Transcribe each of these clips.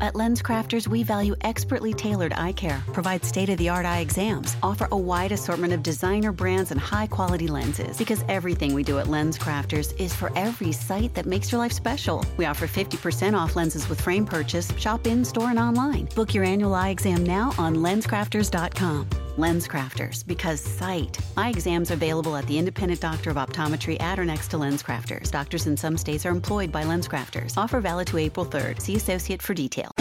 At LensCrafters, we value expertly tailored eye care, provide state of the art eye exams, offer a wide assortment of designer brands and high quality lenses. Because everything we do at LensCrafters is for every sight that makes your life special. We offer 50% off lenses with frame purchase, shop in store and online. Book your annual eye exam now on lenscrafters.com. LensCrafters, because sight. Eye exams available at the independent doctor of optometry at or next to LensCrafters. Doctors in some states are employed by LensCrafters. Offer valid to April 3rd. See associate for details.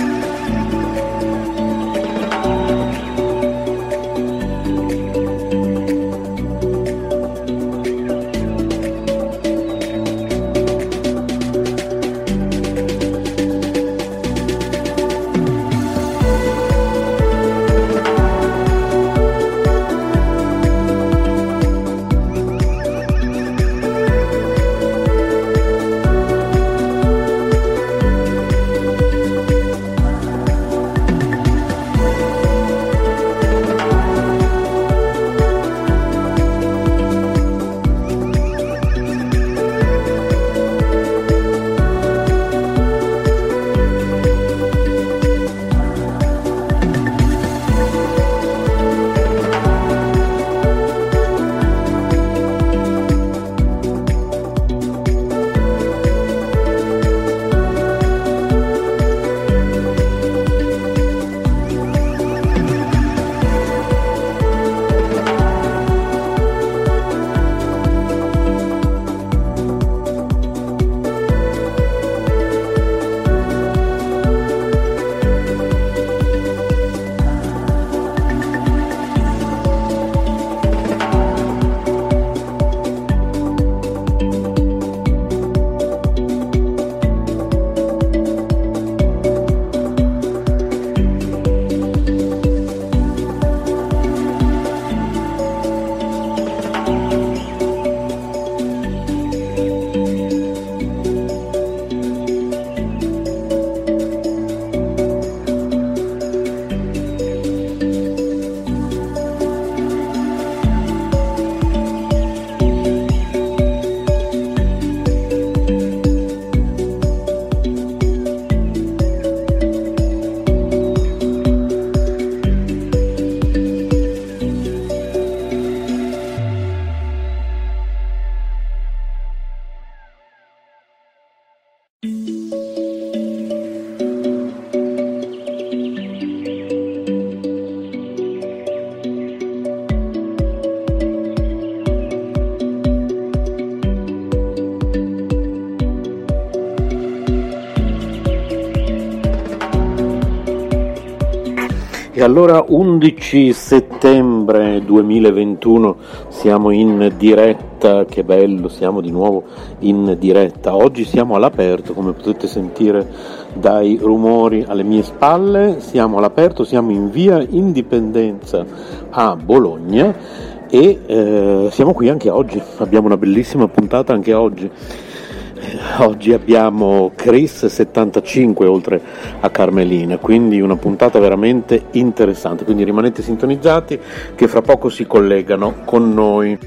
E allora 11 settembre 2021 siamo in diretta, che bello, siamo di nuovo in diretta. Oggi siamo all'aperto, come potete sentire dai rumori alle mie spalle, siamo all'aperto, siamo in via Indipendenza a Bologna e eh, siamo qui anche oggi, abbiamo una bellissima puntata anche oggi. Oggi abbiamo Chris 75 oltre a Carmelina, quindi una puntata veramente interessante, quindi rimanete sintonizzati che fra poco si collegano con noi.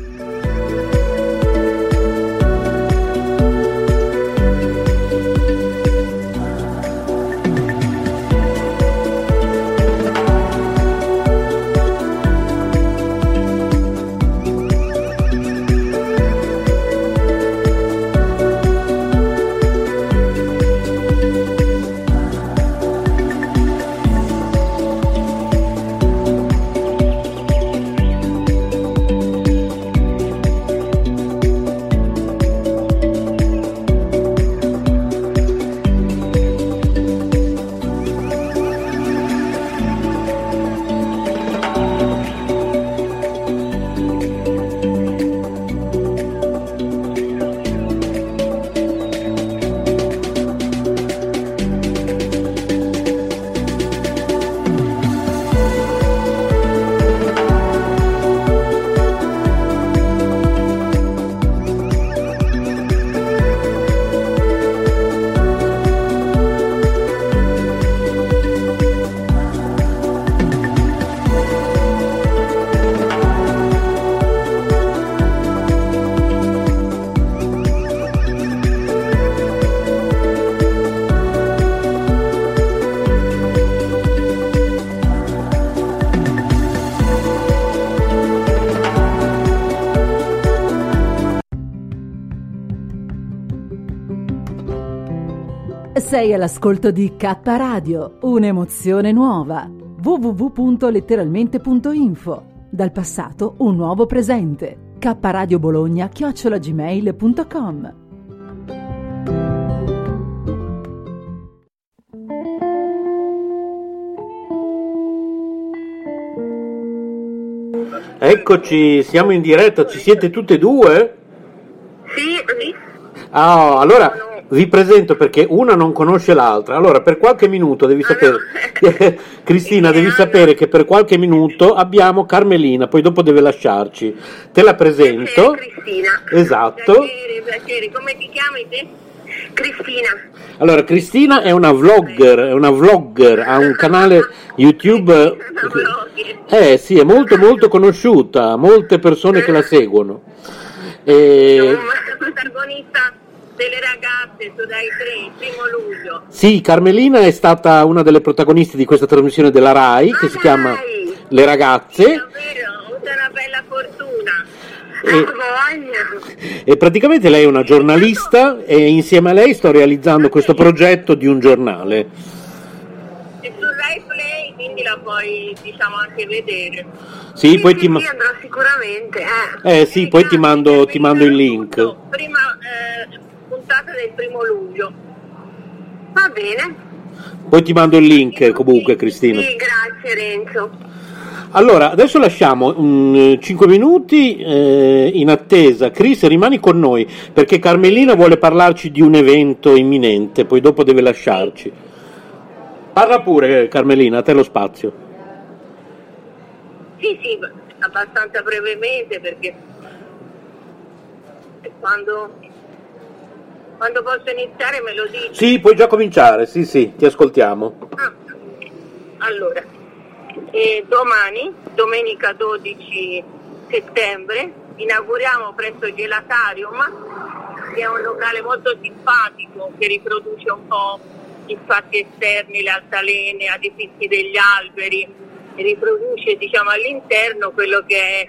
Sei all'ascolto di K Radio, un'emozione nuova. www.letteralmente.info. Dal passato un nuovo presente. K Radio Bologna chiocciolagmail.com. Eccoci, siamo in diretta, ci siete tutte e due? Sì, sì. Ah, allora vi presento perché una non conosce l'altra. Allora, per qualche minuto devi sapere, Cristina, devi sapere che per qualche minuto abbiamo Carmelina, poi dopo deve lasciarci. Te la presento. Cristina. Esatto. Piacere, piacere. Come ti chiami te? Cristina. Allora, Cristina è una vlogger, è una vlogger, ha un canale YouTube. Eh sì, è molto molto conosciuta, molte persone che la seguono. E... Una protagonista delle ragazze su Rai 3, il primo luglio. Sì, Carmelina è stata una delle protagoniste di questa trasmissione della RAI che Ma si chiama dai! Le ragazze Davvero, ho avuto una bella fortuna. E- e praticamente lei è una giornalista e insieme a lei sto realizzando questo progetto di un giornale. E su Rai Play, quindi la puoi diciamo anche vedere. Sì, poi ti ma- Sì, andrò sicuramente. Eh, Eh, sì, poi ti mando- ti mando il link. Prima eh, puntata del primo luglio. Va bene. Poi ti mando il link comunque Cristina. Sì, grazie Renzo. Allora, adesso lasciamo 5 minuti eh, in attesa. Cris, rimani con noi perché Carmelina vuole parlarci di un evento imminente, poi dopo deve lasciarci. Parla pure Carmelina, a te lo spazio. Sì, sì, abbastanza brevemente perché quando, quando posso iniziare me lo dici. Sì, puoi già cominciare, sì, sì, ti ascoltiamo. Ah, Allora, eh, domani, domenica 12 settembre, inauguriamo presso il Gelatarium, che è un locale molto simpatico che riproduce un po' gli spazi esterni, le altalene, edifici degli alberi, riproduce diciamo, all'interno quello che è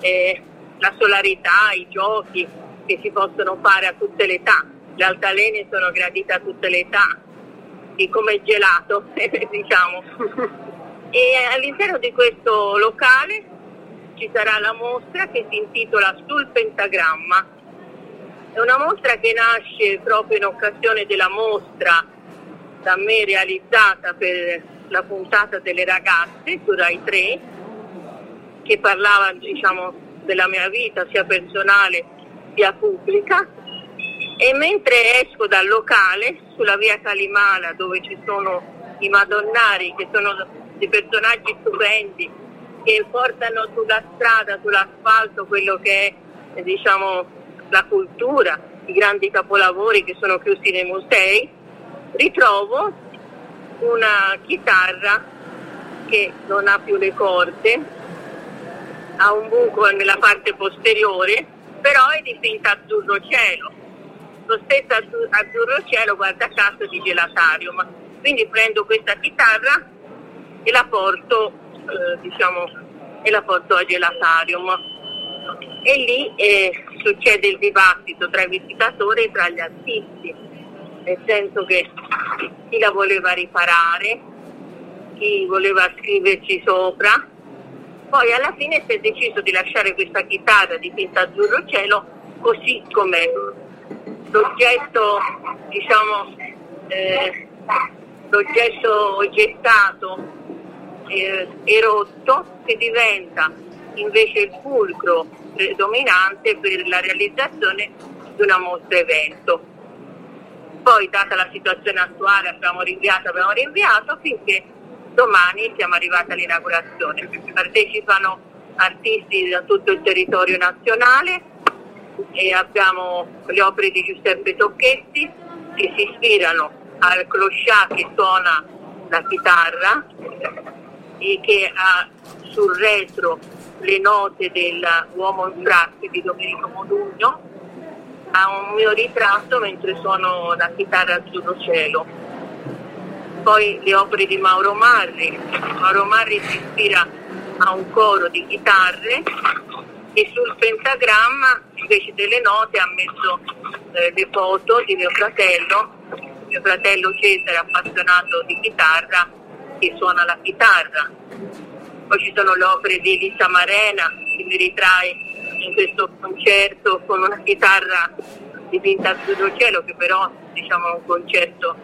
eh, la solarità, i giochi che si possono fare a tutte le età. Le altalene sono gradite a tutte le età, come gelato, diciamo. E all'interno di questo locale ci sarà la mostra che si intitola Sul pentagramma. È una mostra che nasce proprio in occasione della mostra da me realizzata per la puntata delle ragazze su Rai 3 che parlava diciamo, della mia vita sia personale sia pubblica e mentre esco dal locale sulla via Calimala dove ci sono i madonnari che sono dei personaggi stupendi che portano sulla strada, sull'asfalto quello che è eh, diciamo, la cultura, i grandi capolavori che sono chiusi nei musei, ritrovo una chitarra che non ha più le corde, ha un buco nella parte posteriore, però è dipinta azzurro cielo. Lo stesso azzu- azzurro cielo, guarda caso, di gelatarium. Quindi prendo questa chitarra e la porto, eh, diciamo, e la porto a gelatarium. E lì eh, succede il dibattito tra i visitatori e tra gli artisti, nel senso che chi la voleva riparare, chi voleva scriverci sopra. Poi alla fine si è deciso di lasciare questa chitarra dipinta azzurro cielo così com'è. L'oggetto, diciamo, eh, l'oggetto gettato eh, e rotto che diventa invece il fulcro predominante per la realizzazione di una mostra evento. Poi, data la situazione attuale, abbiamo rinviato, abbiamo rinviato finché domani siamo arrivati all'inaugurazione. Partecipano artisti da tutto il territorio nazionale e abbiamo le opere di Giuseppe Tocchetti che si ispirano al clochard che suona la chitarra e che ha sul retro le note dell'uomo in frasche di Domenico Modugno ha un mio ritratto mentre suono la chitarra azzurro cielo. Poi le opere di Mauro Marri. Mauro Marri si ispira a un coro di chitarre e sul pentagramma invece delle note ha messo eh, le foto di mio fratello mio fratello Cesare appassionato di chitarra che suona la chitarra. Poi ci sono le opere di Elisa Marena che mi ritrae in questo concerto con una chitarra dipinta sullo cielo che però diciamo è un concerto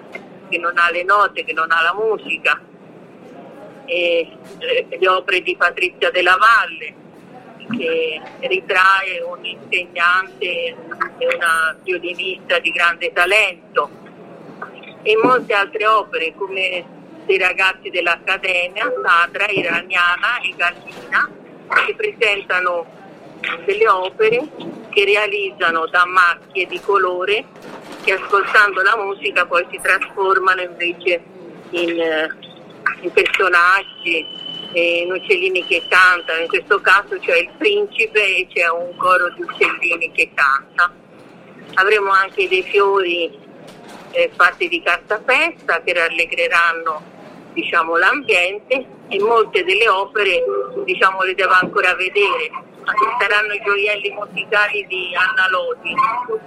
che non ha le note, che non ha la musica. E eh, le opere di Patrizia della Valle che ritrae un insegnante e una violinista di grande talento. E molte altre opere come dei ragazzi dell'Accademia, Sadra, Iraniana e Gallina, che presentano delle opere che realizzano da macchie di colore che ascoltando la musica poi si trasformano invece in, eh, in personaggi e uccellini che cantano, in questo caso c'è il principe e c'è un coro di uccellini che canta. Avremo anche dei fiori eh, fatti di cartapesta che rallegreranno diciamo, l'ambiente e molte delle opere diciamo, le devo ancora vedere. Saranno i gioielli musicali di Anna Lodi.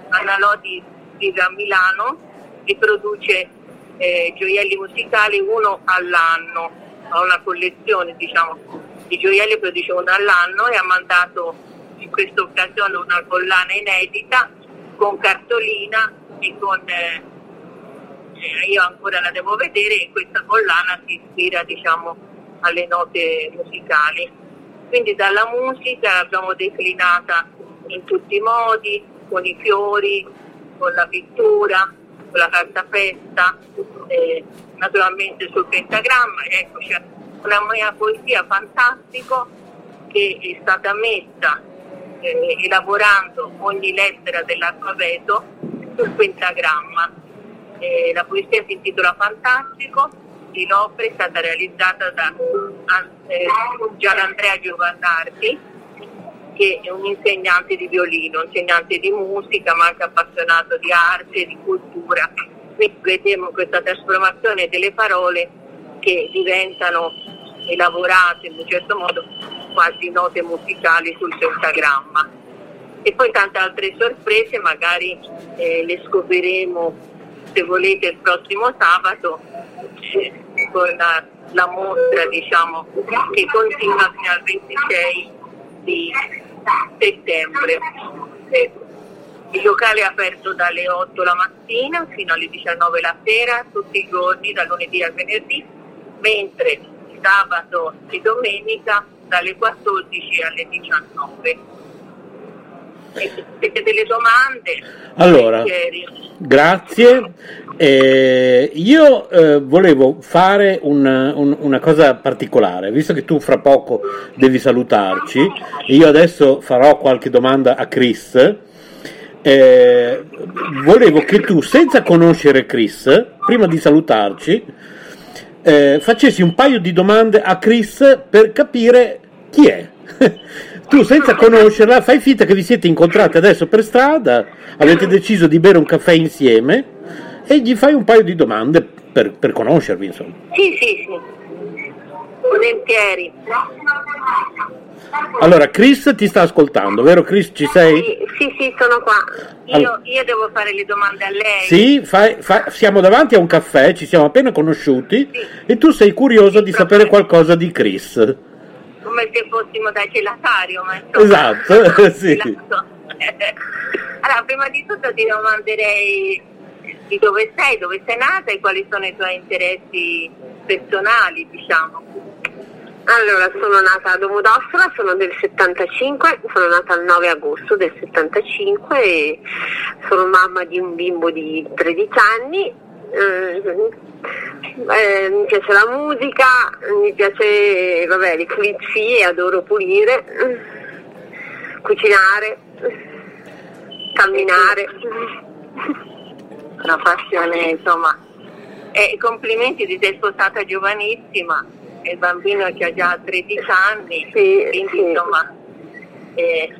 Anna Lodi vive a Milano e produce eh, gioielli musicali uno all'anno ha una collezione diciamo, di gioielli che dicevano all'anno e ha mandato in questa occasione una collana inedita con cartolina e con eh, eh, io ancora la devo vedere e questa collana si ispira diciamo, alle note musicali. Quindi dalla musica l'abbiamo declinata in tutti i modi, con i fiori, con la pittura, con la cartapesta, eh, naturalmente sul pentagramma, ecco c'è una mia poesia fantastica che è stata messa eh, elaborando ogni lettera dell'alfabeto sul pentagramma. Eh, la poesia si intitola Fantastico l'opera è stata realizzata da eh, Gianandrea Giovannardi che è un insegnante di violino, insegnante di musica ma anche appassionato di arte, di cultura qui vedremo questa trasformazione delle parole che diventano elaborate in un certo modo quasi note musicali sul pentagramma. E poi tante altre sorprese, magari eh, le scopriremo se volete il prossimo sabato eh, con la, la, mostra diciamo, che continua fino al 26 di settembre. Il locale è aperto dalle 8 la mattina fino alle 19 la sera, tutti i giorni, da lunedì al venerdì, mentre sabato e domenica dalle 14 alle 19. Avete delle domande? Allora, grazie. Eh, io eh, volevo fare un, un, una cosa particolare, visto che tu fra poco devi salutarci, io adesso farò qualche domanda a Chris eh, volevo che tu, senza conoscere Chris, prima di salutarci, eh, facessi un paio di domande a Chris per capire chi è. tu, senza conoscerla, fai finta che vi siete incontrati adesso per strada, avete deciso di bere un caffè insieme e gli fai un paio di domande per, per conoscervi, insomma. Sì, sì, sì. Volentieri. Allora, Chris ti sta ascoltando, vero Chris? Ci sei? Sì, sì, sono qua. Io, allora. io, devo fare le domande a lei. Sì, fai, fai, siamo davanti a un caffè, ci siamo appena conosciuti sì. e tu sei curioso sì, di sapere qualcosa di Chris. Come se fossimo da gelatario, ma insomma. Esatto, sì. allora, prima di tutto ti domanderei di dove sei, dove sei nata e quali sono i tuoi interessi personali, diciamo. Allora, sono nata a Domodossola, sono del 75, sono nata il 9 agosto del 75 e sono mamma di un bimbo di 13 anni. Eh, eh, mi piace la musica, mi piace vabbè, le pulizie, adoro pulire, cucinare, camminare. Una passione, insomma. E complimenti, ti sei sposata giovanissima il bambino che ha già 13 anni, sì, quindi sì. insomma eh,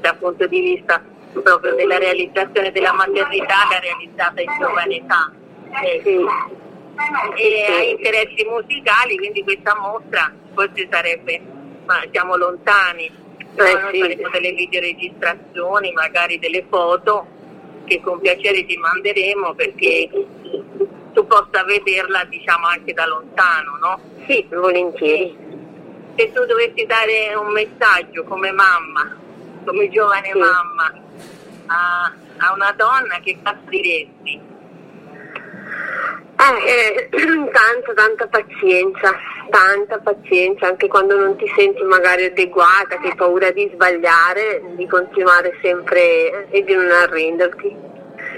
dal punto di vista proprio della realizzazione della maternità l'ha realizzata in giovane età. Eh, sì. E ha interessi musicali, quindi questa mostra forse sarebbe, ma siamo lontani, però eh, faremo delle videoregistrazioni, magari delle foto che con piacere ti manderemo perché tu possa vederla diciamo anche da lontano, no? Sì, volentieri. Se tu dovessi dare un messaggio come mamma, come giovane Sì. mamma, a, a una donna, che cosa diresti? Eh, eh, tanta, tanta pazienza, tanta pazienza, anche quando non ti senti magari adeguata, che hai paura di sbagliare, di continuare sempre e di non arrenderti,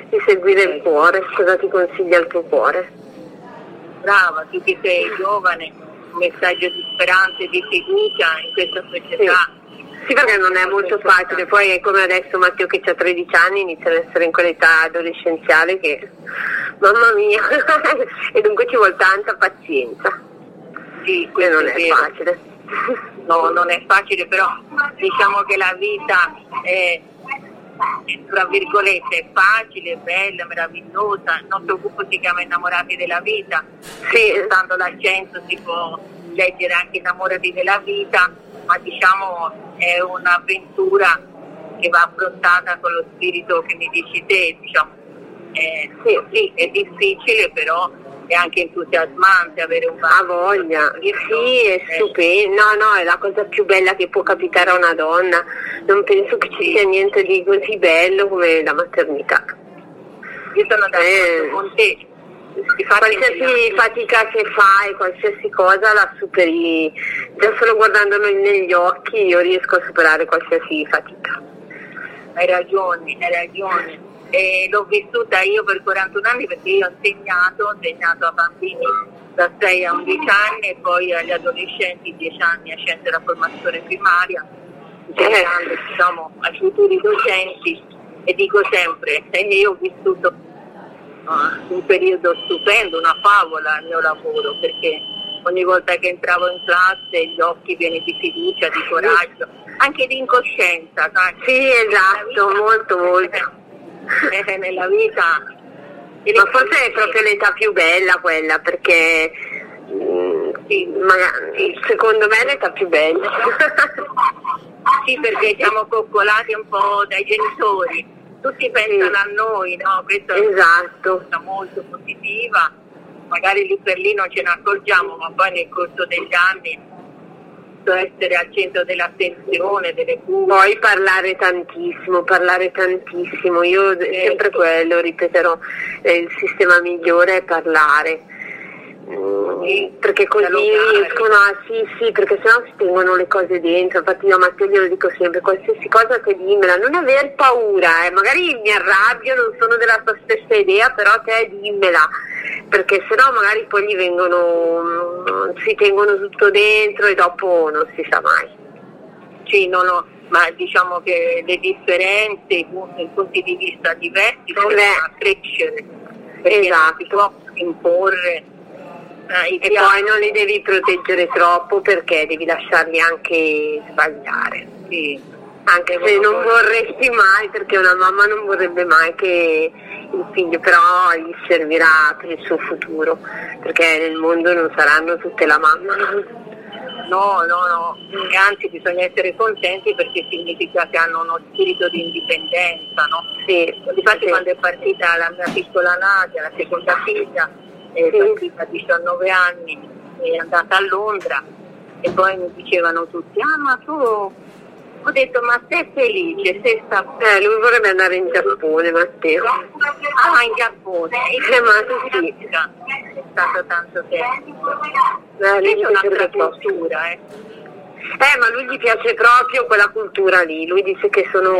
di seguire il cuore, cosa ti consiglia il tuo cuore. Brava, tu che sei giovane, un messaggio di speranza e di fiducia in questa società. Sì, perché non è molto facile, poi è come adesso Matteo che ha 13 anni inizia ad essere in quell'età adolescenziale che, mamma mia, e dunque ci vuole tanta pazienza, Sì, e questo non è è facile. No, non è facile, però diciamo che la vita è, tra virgolette, facile, bella, meravigliosa. Il nostro gruppo si chiama Innamorati della vita. Sì, Stando l'accento si può leggere anche Innamorati della vita, ma diciamo è un'avventura che va affrontata con lo spirito che mi dici te, diciamo. Eh, sì, sì, è difficile, però è anche entusiasmante avere un ha voglia, sì, è stupendo, no, no, è la cosa più bella che può capitare a una donna, non penso che ci sia niente di così bello come la maternità. Io sono d'accordo Eh. con te. Qualsiasi fatica che fai, qualsiasi cosa la superi, già solo guardandolo negli occhi io riesco a superare qualsiasi fatica. Hai ragione, hai ragione. E l'ho vissuta io per 41 anni perché io ho insegnato, ho insegnato a bambini da 6 a 11 anni e poi agli adolescenti 10 anni a scienze della formazione primaria, insegnando diciamo, ai futuri docenti e dico sempre, e io ho vissuto ah, un periodo stupendo, una favola al mio lavoro perché ogni volta che entravo in classe gli occhi pieni di fiducia, di coraggio, anche di incoscienza, sai? Sì, esatto, molto, molto. Eh, nella vita. Ma forse è proprio l'età più bella quella, perché mm, sì, magari- secondo me è l'età più bella. Sì, perché siamo coccolati un po' dai genitori. Tutti pensano a noi, no? Questa è una esatto. cosa molto positiva. Magari lì per lì non ce ne accorgiamo, ma poi nel corso degli anni essere al centro dell'attenzione, delle cure. Poi parlare tantissimo, parlare tantissimo. Io sempre quello, ripeterò, eh, il sistema migliore è parlare. Perché così riescono a sì sì perché sennò si tengono le cose dentro infatti io a Matteo glielo dico sempre qualsiasi cosa te dimmela non aver paura eh. magari mi arrabbio non sono della tua stessa idea però te dimmela perché sennò magari poi gli vengono mm, si tengono tutto dentro e dopo non si sa mai Sì, no, no, ma diciamo che le differenze, i punti, di vista diversi Beh. devono a crescere. Perché non Esatto. si può imporre i E poi non li devi proteggere troppo perché devi lasciarli anche sbagliare. Sì. Anche se non vorresti mai, perché una mamma non vorrebbe mai che il figlio però gli servirà per il suo futuro, perché nel mondo non saranno tutte la mamma. No, no, no, anzi bisogna essere contenti perché significa che hanno uno spirito di indipendenza, no? Sì, Infatti sì. quando è partita la mia piccola Nadia, la seconda figlia, Sì. a 19 anni, è andata a Londra e poi mi dicevano tutti, ah ma tu, ho detto ma sei felice, sei sta... Eh, lui vorrebbe andare in Giappone, Matteo. Ah, in Giappone, Eh, ma sì. è stato tanto tempo. Eh, c'è un'altra cultura, eh. Eh, ma lui gli piace proprio quella cultura lì, lui dice che sono,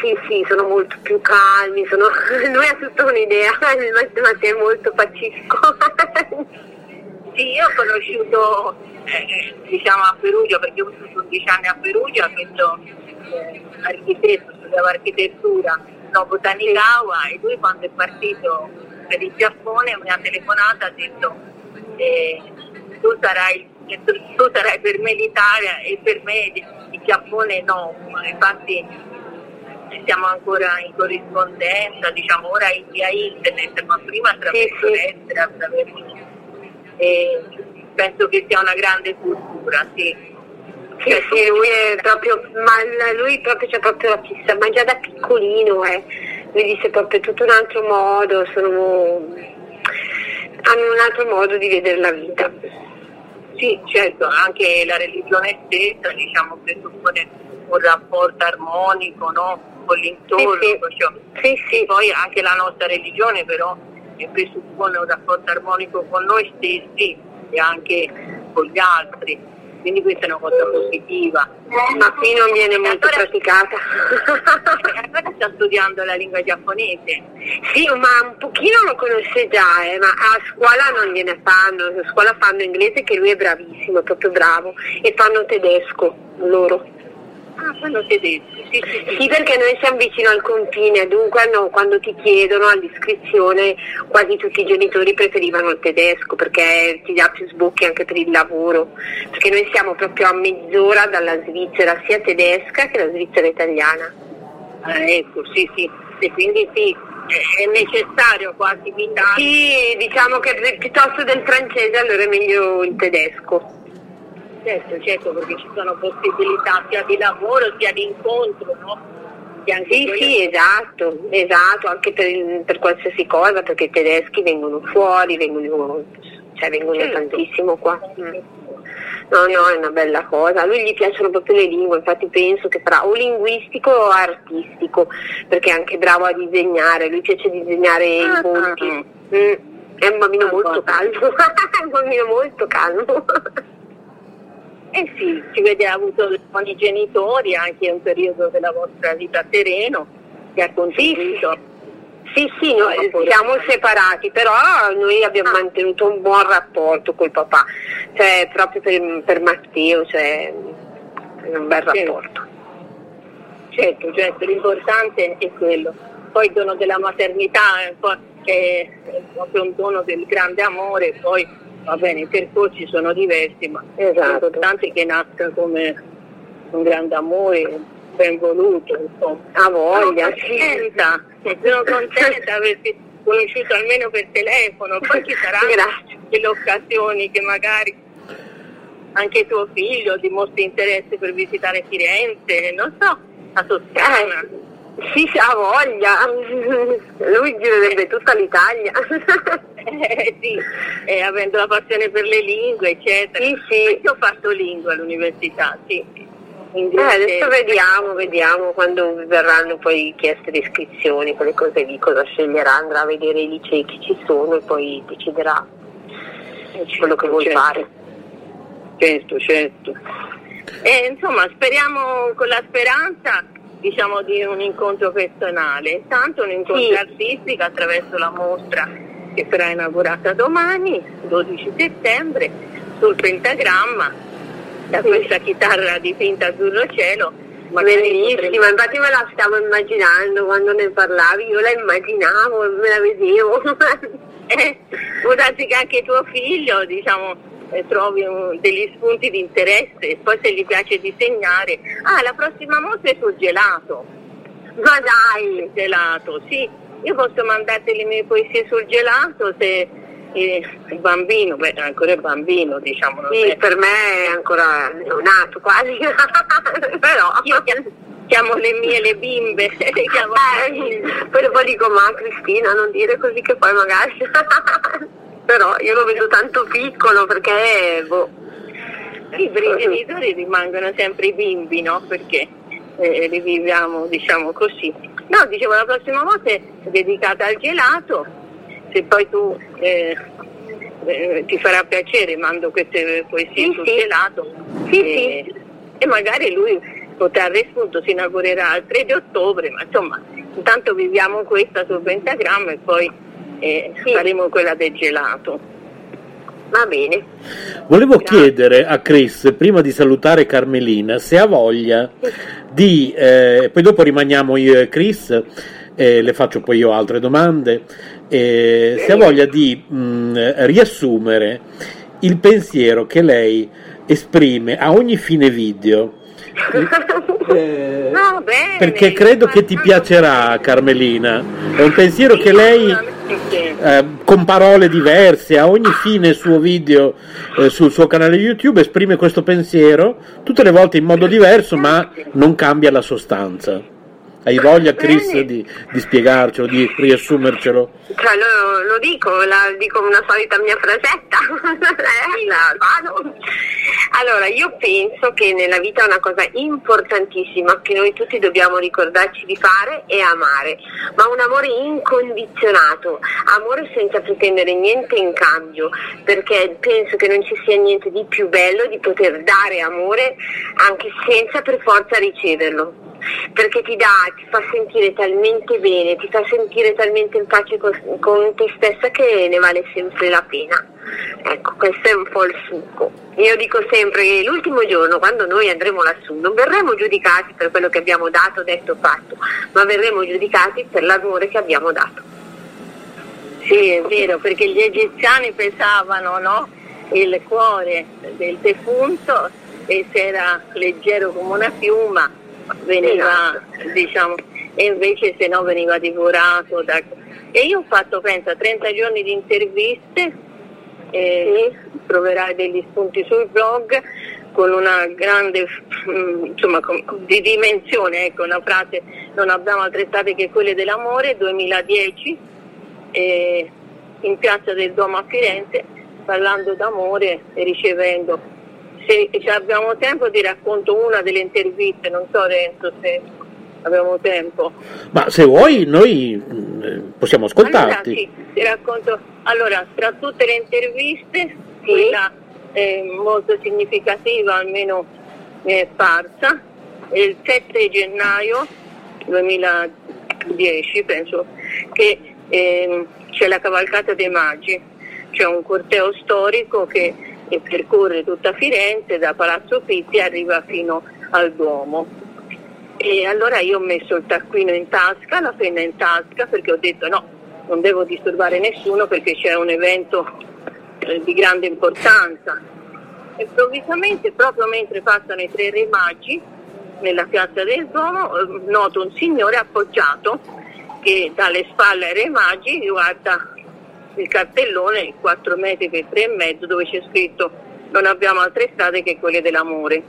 sì, sì, sono molto più calmi, sono... lui ha tutta un'idea, il Matteo è molto pacifico. Sì, io ho conosciuto, eh, diciamo a Perugia, perché ho vissuto 11 anni a Perugia, questo eh, architetto, studiava architettura, no, Botanikawa, e lui quando è partito per il Giappone mi ha telefonato e ha detto eh, tu, sarai, tu, tu sarai per me l'Italia e per me il Giappone no, infatti siamo ancora in corrispondenza, diciamo ora via internet, ma prima attraverso Sì, lettere, attraverso e penso che sia una grande cultura, sì. Sì, sì, lui è proprio, ma lui proprio c'è proprio la fissa, ma già da piccolino, eh. Lui dice proprio tutto un altro modo, sono hanno un altro modo di vedere la vita. Sì, certo, anche la religione stessa diciamo presuppone un rapporto armonico no? con l'intorno, Sì, sì. perciò- Sì, sì. poi anche la nostra religione però presuppone un rapporto armonico con noi stessi e anche con gli altri, quindi questa è una cosa positiva. Ma qui non viene molto Allora- praticata. Allora sta studiando la lingua giapponese. Sì, ma un pochino lo conosce già, eh, ma a scuola non gliene fanno, a scuola fanno inglese che lui è bravissimo, è proprio bravo, e fanno tedesco loro. Ah, fanno tedesco, sì, sì, sì. Sì, perché noi siamo vicino al confine, dunque hanno- quando ti chiedono all'iscrizione quasi tutti i genitori preferivano il tedesco perché ti dà più sbocchi anche per il lavoro, perché noi siamo proprio a mezz'ora dalla Svizzera, sia tedesca che la Svizzera italiana. Ah, ecco, sì, sì. E quindi sì, è necessario quasi evitare. Sì, diciamo che pi- piuttosto del francese allora è meglio il tedesco. Certo, certo, perché ci sono possibilità sia di lavoro sia di incontro, no? Sì, quelle- sì, esatto, esatto, anche per, per qualsiasi cosa, perché i tedeschi vengono fuori, vengono, cioè vengono Certo. tantissimo qua. Mm. No, no, è una bella cosa. A lui gli piacciono proprio le lingue, infatti penso che farà o linguistico o artistico, perché è anche bravo a disegnare, lui piace disegnare i Ah, volti. ah. Mm, È un bambino Ah, molto calmo, è un bambino molto calmo. Eh sì, ci vede ha avuto con i genitori anche un periodo della vostra vita sereno che ha contribuito. Sì, sì, noi siamo separati, però noi abbiamo mantenuto un buon rapporto col papà, cioè proprio per, per Matteo, cioè un bel Sì. rapporto. Certo, certo, l'importante è quello. Poi il dono della maternità po'- è proprio un dono del grande amore, poi va bene, i percorsi sono diversi, ma Esatto. l'importante che nasca come un grande amore ben voluto. Insomma. Ha voglia, Sono contenta, sono contenta di averti conosciuto almeno per telefono, poi ci saranno Grazie. delle occasioni che magari anche tuo figlio dimostri interesse per visitare Firenze, non so, a Toscana. Eh, sì, ha voglia, lui girerebbe tutta l'Italia. Eh, sì, eh, avendo la passione per le lingue, eccetera. Sì, sì. Io ho fatto lingue all'università, sì. Eh, adesso vediamo, vediamo quando verranno poi chieste le iscrizioni, quelle cose lì, cosa sceglierà, andrà a vedere i licei che ci sono e poi deciderà quello che vuoi certo. fare. Certo, certo. E, insomma, speriamo con la speranza diciamo, di un incontro personale. Intanto un incontro Sì. artistico attraverso la mostra che sarà inaugurata domani, 12 settembre, sul pentagramma, da Sì. questa chitarra dipinta azzurro cielo. Bellissima, infatti me la stavo immaginando quando ne parlavi, io la immaginavo, me la vedevo. Eh, può darsi che anche tuo figlio diciamo, eh, trovi un- degli spunti di interesse e poi se gli piace disegnare. Ah, la prossima mostra è sul gelato. Ma dai! Il gelato, sì. Io posso mandarti le mie poesie sul gelato se eh, il bambino, beh, ancora è bambino, diciamo. Sì, è- per me è ancora neonato quasi, però... Io chiamo, chiamo le mie le bimbe. chiamo le mie. Eh, poi dico, ma Cristina, non dire così che poi magari... però io lo vedo tanto piccolo perché... Boh. Sì, per i genitori rimangono sempre i bimbi, no? Perché eh, li viviamo, diciamo così. No, dicevo, la prossima volta è dedicata al gelato, se poi tu eh, eh, ti farà piacere, mando queste poesie Sì, sul sì. gelato. Sì, e, e magari lui potrà spunto, si inaugurerà il 3 di ottobre, ma insomma, intanto viviamo questa sul pentagramma e poi eh, Sì. faremo quella del gelato. Va bene. Volevo chiedere a Chris, prima di salutare Carmelina, se ha voglia di, eh, poi dopo rimaniamo io e Chris, eh, le faccio poi io altre domande, eh, se ha voglia di mh, riassumere il pensiero che lei esprime a ogni fine video. Eh, No, bene, perché credo che ti piacerà Carmelina, è un pensiero che lei. Eh, con parole diverse a ogni fine suo video eh, sul suo canale YouTube esprime questo pensiero tutte le volte in modo diverso ma non cambia la sostanza Hai voglia, Chris, di, di, spiegarcelo, di riassumercelo? Cioè, lo, lo dico, la, dico una solita mia frasetta. allora, io penso che nella vita una cosa importantissima che noi tutti dobbiamo ricordarci di fare è amare, ma un amore incondizionato, amore senza pretendere niente in cambio, perché penso che non ci sia niente di più bello di poter dare amore anche senza per forza riceverlo perché ti dà, ti fa sentire talmente bene, ti fa sentire talmente in pace con, con te stessa che ne vale sempre la pena. Ecco, questo è un po' il succo. Io dico sempre che l'ultimo giorno, quando noi andremo lassù, non verremo giudicati per quello che abbiamo dato, detto, fatto, ma verremo giudicati per l'amore che abbiamo dato. Sì, è vero, perché gli egiziani pesavano no? il cuore del defunto e se era leggero come una piuma veniva, diciamo, e invece se no veniva divorato. Da... E io ho fatto, pensa, 30 giorni di interviste, e sì. troverai degli spunti sul blog con una grande, mm, insomma, di dimensione, ecco, una frase, non abbiamo altre state che quelle dell'amore, 2010, in piazza del Duomo a Firenze, parlando d'amore e ricevendo se abbiamo tempo ti racconto una delle interviste, non so Renzo se abbiamo tempo. Ma se vuoi noi mm, possiamo ascoltarti. Allora, sì, ti racconto. Allora, tra tutte le interviste, sì. quella è molto significativa, almeno mi è parsa, il 7 gennaio 2010, penso, che eh, c'è la cavalcata dei Magi, c'è un corteo storico che e percorre tutta Firenze, da Palazzo Pitti arriva fino al Duomo. E allora io ho messo il taccuino in tasca, la penna in tasca, perché ho detto no, non devo disturbare nessuno perché c'è un evento eh, di grande importanza. Improvvisamente, proprio mentre passano i tre re magi, nella piazza del Duomo, eh, noto un signore appoggiato che dalle spalle ai re magi guarda il cartellone 4 metri per 3 e mezzo dove c'è scritto non abbiamo altre strade che quelle dell'amore.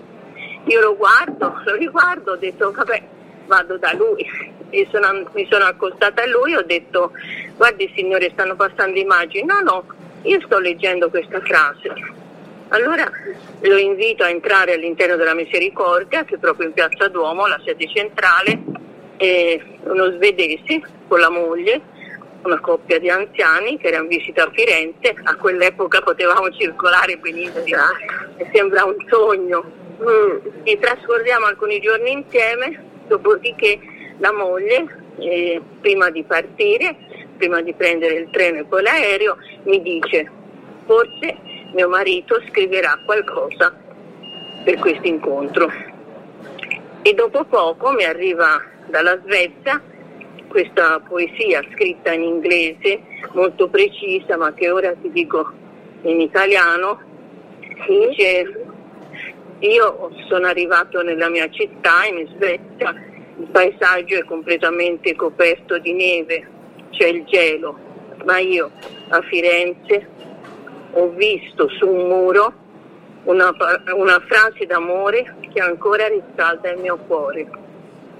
Io lo guardo, lo riguardo, ho detto vabbè vado da lui e sono, mi sono accostata a lui e ho detto guardi signore stanno passando immagini, no no, io sto leggendo questa frase. Allora lo invito a entrare all'interno della Misericordia, che è proprio in Piazza Duomo, la sede centrale, e uno svedese con la moglie una coppia di anziani che era in visita a Firenze, a quell'epoca potevamo circolare benissimo, mi sembra un sogno. Mm. E trascorriamo alcuni giorni insieme, dopodiché la moglie, eh, prima di partire, prima di prendere il treno e poi l'aereo, mi dice forse mio marito scriverà qualcosa per questo incontro. E dopo poco mi arriva dalla Svezia questa poesia scritta in inglese molto precisa ma che ora ti dico in italiano dice io sono arrivato nella mia città in Svezia il paesaggio è completamente coperto di neve c'è il gelo ma io a Firenze ho visto su un muro una, una frase d'amore che ancora riscalda il mio cuore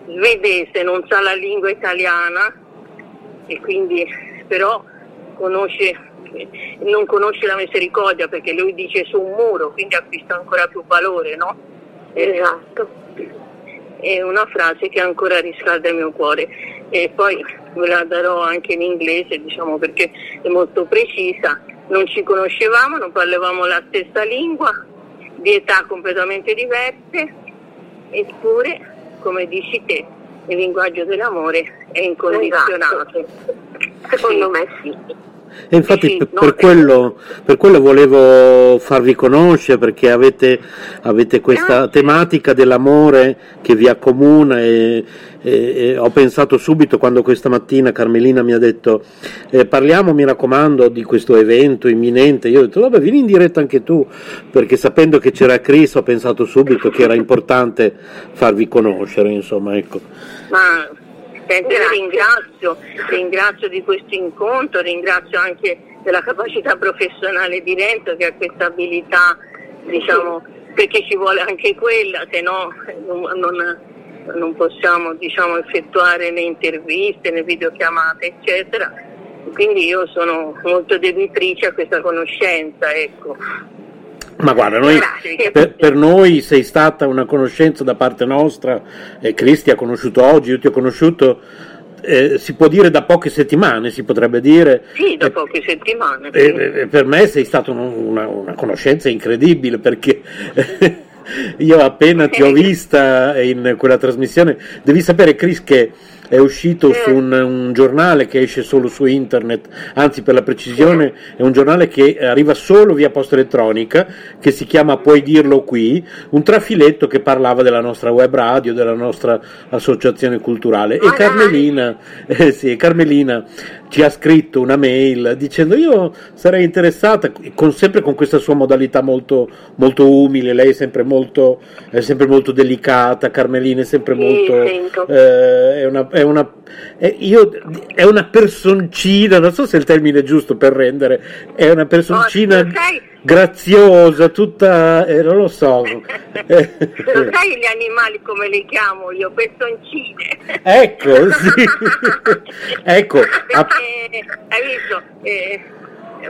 svedese, non sa la lingua italiana e quindi però conosce, non conosce la misericordia perché lui dice su un muro, quindi acquista ancora più valore, no? Esatto. È una frase che ancora riscalda il mio cuore e poi ve la darò anche in inglese, diciamo perché è molto precisa. Non ci conoscevamo, non parlavamo la stessa lingua, di età completamente diverse, eppure come dici te, il linguaggio dell'amore è incondizionato. Esatto. Secondo me sì. E infatti sì, per, per, quello, per, quello, volevo farvi conoscere perché avete, avete questa tematica dell'amore che vi accomuna e, e, e, ho pensato subito quando questa mattina Carmelina mi ha detto eh, parliamo mi raccomando di questo evento imminente, io ho detto vabbè vieni in diretta anche tu perché sapendo che c'era Chris ho pensato subito che era importante farvi conoscere insomma ecco. Ma Senti, ringrazio, ringrazio di questo incontro, ringrazio anche della capacità professionale di Renzo che ha questa abilità, diciamo, perché ci vuole anche quella, se no non, non, non possiamo diciamo, effettuare né interviste né videochiamate eccetera quindi io sono molto debitrice a questa conoscenza ecco. Ma guarda, noi, per, per, noi sei stata una conoscenza da parte nostra, eh, Cristi ha conosciuto oggi, io ti ho conosciuto, eh, si può dire da poche settimane, si potrebbe dire. Sì, da poche settimane. Sì. Eh, per me sei stata una, una conoscenza incredibile perché io appena ti ho vista in quella trasmissione, devi sapere Chris che è uscito su un, un, giornale che esce solo su internet, anzi per la precisione è un giornale che arriva solo via posta elettronica, che si chiama Puoi dirlo qui, un trafiletto che parlava della nostra web radio, della nostra associazione culturale. E Carmelina, eh sì, Carmelina ci ha scritto una mail dicendo io sarei interessata, con, sempre con questa sua modalità molto, molto umile, lei è sempre molto, è sempre molto delicata, Carmelina è sempre molto... Eh, è una, è una, è, io, è una personcina, non so se il termine è giusto per rendere, è una personcina oh, graziosa, tutta, eh, non lo so. lo sai gli animali come li chiamo io? Personcine. Ecco, sì. ecco. Eh, hai visto? Eh,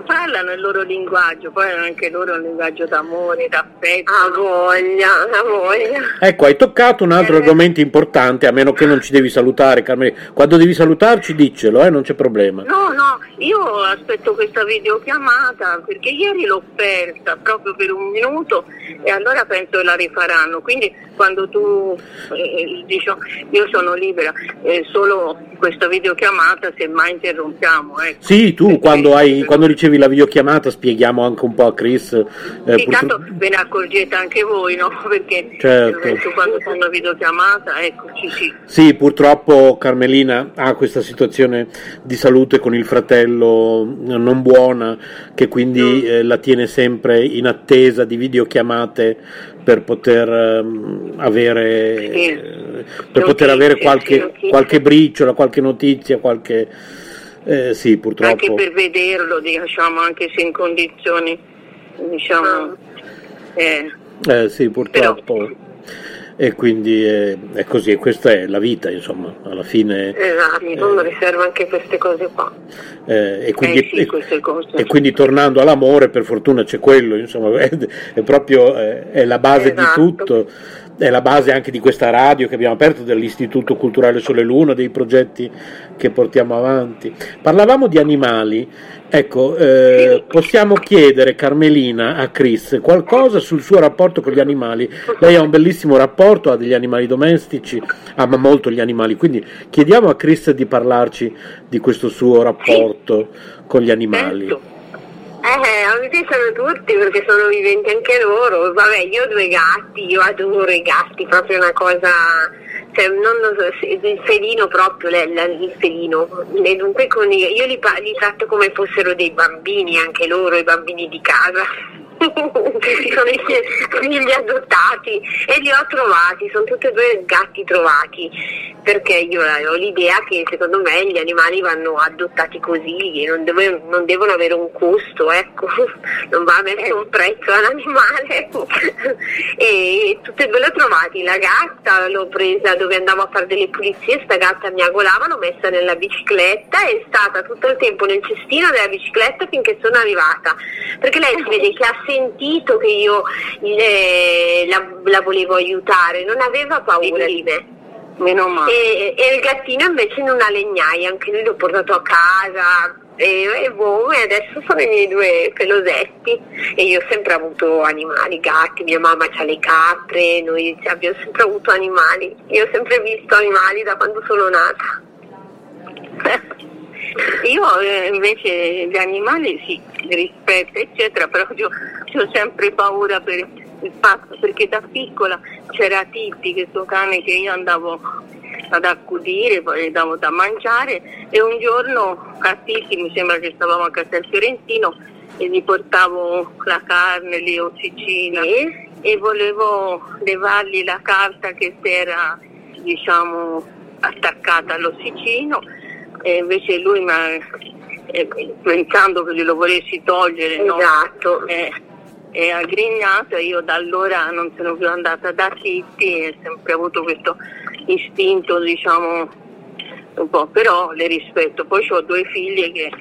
parlano il loro linguaggio, poi hanno anche loro un linguaggio d'amore, d'affetto. A voglia, a voglia. Ecco, hai toccato un altro eh. argomento importante, a meno che non ci devi salutare, Carmela. Quando devi salutarci, diccelo, eh, non c'è problema. No, no, io aspetto questa videochiamata perché ieri l'ho persa proprio per un minuto e allora penso che la rifaranno. Quindi quando tu eh, dici io sono libera, eh, solo questa videochiamata se mai interrompiamo. Ecco. Sì, tu quando, hai, quando ricevi la videochiamata spieghiamo anche un po' a Chris. Eh, sì, purtro... tanto ve ne accorgete anche voi, no? Perché certo. quando fanno una videochiamata, eccoci sì. Sì, purtroppo Carmelina ha questa situazione di salute con il fratello non buona, che quindi mm. eh, la tiene sempre in attesa di videochiamate per poter um, avere, sì. eh, per poter avere qualche, qualche briciola, qualche notizia, qualche eh, sì, purtroppo. Anche per vederlo, diciamo, anche se in condizioni, diciamo... Eh, eh sì, purtroppo. Però... E quindi è, è, così, questa è la vita, insomma, alla fine... Esatto, eh, riserva anche queste cose qua. Eh, e, quindi, eh sì, e, quindi, tornando all'amore, per fortuna c'è quello, insomma, è, è proprio è la base esatto. di tutto è la base anche di questa radio che abbiamo aperto, dell'Istituto Culturale Sole Luna, dei progetti che portiamo avanti. Parlavamo di animali, ecco, eh, possiamo chiedere Carmelina a Chris qualcosa sul suo rapporto con gli animali. Lei ha un bellissimo rapporto, ha degli animali domestici, ama molto gli animali, quindi chiediamo a Chris di parlarci di questo suo rapporto con gli animali. Eh, mi piacciono tutti perché sono viventi anche loro. Vabbè, io ho due gatti, io adoro i gatti, proprio una cosa. Cioè, non lo so, il felino proprio, il felino. E dunque con, io li, li tratto come fossero dei bambini, anche loro, i bambini di casa sono i figli adottati. E li ho trovati, sono tutti e due gatti trovati, perché io ho l'idea che secondo me gli animali vanno adottati così, non, deve, non devono avere un costo, ecco, non va messo un prezzo all'animale. e tutte e due le ho trovati, la gatta l'ho presa dove andavo a fare delle pulizie, sta gatta mi agolava, l'ho messa nella bicicletta. E è stata tutto il tempo nel cestino della bicicletta finché sono arrivata, perché lei si vede che ha sentito che io le, la, la, volevo aiutare, non aveva paura di me. Meno male. E, e, il gattino invece in una legnaia, anche lui l'ho portato a casa e, e, boh, e adesso sono i miei due pelosetti e io ho sempre avuto animali, gatti, mia mamma ha le capre, noi abbiamo sempre avuto animali, io ho sempre visto animali da quando sono nata. Io eh, invece gli animali sì, rispetto eccetera, però io, io ho sempre paura per il fatto perché da piccola c'era Titti, questo cane che io andavo ad accudire, poi gli davo da mangiare e un giorno a Titti, mi sembra che stavamo a Castel Fiorentino e gli portavo la carne, le ossicine e, e volevo levargli la carta che si era diciamo attaccata all'ossicino e invece lui mi ha, eh, pensando che glielo volessi togliere, esatto. no? eh, è aggrignato e io da allora non sono più andata da Titti e ho sempre avuto questo istinto, diciamo, un po', però le rispetto. Poi ho due figlie che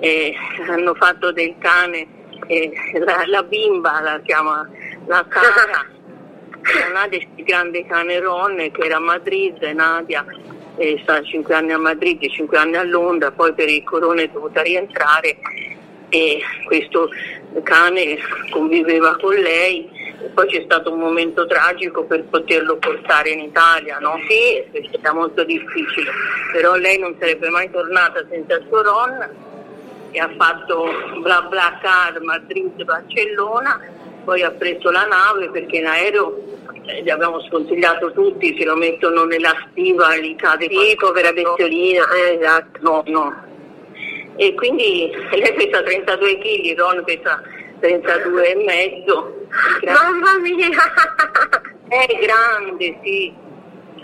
eh, hanno fatto del cane, eh, la, la, bimba la chiama la cara, Nadia è il grande cane Ron che era a Madrid, Nadia è stata 5 anni a Madrid, 5 anni a Londra, poi per il corona è dovuta rientrare e questo cane conviveva con lei. Poi c'è stato un momento tragico per poterlo portare in Italia, no? Sì, era molto difficile, però lei non sarebbe mai tornata senza il suo Ron e ha fatto bla bla car Madrid-Barcellona, poi ha preso la nave perché in aereo eh, gli abbiamo sconsigliato tutti, se lo mettono nella stiva gli cade Sì, povera bestiolina, eh, esatto. No, no. E quindi lei pesa 32 kg, Ron pesa 32 e mezzo. Mamma mia! È grande, sì.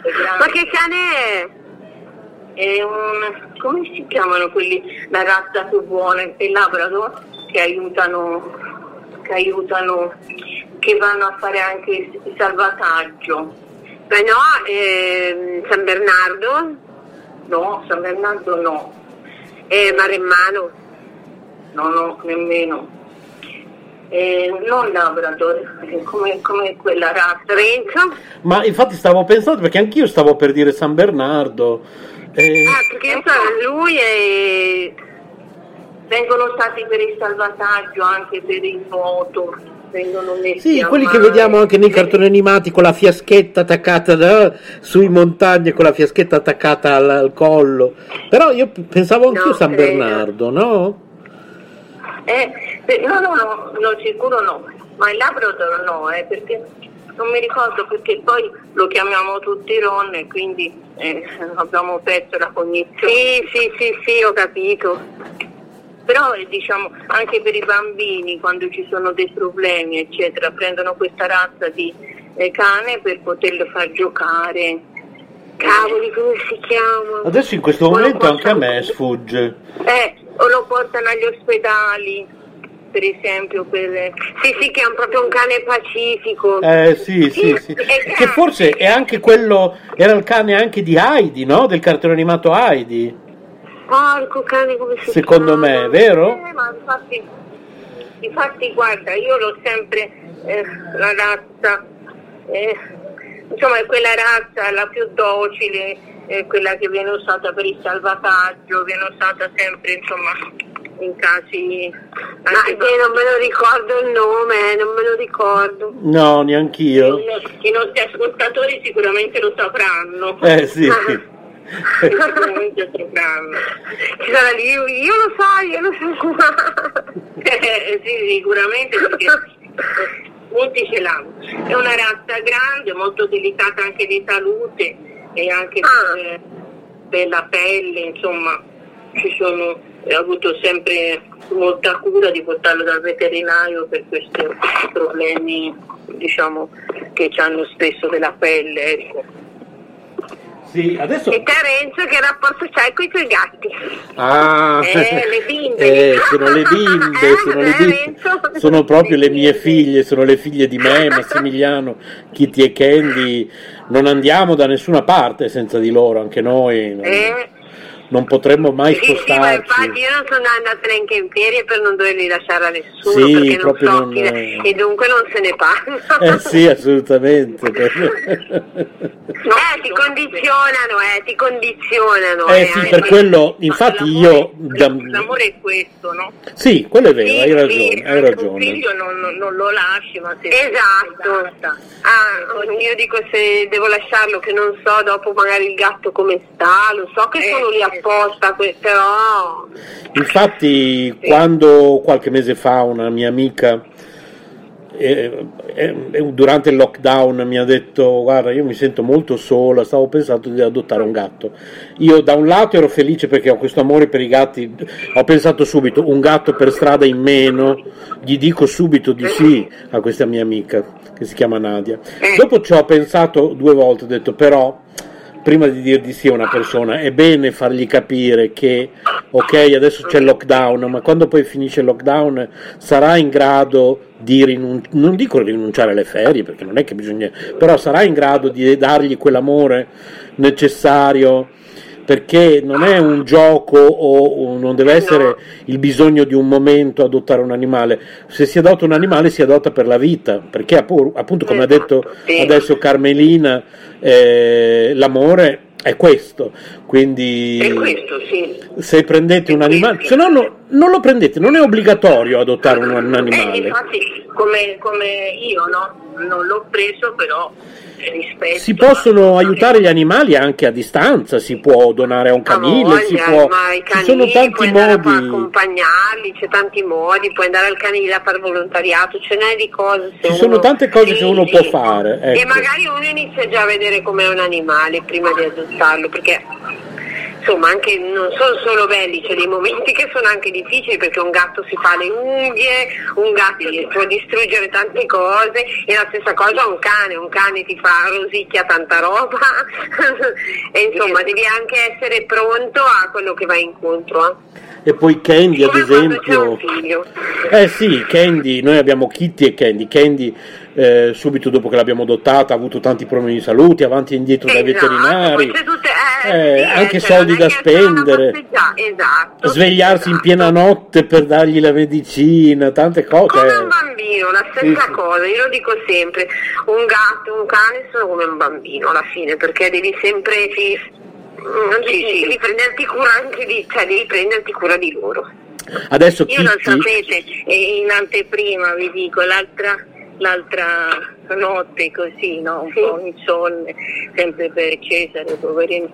È grande. Ma che cane è? È un... come si chiamano quelli? La razza più buona, il Labrador, che aiutano, che aiutano, che vanno a fare anche il salvataggio. Beh no, eh, San Bernardo? No, San Bernardo no. E Maremmano? No, no, nemmeno. Eh, non Labrador, come, come quella razza. Renzo? Ma infatti stavo pensando, perché anch'io stavo per dire San Bernardo. eh, Ah, perché so, lui è... Vengono stati per il salvataggio, anche per il voto, vengono messi Sì, quelli che vediamo anche nei cartoni animati con la fiaschetta attaccata da- sui montagne, con la fiaschetta attaccata al, al collo. Però io pensavo anch'io No, San credo. Bernardo, no? Eh, eh, no, no, no, no, sicuro no, ma il Labrador no, eh, perché non mi ricordo perché poi lo chiamiamo tutti Ron e quindi eh, abbiamo perso la cognizione. Sì, sì, sì, sì, ho capito. Però eh, diciamo anche per i bambini quando ci sono dei problemi eccetera prendono questa razza di eh, cane per poterlo far giocare. Cavoli, come si chiama? Adesso in questo momento anche a me sfugge. Eh, o lo portano agli ospedali, per esempio per... Sì, sì, che è un- proprio un cane pacifico. Eh sì, sì, sì. Che forse è anche quello, era il cane anche di Heidi, no? Del cartone animato Heidi, Porco cane, come si secondo chiama? me, vero? Eh, ma infatti, infatti guarda, io l'ho sempre, eh, la razza, eh, insomma è quella razza la più docile, quella che viene usata per il salvataggio, viene usata sempre insomma in casi... Ma eh, non me lo ricordo il nome, eh, non me lo ricordo. No, neanch'io. I nostri ascoltatori sicuramente lo sapranno. Eh sì. Sicuramente sapranno. Ci sarà lì, io, io lo so, io lo so. Eh, sì, sicuramente perché eh, molti ce l'hanno. È una razza grande, molto delicata anche di salute e anche Ah. per, per la pelle, insomma, ci sono, ho avuto sempre molta cura di portarlo dal veterinario per questi problemi, diciamo, che hanno spesso della pelle, ecco. Sì, adesso... E te Renzo che rapporto c'hai con i tuoi gatti? Ah, Eh, le bimbe. Eh, sono le bimbe, Eh, sono le bimbe. Sono proprio le mie figlie, sono le figlie di me, Massimiliano, Kitty e Candy. Non andiamo da nessuna parte senza di loro, anche noi. Non, Eh, non potremmo mai sì, sì, ma spostarci. infatti io non sono andata neanche in ferie per non doverli lasciare a nessuno Sì, perché non proprio so non- chi- e dunque non se ne parla. Eh sì, assolutamente. Eh, ti condizionano, eh, ti condizionano. Eh sì, per quello, infatti io... L'amore è questo, no? Sì, quello è vero, Sì, hai sì, ragione, hai anche Un ragione. figlio non, non- non lo lasci, ma se Esatto. Ah, io dico se devo lasciarlo che non so dopo magari il gatto come sta, lo so che Eh, sono lì sì. Apposta, però Infatti, quando qualche mese fa una mia amica, eh, eh, durante il lockdown, mi ha detto: Guarda, io mi sento molto sola, stavo pensando di adottare un gatto. Io, da un lato, ero felice perché ho questo amore per i gatti, ho pensato subito: un gatto per strada in meno, gli dico subito di sì a questa mia amica che si chiama Nadia. Dopo ci ho pensato due volte, ho detto: Però. Prima di dir di sì a una persona, è bene fargli capire che ok, adesso c'è il lockdown, ma quando poi finisce il lockdown sarà in grado di rinunciare, non dico rinunciare alle ferie, perché non è che bisogna, però sarà in grado di dargli quell'amore necessario perché non è un gioco o non deve essere il bisogno di un momento adottare un animale. Se si adotta un animale si adotta per la vita, perché appunto come ha detto adesso Carmelina, eh, l'amore è questo. Quindi è questo, sì. se prendete un animale, se no, no, non lo prendete, non è obbligatorio adottare un, un animale. Eh, infatti, come, come io no? non l'ho preso, però rispetto. Si possono aiutare gli animali anche a distanza, si può donare a un canile, voglia, si può... ci sono tanti modi. accompagnarli, c'è tanti modi, puoi andare al canile a fare volontariato, ce n'è di cose. Ci sono tante cose che uno può fare. Ecco. E magari uno inizia già a vedere com'è un animale prima di adottarlo, perché insomma anche non sono solo belli, c'è dei momenti che sono anche difficili perché un gatto si fa le unghie, un gatto può distruggere tante cose e la stessa cosa un cane, un cane ti fa rosicchia tanta roba e insomma devi anche essere pronto a quello che vai incontro. Eh. E poi Candy ad esempio. Eh sì, Candy, noi abbiamo Kitty e Candy. Candy eh, subito dopo che l'abbiamo adottata ha avuto tanti problemi di salute, avanti e indietro esatto, dai veterinari, tutte, eh, eh, sì, anche cioè, soldi da spendere, esatto, svegliarsi esatto. in piena notte per dargli la medicina, tante cose. Come un bambino, la stessa sì, cosa, io lo dico sempre, un gatto, un cane sono come un bambino alla fine, perché devi sempre sì, sì, devi prenderti cura anche di, cioè devi prenderti cura di loro. Adesso Io non sapete, in anteprima vi dico, l'altra, l'altra notte così, no? un po' insonne, sempre per Cesare, poverino.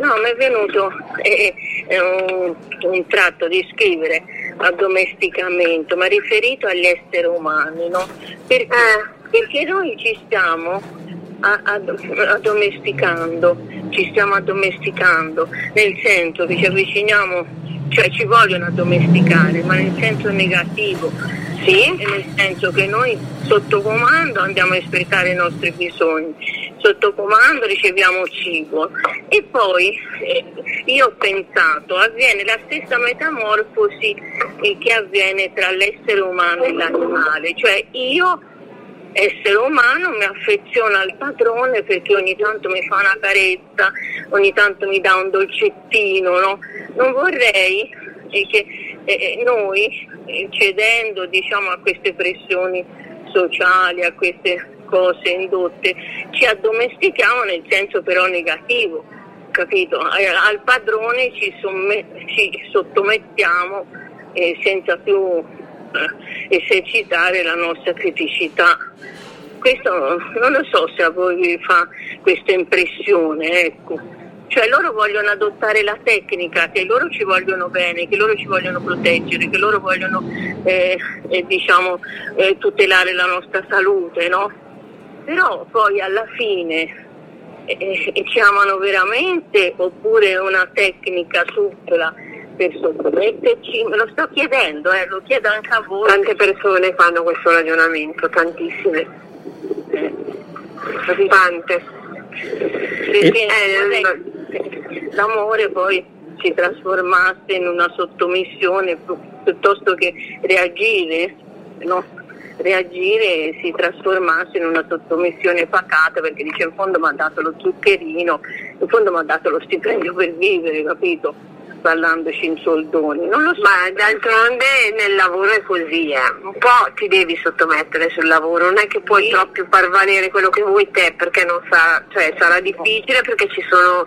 No, mi è venuto eh, eh, un, un, tratto di scrivere addomesticamento, ma riferito agli esseri umani, no? Perché, eh. perché noi ci stiamo addomesticando, ci stiamo addomesticando, nel senso che ci avviciniamo, cioè ci vogliono addomesticare, ma nel senso negativo, sì, nel senso che noi sotto comando andiamo a espletare i nostri bisogni, sotto comando riceviamo cibo. E poi eh, io ho pensato avviene la stessa metamorfosi eh, che avviene tra l'essere umano e l'animale, cioè io essere umano mi affeziona al padrone perché ogni tanto mi fa una carezza, ogni tanto mi dà un dolcettino, no? Non vorrei che eh, noi, eh, cedendo diciamo, a queste pressioni sociali, a queste cose indotte, ci addomestichiamo nel senso però negativo, capito? Al padrone ci, somme- ci sottomettiamo eh, senza più eh, esercitare la nostra criticità. Questo non lo so se a voi vi fa questa impressione, ecco. Cioè loro vogliono adottare la tecnica, che loro ci vogliono bene, che loro ci vogliono proteggere, che loro vogliono eh, eh, diciamo, eh, tutelare la nostra salute, no? Però poi alla fine eh, ci amano veramente oppure una tecnica suppla per sottometterci, me lo sto chiedendo, eh, lo chiedo anche a voi. Tante persone fanno questo ragionamento, tantissime. Eh, tante. Perché eh, l'amore poi si trasformasse in una sottomissione piuttosto che reagire, no? reagire si trasformasse in una sottomissione pacata perché dice in fondo mi ha dato lo zuccherino, in fondo mi ha dato lo stipendio per vivere, capito? Parlandoci in soldoni. Non lo so. Ma d'altronde nel lavoro è così, eh. un po' ti devi sottomettere sul lavoro, non è che puoi sì. proprio far valere quello che vuoi te perché non sa, cioè, sarà difficile perché ci sono,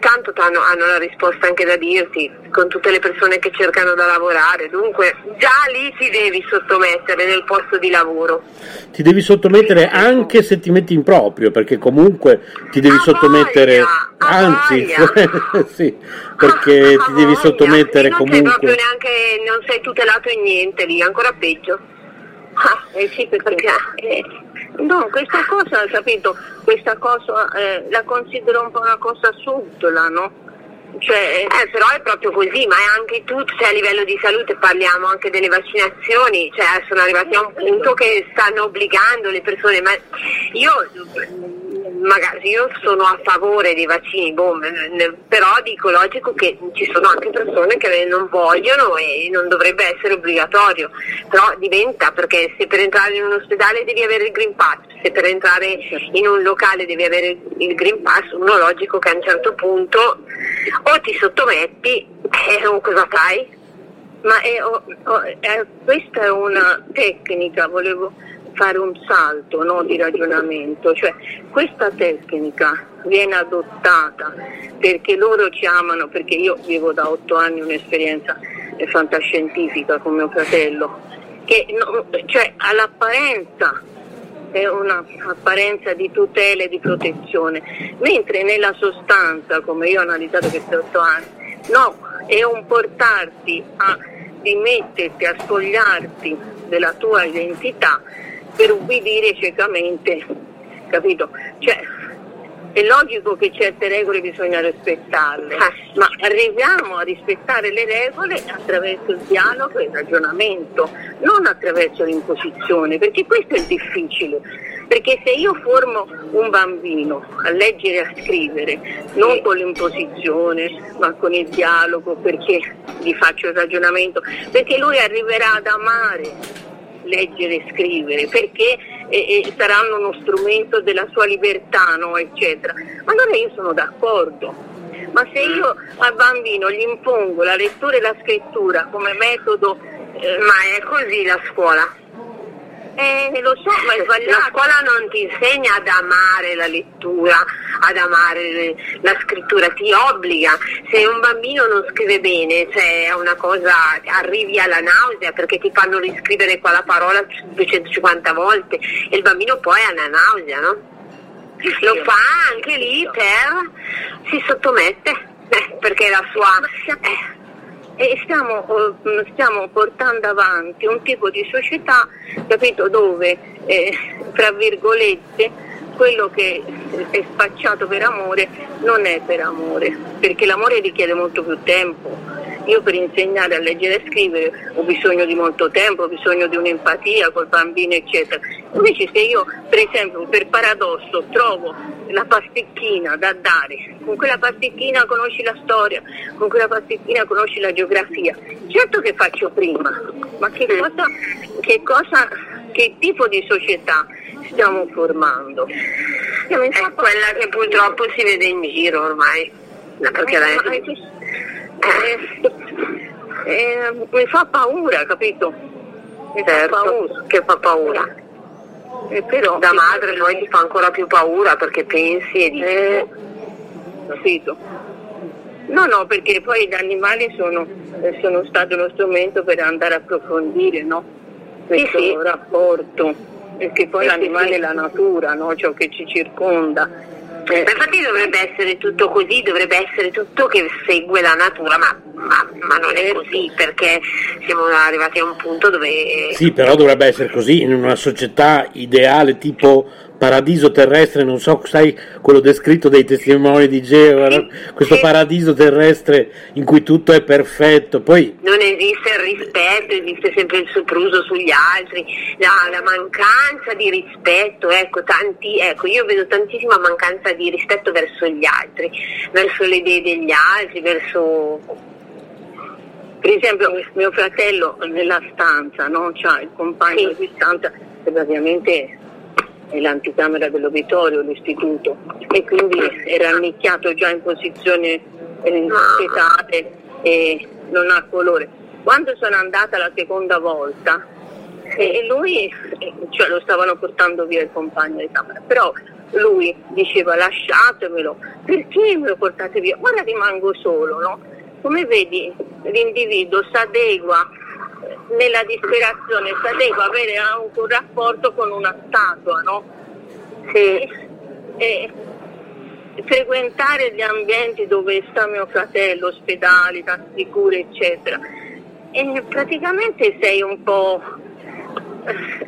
tanto hanno, hanno la risposta anche da dirti, con tutte le persone che cercano da lavorare, dunque già lì ti devi sottomettere nel posto di lavoro. Ti devi sottomettere anche se ti metti in proprio, perché comunque ti devi a sottomettere, voglia, anzi, sì, perché ti devi sottomettere non comunque. Sei neanche, non sei tutelato in niente lì, ancora peggio. Ah, eh sì, perché, eh, no, questa cosa, capito, questa cosa eh, la considero un po' una cosa subdola, no? Cioè, eh, però è proprio così, ma è anche tutto, cioè, a livello di salute parliamo anche delle vaccinazioni, cioè sono arrivati a un punto che stanno obbligando le persone, ma io magari io sono a favore dei vaccini, boh, però dico logico che ci sono anche persone che non vogliono e non dovrebbe essere obbligatorio, però diventa perché se per entrare in un ospedale devi avere il Green Pass, se per entrare in un locale devi avere il Green Pass, uno logico che a un certo punto o ti sottometti e eh, cosa fai? Ma è, oh, oh, è, questa è una tecnica, volevo fare un salto no, di ragionamento, cioè questa tecnica viene adottata perché loro ci amano, perché io vivo da otto anni un'esperienza fantascientifica con mio fratello, che no, cioè, all'apparenza è un'apparenza di tutela e di protezione, mentre nella sostanza, come io ho analizzato questi otto anni, no, è un portarti a dimetterti, a spogliarti della tua identità per ubbidire ciecamente, capito? Cioè, è logico che certe regole bisogna rispettarle, ah, ma arriviamo a rispettare le regole attraverso il dialogo e il ragionamento, non attraverso l'imposizione, perché questo è difficile. Perché se io formo un bambino a leggere e a scrivere, non con l'imposizione, ma con il dialogo, perché gli faccio il ragionamento, perché lui arriverà ad amare leggere e scrivere, perché eh, eh, saranno uno strumento della sua libertà, no? eccetera. Allora io sono d'accordo, ma se io al bambino gli impongo la lettura e la scrittura come metodo, eh, ma è così la scuola? Eh, lo so, ma è sbagliato. La scuola non ti insegna ad amare la lettura, ad amare la scrittura, ti obbliga. Se un bambino non scrive bene, cioè è una cosa, arrivi alla nausea perché ti fanno riscrivere quella parola 250 volte e il bambino poi ha la nausea, no? Lo fa anche lì per, si sottomette, eh, perché la sua... Eh, e stiamo, eh, stiamo, portando avanti un tipo di società capito, dove, eh, tra virgolette, quello che è spacciato per amore non è per amore, perché l'amore richiede molto più tempo io per insegnare a leggere e scrivere ho bisogno di molto tempo, ho bisogno di un'empatia col bambino, eccetera. Invece se io, per esempio, per paradosso trovo la pasticchina da dare, con quella pasticchina conosci la storia, con quella pasticchina conosci la geografia, certo che faccio prima, ma che cosa, che, cosa, che tipo di società stiamo formando? È quella che purtroppo si vede in giro ormai. Perché lei... Eh, eh, mi fa paura, capito? Mi certo, fa paura. che fa paura. Eh, però, da madre poi ti fa ancora più paura perché pensi e dici... Eh, capito? No, no, perché poi gli animali sono, eh, sono stati uno strumento per andare a approfondire no? questo sì, sì. rapporto, perché poi l'animale è la natura, no? ciò che ci circonda eh, infatti dovrebbe essere tutto così, dovrebbe essere tutto che segue la natura, ma, ma, ma, non è così perché siamo arrivati a un punto dove... Sì, però dovrebbe essere così in una società ideale tipo paradiso terrestre, non so, sai quello descritto dai testimoni di Geova, no? questo sì. paradiso terrestre in cui tutto è perfetto. Poi... Non esiste il rispetto, esiste sempre il sopruso sugli altri, la, la mancanza di rispetto, ecco, tanti, ecco, io vedo tantissima mancanza di rispetto verso gli altri, verso le idee degli altri, verso per esempio mio fratello nella stanza, no? C'ha il compagno sì. di stanza praticamente l'anticamera dell'obitorio, l'istituto, e quindi era annicchiato già in posizione eh, e non ha colore. Quando sono andata la seconda volta, e lui, cioè lo stavano portando via il compagno di camera, però lui diceva lasciatemelo, perché me lo portate via? Ora rimango solo, no? Come vedi l'individuo si adegua nella disperazione si adegua avere anche un rapporto con una statua, no? Sì. E frequentare gli ambienti dove sta mio fratello, ospedali, case cure, eccetera. E praticamente sei un po'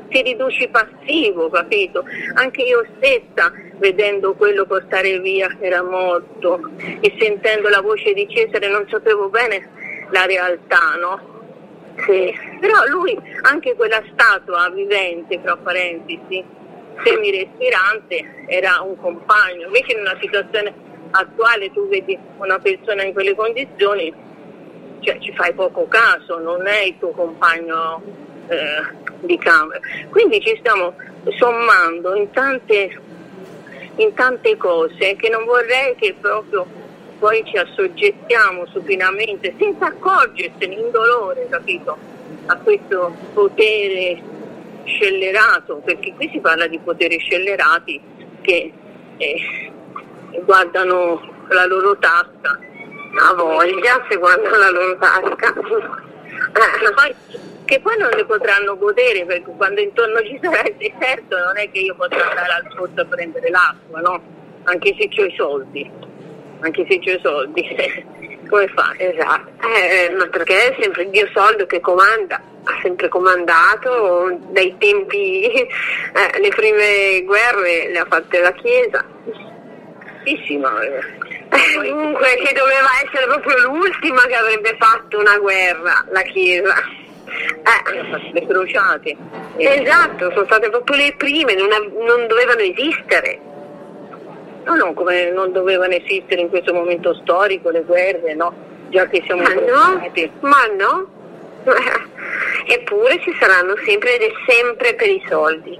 ti riduci passivo, capito? Anche io stessa, vedendo quello portare via che era morto e sentendo la voce di Cesare, non sapevo bene la realtà, no? Sì. Però lui, anche quella statua vivente, tra parentesi, semirespirante era un compagno, invece in una situazione attuale tu vedi una persona in quelle condizioni, cioè ci fai poco caso, non è il tuo compagno eh, di camera. Quindi ci stiamo sommando in tante, in tante cose che non vorrei che proprio poi ci assoggettiamo supinamente, senza accorgersene, in dolore, capito, a questo potere scellerato, perché qui si parla di poteri scellerati che eh, guardano la loro tasca. A voglia se guardano la loro tasca. Che poi, che poi non ne potranno godere perché quando intorno ci sarà il deserto non è che io possa andare al pozzo a prendere l'acqua, no? Anche se ho i soldi, anche se i soldi. Come fa? Esatto, eh, ma perché è sempre Dio soldo che comanda, ha sempre comandato dai tempi, eh, le prime guerre le ha fatte la Chiesa. Sì, sì, ma... Eh, Dunque, che doveva essere proprio l'ultima che avrebbe fatto una guerra, la Chiesa. Eh. Le crociate. Esatto, sono state proprio le prime, non, av- non dovevano esistere. No, no, come non dovevano esistere in questo momento storico le guerre, no? Già che siamo Ma no, ma no. Eppure ci saranno sempre ed è sempre per i soldi.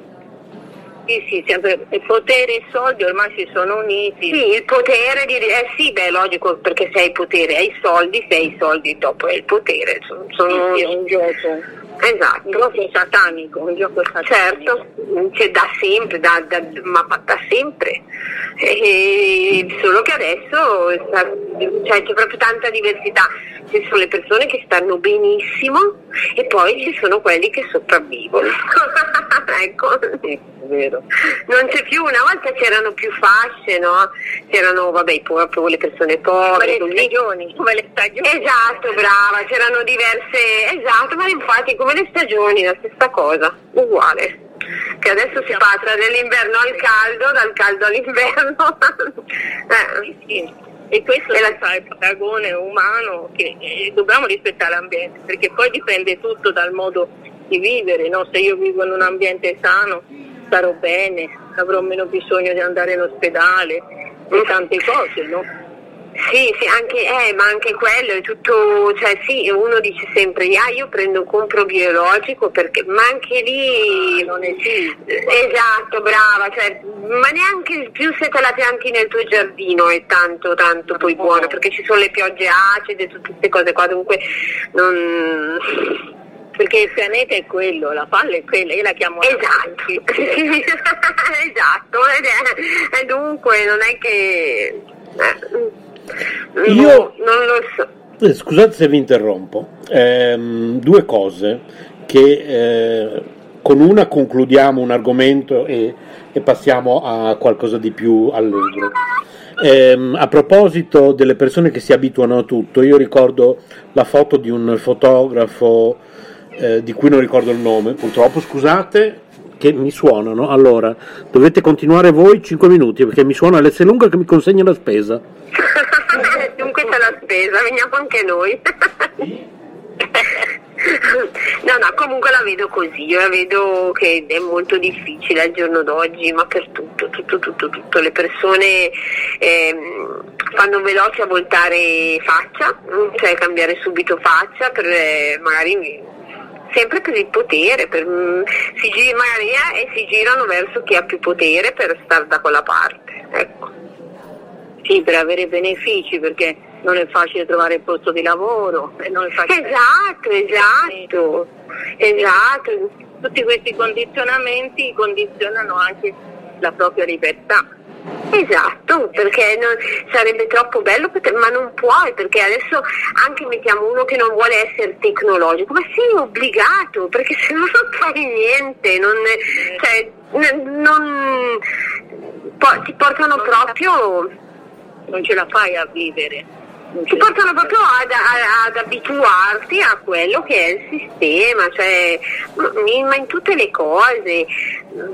Sì, sì, sempre il potere e i soldi ormai si sono uniti. Sì, il potere di... Eh sì, beh, logico, perché se hai potere hai i soldi, se hai i soldi dopo hai il potere. Sono, sono- Sì, è un gioco. Esatto. Un satanico, un gioco satanico. Certo, c'è da sempre, da, da- ma da sempre. E- solo che adesso cioè, c'è proprio tanta diversità. Ci sono le persone che stanno benissimo e poi ci sono quelli che sopravvivono. ecco. Vero. Non c'è più, una volta c'erano più fasce, no? C'erano, vabbè, proprio le persone Come povere, le così. stagioni, come le stagioni. Esatto, brava, c'erano diverse, esatto, ma infatti come le stagioni, la stessa cosa, uguale. Che adesso si passa dall'inverno al caldo, dal caldo all'inverno. Eh, sì. E questo E la- fa il paragone umano che eh, dobbiamo rispettare l'ambiente, perché poi dipende tutto dal modo di vivere, no? Se io vivo in un ambiente sano starò bene, avrò meno bisogno di andare in ospedale e tante cose, no? Sì, sì, anche, eh, ma anche quello è tutto, cioè sì, uno dice sempre, ah io prendo compro biologico perché, ma anche lì Non esiste. Esatto, brava, cioè, ma neanche più se te la pianti nel tuo giardino è tanto, tanto poi No. buono, perché ci sono le piogge acide, tutte queste cose qua, dunque non... Perché il pianeta è quello, la palla è quella, io la chiamo la Esatto, esatto, ed è- e dunque non è che... Io- no, non lo so. Eh, Scusate se vi interrompo. Ehm, due cose che eh, con una concludiamo un argomento e, e passiamo a qualcosa di più allegro. Ehm, a proposito delle persone che si abituano a tutto, io ricordo la foto di un fotografo eh, di cui non ricordo il nome, purtroppo, scusate, che mi suonano. Allora, dovete continuare voi 5 minuti perché mi suona l'S lunga che mi consegna la spesa. Dunque c'è la spesa, veniamo anche noi. No, no, comunque la vedo così, io la vedo che è molto difficile al giorno d'oggi, ma per tutto, tutto, tutto, tutto. Le persone ehm, fanno veloce a voltare faccia, cioè cambiare subito faccia per eh, magari sempre per il potere, per, mm, si magari eh, e si girano verso chi ha più potere per stare da quella parte. Ecco. Sì, per avere benefici, perché non è facile trovare il posto di lavoro, non è facile... Esatto, esatto, esatto. Tutti questi condizionamenti condizionano anche la propria libertà. Esatto, perché non- sarebbe troppo bello, poter- ma non puoi, perché adesso anche mettiamo uno che non vuole essere tecnologico, ma è obbligato, perché se no non fai niente, non, cioè, n- non- po- ti portano proprio, Non ce la fai a vivere. Ti portano proprio ad, ad, ad, abituarti a quello che è il sistema, cioè, ma in tutte le cose,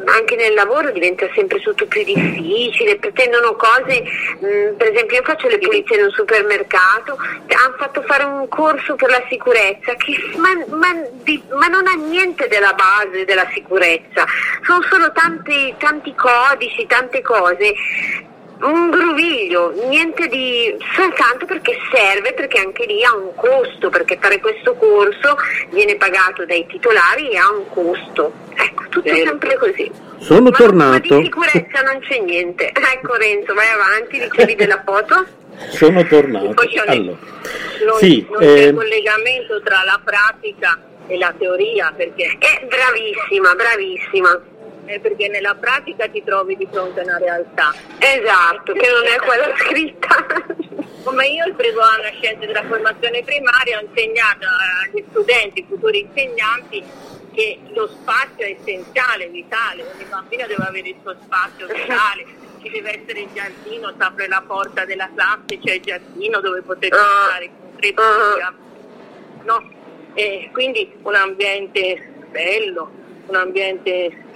anche nel lavoro diventa sempre tutto più difficile, pretendono cose, mh, per esempio io faccio le pulizie in un supermercato, hanno fatto fare un corso per la sicurezza, che, ma, ma, di, ma, non ha niente della base della sicurezza, sono solo tanti, tanti codici, tante cose un groviglio, niente di soltanto perché serve, perché anche lì ha un costo, perché fare questo corso viene pagato dai titolari e ha un costo. Ecco, tutto certo. sempre così. Sono ma, tornato. Ma di sicurezza non c'è niente. Ecco Renzo, vai avanti, dicevi della foto. Sono tornato. Allora. Non, sì, non eh... c'è collegamento tra la pratica e la teoria perché... È bravissima, bravissima eh, perché nella pratica ti trovi di fronte a una realtà. Esatto, che non è quella scritta. Come io il primo anno a scienze della formazione primaria ho insegnato agli studenti, futuri insegnanti, che lo spazio è essenziale, vitale, ogni bambino deve avere il suo spazio vitale, ci deve essere il giardino, si apre la porta della classe, c'è il giardino dove poter giocare, uh, uh. no? E quindi un ambiente bello, un ambiente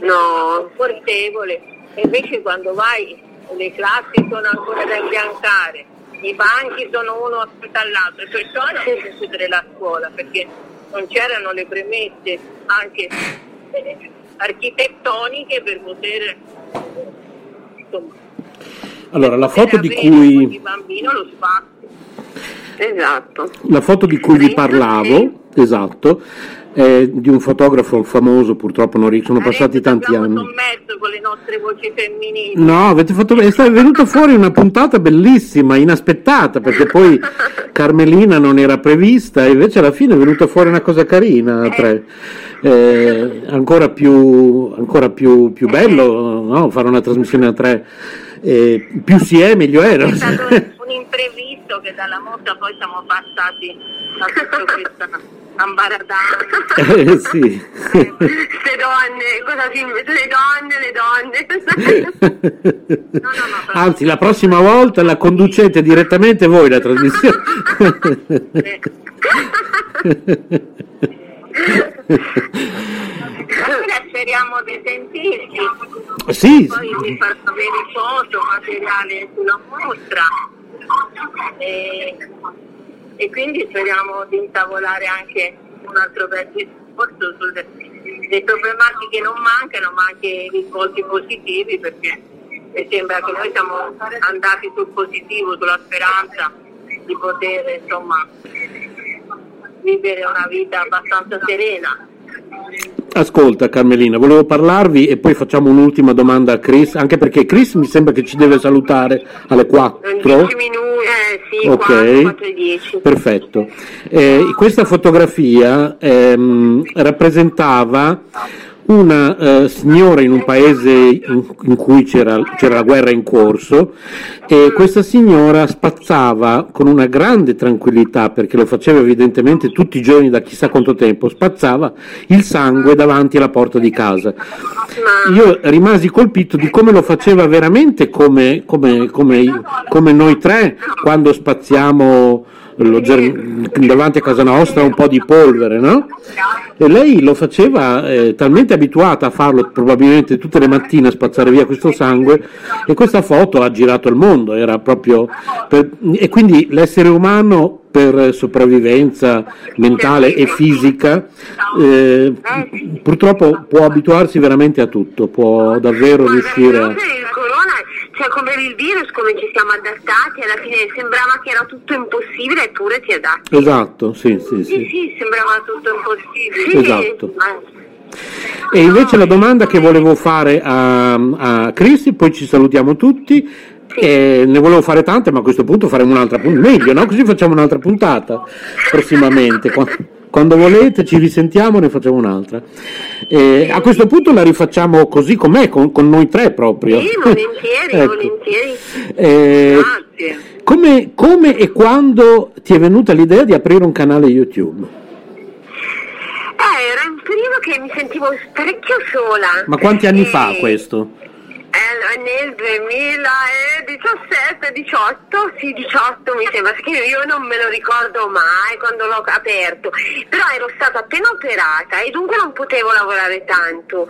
no, confortevole. E invece quando vai le classi sono ancora da imbiancare, i banchi sono uno accanto all'altro, perciò non si chiudere la scuola perché non c'erano le premesse anche architettoniche per poter insomma, allora la foto di cui bambino lo spazio esatto la foto di cui vi parlavo esatto eh, di un fotografo famoso, purtroppo non ricordo, sono passati tanti anni. con le nostre voci femminili. No, avete fatto è venuta fuori una puntata bellissima, inaspettata, perché poi Carmelina non era prevista invece alla fine è venuta fuori una cosa carina, eh. tre. Eh, ancora più, ancora più, più bello no? fare una trasmissione a tre. Eh, più si è meglio è. È stato un imprevisto che dalla mossa poi siamo passati a tutto questo ambaradano. Eh sì. Le donne, cosa si le donne, le donne. no, no, no, Anzi, la prossima volta la conducete direttamente voi la trasmissione. speriamo di sentirci. Sì. Poi vi farò vedere foto, materiale sulla mostra. E e quindi speriamo di intavolare anche un altro bel discorso sulle le problematiche non mancano ma anche i risvolti positivi perché mi sembra che noi siamo andati sul positivo, sulla speranza di poter insomma vivere una vita abbastanza serena Ascolta Carmelina, volevo parlarvi e poi facciamo un'ultima domanda a Chris, anche perché Chris mi sembra che ci deve salutare alle 4. 10 minuti, eh, sì, ok, 4, 4 10. perfetto. Eh, questa fotografia ehm, rappresentava una eh, signora in un paese in, in cui c'era, c'era, la guerra in corso e questa signora spazzava con una grande tranquillità, perché lo faceva evidentemente tutti i giorni da chissà quanto tempo, spazzava il sangue davanti alla porta di casa. Io rimasi colpito di come lo faceva veramente come, come, come, come noi tre quando spazziamo davanti a casa nostra un po' di polvere, no? E lei lo faceva eh, talmente abituata a farlo probabilmente tutte le mattine a spazzare via questo sangue e questa foto ha girato il mondo, era proprio per... e quindi l'essere umano per sopravvivenza mentale e fisica, eh, purtroppo può abituarsi veramente a tutto, può davvero riuscire a cioè come il virus, come ci siamo adattati, alla fine sembrava che era tutto impossibile eppure ti adatti. Esatto, sì, sì, sì. Sì, sì, sembrava tutto impossibile. Esatto. E invece la domanda che volevo fare a, a Cristi, poi ci salutiamo tutti, sì. ne volevo fare tante, ma a questo punto faremo un'altra puntata, meglio, no? Così facciamo un'altra puntata prossimamente. Quando volete ci risentiamo ne facciamo un'altra. Eh, a questo punto la rifacciamo così com'è, con, con noi tre proprio. Sì, volentieri, ecco. volentieri. Eh, Grazie. Come, come e quando ti è venuta l'idea di aprire un canale YouTube? Eh, era un periodo che mi sentivo parecchio sola. Ma quanti anni e... fa questo? Eh, nel 2017-18, sì 18 mi sembra, perché io non me lo ricordo mai quando l'ho aperto, però ero stata appena operata e dunque non potevo lavorare tanto.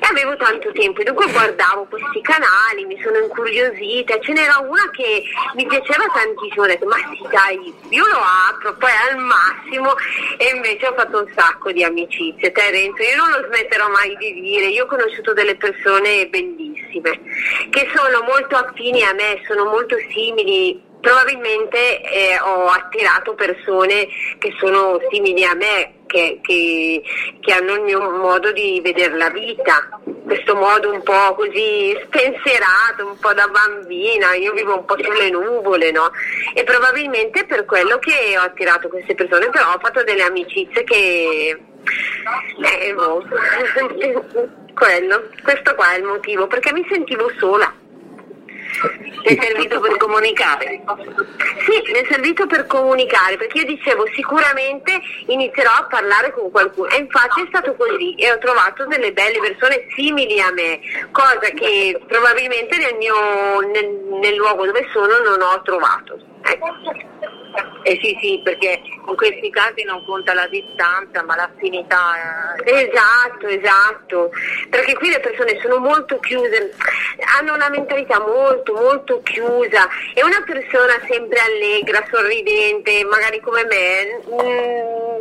E avevo tanto tempo. E dunque guardavo questi canali, mi sono incuriosita, ce n'era una che mi piaceva tantissimo, ho detto ma sì dai, io lo apro poi al massimo. E invece ho fatto un sacco di amicizie, te Renzo, io non lo smetterò mai di dire, io ho conosciuto delle persone bellissime che sono molto affini a me, sono molto simili probabilmente eh, ho attirato persone che sono simili a me, che, che, che, hanno il mio modo di vedere la vita, questo modo un po' così spensierato, un po' da bambina, io vivo un po' sulle nuvole, no? E probabilmente per quello che ho attirato queste persone, però ho fatto delle amicizie che... Eh, boh. quello, questo qua è il motivo, perché mi sentivo sola. Ti è servito per comunicare? Sì, mi è servito per comunicare, perché io dicevo sicuramente inizierò a parlare con qualcuno e infatti è stato così e ho trovato delle belle persone simili a me, cosa che probabilmente nel, mio, nel, nel luogo dove sono non ho trovato. Eh sì, sì, perché in questi casi non conta la distanza, ma l'affinità. Esatto, esatto, perché qui le persone sono molto chiuse, hanno una mentalità molto, molto chiusa e una persona sempre allegra, sorridente, magari come me, mh, mm,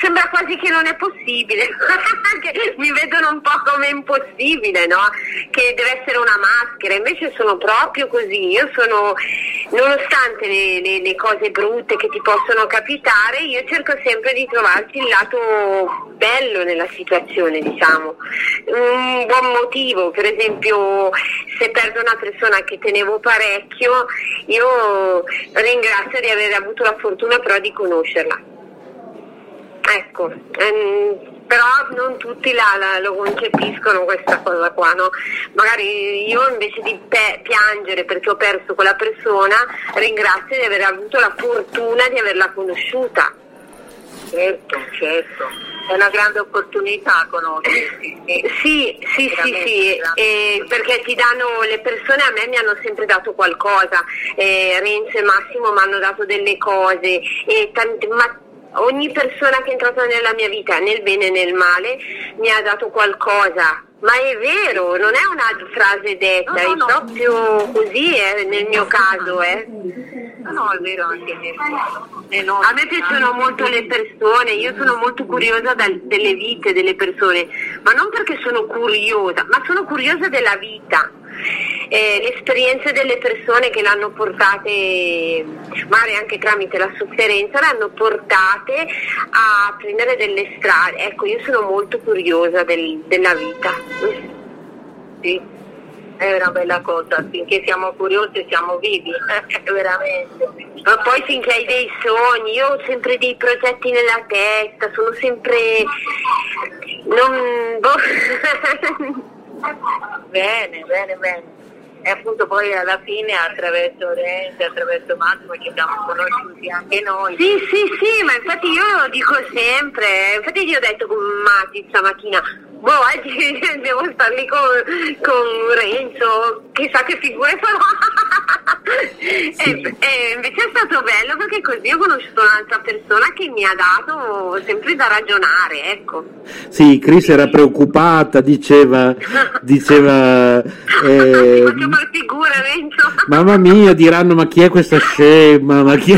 sembra quasi che non è possibile, mi vedono un po' come impossibile, no? Che deve essere una maschera, invece sono proprio così, io sono, nonostante le, le, le cose brutte che ti possono capitare, io cerco sempre di trovarti il lato bello nella situazione, diciamo. Un buon motivo, per esempio se perdo una persona che tenevo parecchio, io ringrazio di aver avuto la fortuna però di conoscerla. Ecco, ehm, però non tutti la, la, lo concepiscono questa cosa qua, no? Magari io invece di pe- piangere perché ho perso quella persona, ringrazio di aver avuto la fortuna di averla conosciuta. Certo, certo, è una grande opportunità conoscerti. Sì, sì, sì, sì, eh, perché ti danno, le persone a me mi hanno sempre dato qualcosa, eh, Renzo e Massimo mi hanno dato delle cose, e tanti, ma ogni persona che è entrata nella mia vita, nel bene e nel male, mi ha dato qualcosa. Ma è vero, non è una frase detta, no, no, è no. proprio così eh, nel mio caso. Eh. No, è vero anche nel, nel A me piacciono molto le persone, io sono molto curiosa dal, delle vite delle persone, ma non perché sono curiosa, ma sono curiosa della vita eh, le esperienze delle persone che l'hanno portate, magari anche tramite la sofferenza, l'hanno portate a prendere delle strade. Ecco, io sono molto curiosa del, della vita. Sì, è una bella cosa, finché siamo curiosi siamo vivi, veramente. Ma poi finché hai dei sogni, io ho sempre dei progetti nella testa, sono sempre... Non... Bene, bene, bene. E appunto poi alla fine attraverso Renzi, attraverso Massimo ci siamo conosciuti anche noi. Sì, sì, sì, ma infatti io lo dico sempre, infatti io ho detto con Matti stamattina, boh, oggi devo star lì con, con Renzo, chissà che figure farò. Sì. E, e, invece è stato bello perché così ho conosciuto un'altra persona che mi ha dato sempre da ragionare, ecco. Sì, Chris era preoccupata, diceva, diceva eh, far figura, Renzo. Mamma mia, diranno ma chi è questa scema? Ma chi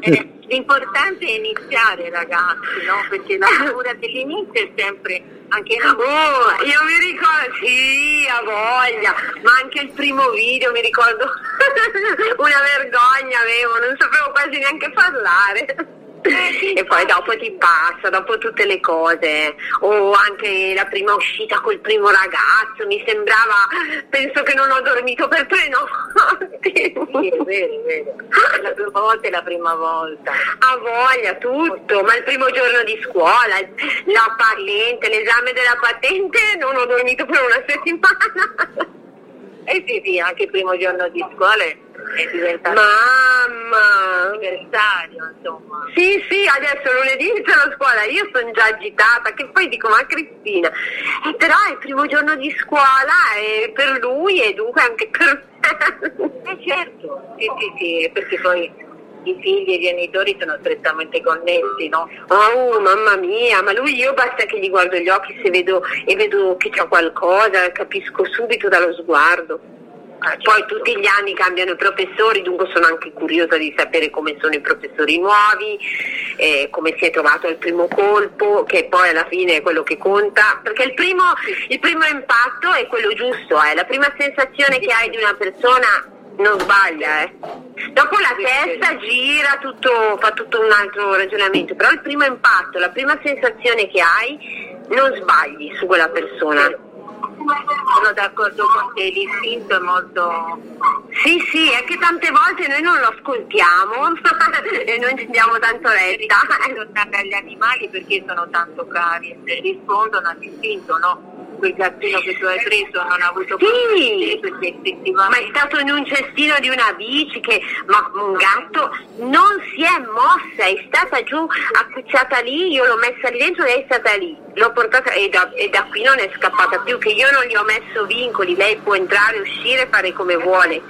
è... L'importante è iniziare ragazzi, no? Perché la paura dell'inizio è sempre anche una Oh, io mi ricordo, sì, a voglia, ma anche il primo video mi ricordo una vergogna avevo, non sapevo quasi neanche parlare e poi dopo ti passa, dopo tutte le cose, o anche la prima uscita col primo ragazzo, mi sembrava, penso che non ho dormito per tre notti. Sì, è vero, è vero. La prima volta è la prima volta. Ha voglia, tutto, ma il primo giorno di scuola, la patente, l'esame della patente, non ho dormito per una settimana. Eh sì, sì, anche il primo giorno di scuola è diventato Mamma! anniversario, insomma. Sì, sì, adesso lunedì inizio la scuola, io sono già agitata, che poi dico, ma Cristina, eh, però è il primo giorno di scuola e per lui e dunque anche per me. Eh certo, sì, sì, sì, perché poi i figli e i genitori sono strettamente connessi, no? Oh, mamma mia, ma lui io basta che gli guardo gli occhi se vedo, e vedo che c'è qualcosa, capisco subito dallo sguardo. Ah, Poi certo. tutti gli anni cambiano i professori, dunque sono anche curiosa di sapere come sono i professori nuovi, eh, come si è trovato al primo colpo, che poi alla fine è quello che conta, perché il primo, il primo impatto è quello giusto, eh. la prima sensazione che hai di una persona non sbaglia, eh. dopo la testa gira, tutto, fa tutto un altro ragionamento, però il primo impatto, la prima sensazione che hai, non sbagli su quella persona. Sono d'accordo con te, l'istinto è molto... Sì, sì, è che tante volte noi non lo ascoltiamo e non ci diamo tanto retta. Rispondono agli animali perché sono tanto cari, e rispondono all'istinto, no? Quel gattino che tu hai preso non ha avuto Sì. problemi perché Ma è effettivamente stato in un cestino di una bici che, ma un gatto non si è mossa, è stata giù accucciata lì, io l'ho messa lì dentro, lei è stata lì, l'ho portata e da, e da qui non è scappata più, che io non gli ho messo vincoli, lei può entrare, uscire, fare come vuole,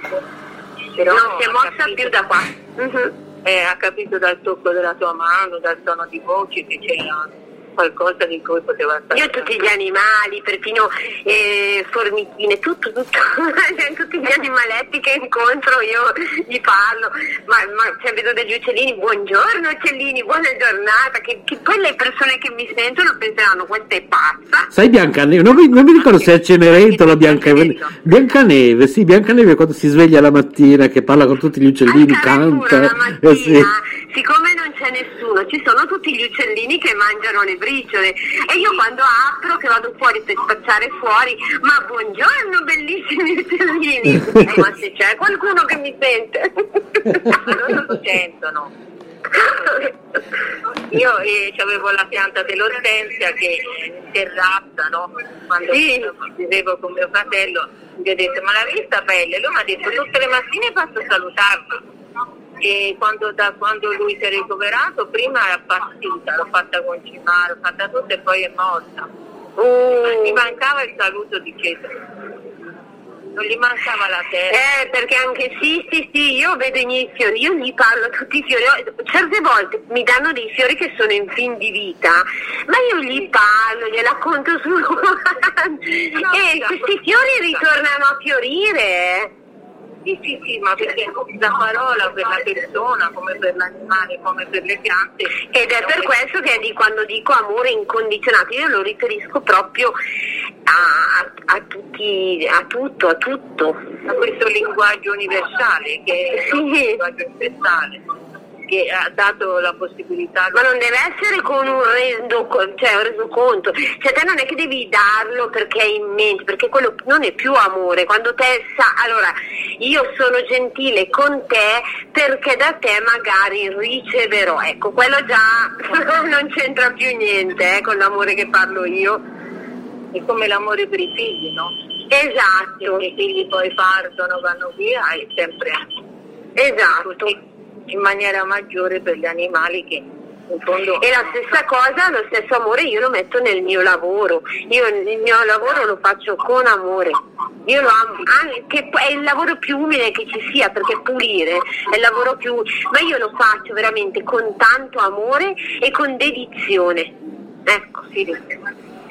Però non si è mossa capito- più da qua. Mhm. eh, ha capito dal tocco della tua mano, dal tono di voce che c'era qualcosa di cui poteva stare. Io tutti gli animali, perfino eh, formichine, tutto, tutto, tutti gli animaletti che incontro io gli parlo, ma, ma cioè, vedo degli uccellini, buongiorno uccellini, buona giornata, che, che poi le persone che mi sentono penseranno questa è pazza. Sai Biancaneve, non mi, non mi ricordo se è Cenerentola o Biancaneve. Biancaneve, sì, Biancaneve quando si sveglia la mattina che parla con tutti gli uccellini, Carrefour canta. la mattina, eh sì. Siccome non c'è nessuno, ci sono tutti gli uccellini che mangiano le briciole e io quando apro, che vado fuori per spacciare fuori, ma buongiorno bellissimi uccellini, Eh, ma se c'è qualcuno che mi sente. loro lo sentono. Io eh, avevo la pianta dell'ortensia che terrazza, no? Quando Sì. vivevo con mio fratello, gli ho detto ma l'hai vista bella? Lui mi ha detto tutte le mattine passo a salutarla. E quando, da quando lui si è ricoverato, prima è appassita, l'ho fatta concimare, l'ho fatta tutto e poi è morta. Oh. Mi mancava il saluto di Cesare. Non gli mancava la terra. Eh, perché anche sì, sì, sì, io vedo i miei fiori, io gli parlo a tutti i fiori, Io- certe volte mi danno dei fiori che sono in fin di vita, ma io gli parlo, gli racconto su e questi fiori ritornano a fiorire. Sì, sì, sì, ma perché la parola per la persona, come per l'animale, come per le piante. Ed è per questo che di quando dico amore incondizionato, io lo riferisco proprio a, a tutti, a tutto, a tutto. A questo linguaggio universale, che è Sì. un linguaggio universale, che ha dato la possibilità... Ma non deve essere con un reso, cioè un resoconto, cioè te non è che devi darlo perché è in mente, perché quello non è più amore, quando te sa, allora io sono gentile con te perché da te magari riceverò, ecco, quello già non c'entra più niente eh, con l'amore che parlo io. È come l'amore per i figli, no? Esatto, i figli poi partono, vanno via, è sempre esatto. In maniera maggiore per gli animali che in fondo... E la stessa cosa, lo stesso amore io lo metto nel mio lavoro. Io il mio lavoro lo faccio con amore. Io lo amo, anche è il lavoro più umile che ci sia, perché pulire è il lavoro più ma io lo faccio veramente con tanto amore e con dedizione. Ecco, Sì,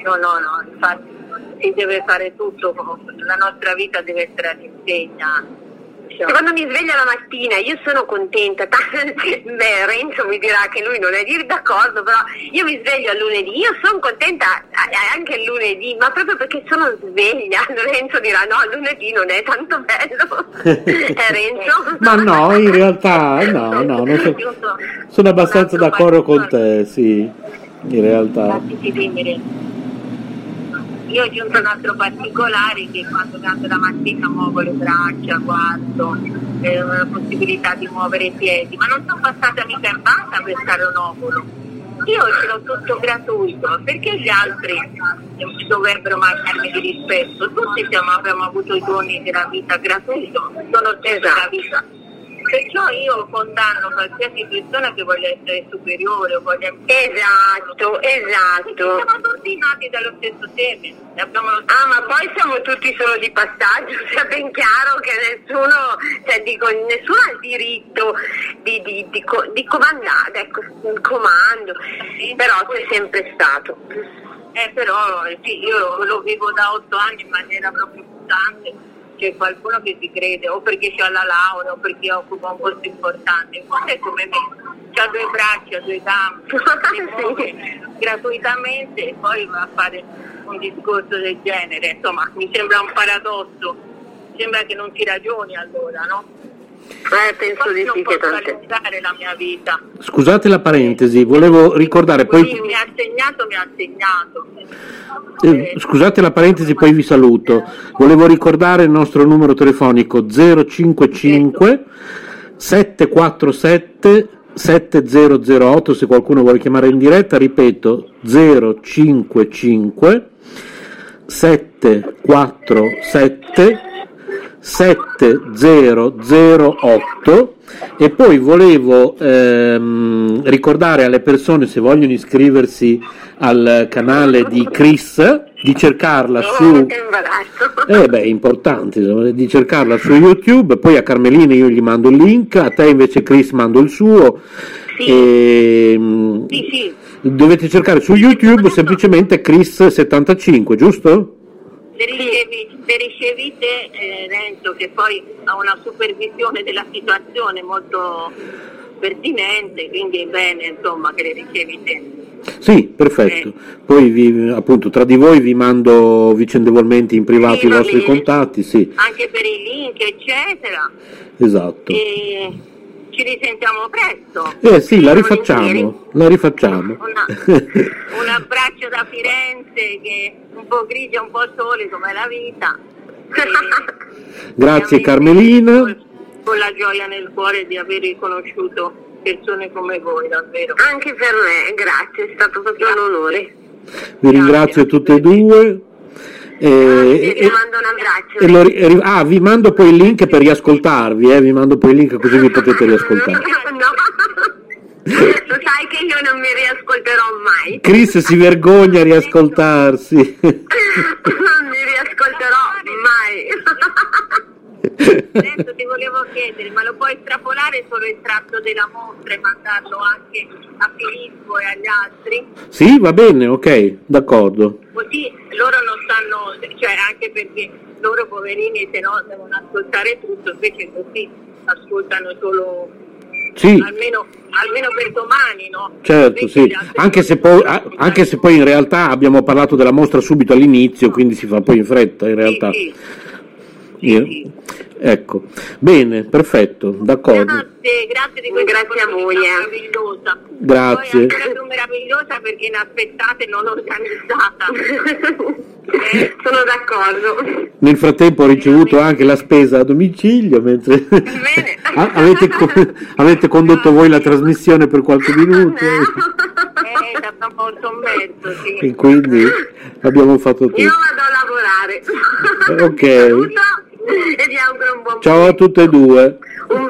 no, no, no, infatti si deve fare tutto, la nostra vita deve essere all'insegna. Diciamo. Quando mi sveglio la mattina io sono contenta, beh Renzo mi dirà che lui non è d'accordo, però io mi sveglio a lunedì, io sono contenta anche il lunedì, ma proprio perché sono sveglia, Renzo dirà no, lunedì non è tanto bello, eh Renzo? Ma no, in realtà no, no, non so- sono abbastanza d'accordo con te, sì, in realtà. Io ho aggiunto un altro particolare che quando canto la mattina muovo le braccia, guardo, eh, la possibilità di muovere i piedi, ma non sono passata mica in banca per stare un ovulo. io ce l'ho tutto gratuito, perché gli altri dovrebbero mancarmi di rispetto? Tutti siamo, abbiamo avuto i doni della vita gratuito, sono sempre la vita Perciò io condanno qualsiasi persona che voglia essere superiore o voglia... Esatto, esatto. Siamo tutti nati dallo stesso seme. Ah, ma poi siamo tutti solo di passaggio, sia ben chiaro che nessuno, cioè dico, nessuno ha il diritto di, di, di, di comandare, ecco, un comando, sì, però c'è sempre stato. Eh, però sì, io lo, lo vivo da otto anni in maniera proprio costante c'è qualcuno che si crede o perché c'ha la laurea o perché occupa un posto importante, in fondo è come me, ha due braccia, due gambe, gratuitamente e poi va a fare un discorso del genere, insomma mi sembra un paradosso, sembra che non si ragioni allora, no? Eh, penso di sì che tante. la mia vita. Scusate la parentesi, volevo ricordare poi... Mi ha segnato, mi ha segnato. Eh, scusate la parentesi, poi vi saluto. Volevo ricordare il nostro numero telefonico 055 747 7008 se qualcuno vuole chiamare in diretta, ripeto 055 747 7008 e poi volevo ehm, ricordare alle persone se vogliono iscriversi al canale di Chris di cercarla su eh beh, importante di cercarla su YouTube poi a Carmelina io gli mando il link a te invece Chris mando il suo sì. E, ehm, sì, sì. dovete cercare su YouTube semplicemente Chris75 giusto? Le, ricevi, le ricevite eh, Renzo che poi ha una supervisione della situazione molto pertinente, quindi è bene insomma che le ricevi te. Sì, perfetto. Eh. Poi vi, appunto tra di voi vi mando vicendevolmente in privato sì, i vostri contatti, sì. Anche per i link, eccetera. Esatto. E ci risentiamo presto. Eh sì, la rifacciamo, la rifacciamo. Una, un abbraccio da Firenze che è un po' grigia, un po' sole come la vita. Grazie Carmelina. Con la gioia nel cuore di aver riconosciuto persone come voi, davvero. Anche per me, grazie, è stato proprio grazie. un onore. Vi ringrazio tutte e due. Eh, vi mando un abbraccio. Lo, ah, vi mando poi il link per riascoltarvi, eh, vi mando poi il link così vi potete riascoltare. no. Lo sai che io non mi riascolterò mai. Chris si vergogna a riascoltarsi. non mi riascolterò mai. Adesso ti volevo chiedere, ma lo puoi estrapolare solo il tratto della mostra e mandarlo anche a Filippo e agli altri? Sì, va bene, ok, d'accordo. Così loro non sanno, cioè anche perché loro poverini se no devono ascoltare tutto, invece così ascoltano solo sì. Almeno, almeno, per domani, no? Certo, sì. Anche se, poi, anche se, poi, in realtà abbiamo parlato della mostra subito all'inizio, quindi si fa poi in fretta in realtà. Sì, sì. Io, ecco, bene, perfetto, d'accordo. Grazie, grazie di questa grazie a voi, eh. meravigliosa. Grazie. Poi più meravigliosa perché inaspettate e non organizzata. eh, sono d'accordo. Nel frattempo ho ricevuto anche la spesa a domicilio mentre avete, avete, condotto voi la trasmissione per qualche minuto. Eh, è stato un po' sommerso, sì. E quindi abbiamo fatto tutto. Io vado a lavorare. Ok. e vi auguro un buon Ciao a tutte e due.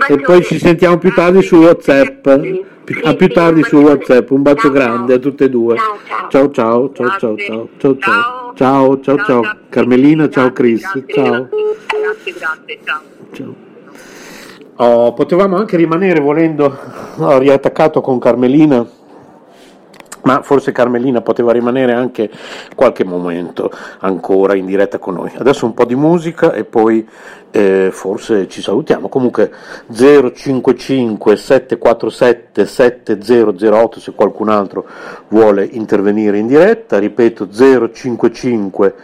E poi ci sentiamo più tardi su WhatsApp. A più tardi su WhatsApp. Un bacio grande a tutte e due. Ciao ciao ciao ciao ciao ciao ciao ciao ciao ciao Carmelina, ciao Chris. Ciao. Grazie, grazie, ciao. Ciao. Oh, potevamo anche rimanere volendo oh, riattaccato con Carmelina ma forse Carmelina poteva rimanere anche qualche momento ancora in diretta con noi. Adesso un po' di musica e poi eh, forse ci salutiamo. Comunque 055 747 7008 se qualcun altro vuole intervenire in diretta, ripeto 055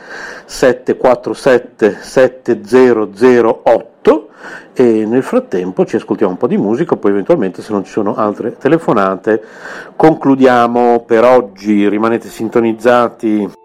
747 7008 e nel frattempo ci ascoltiamo un po' di musica, poi eventualmente se non ci sono altre telefonate concludiamo per oggi, rimanete sintonizzati.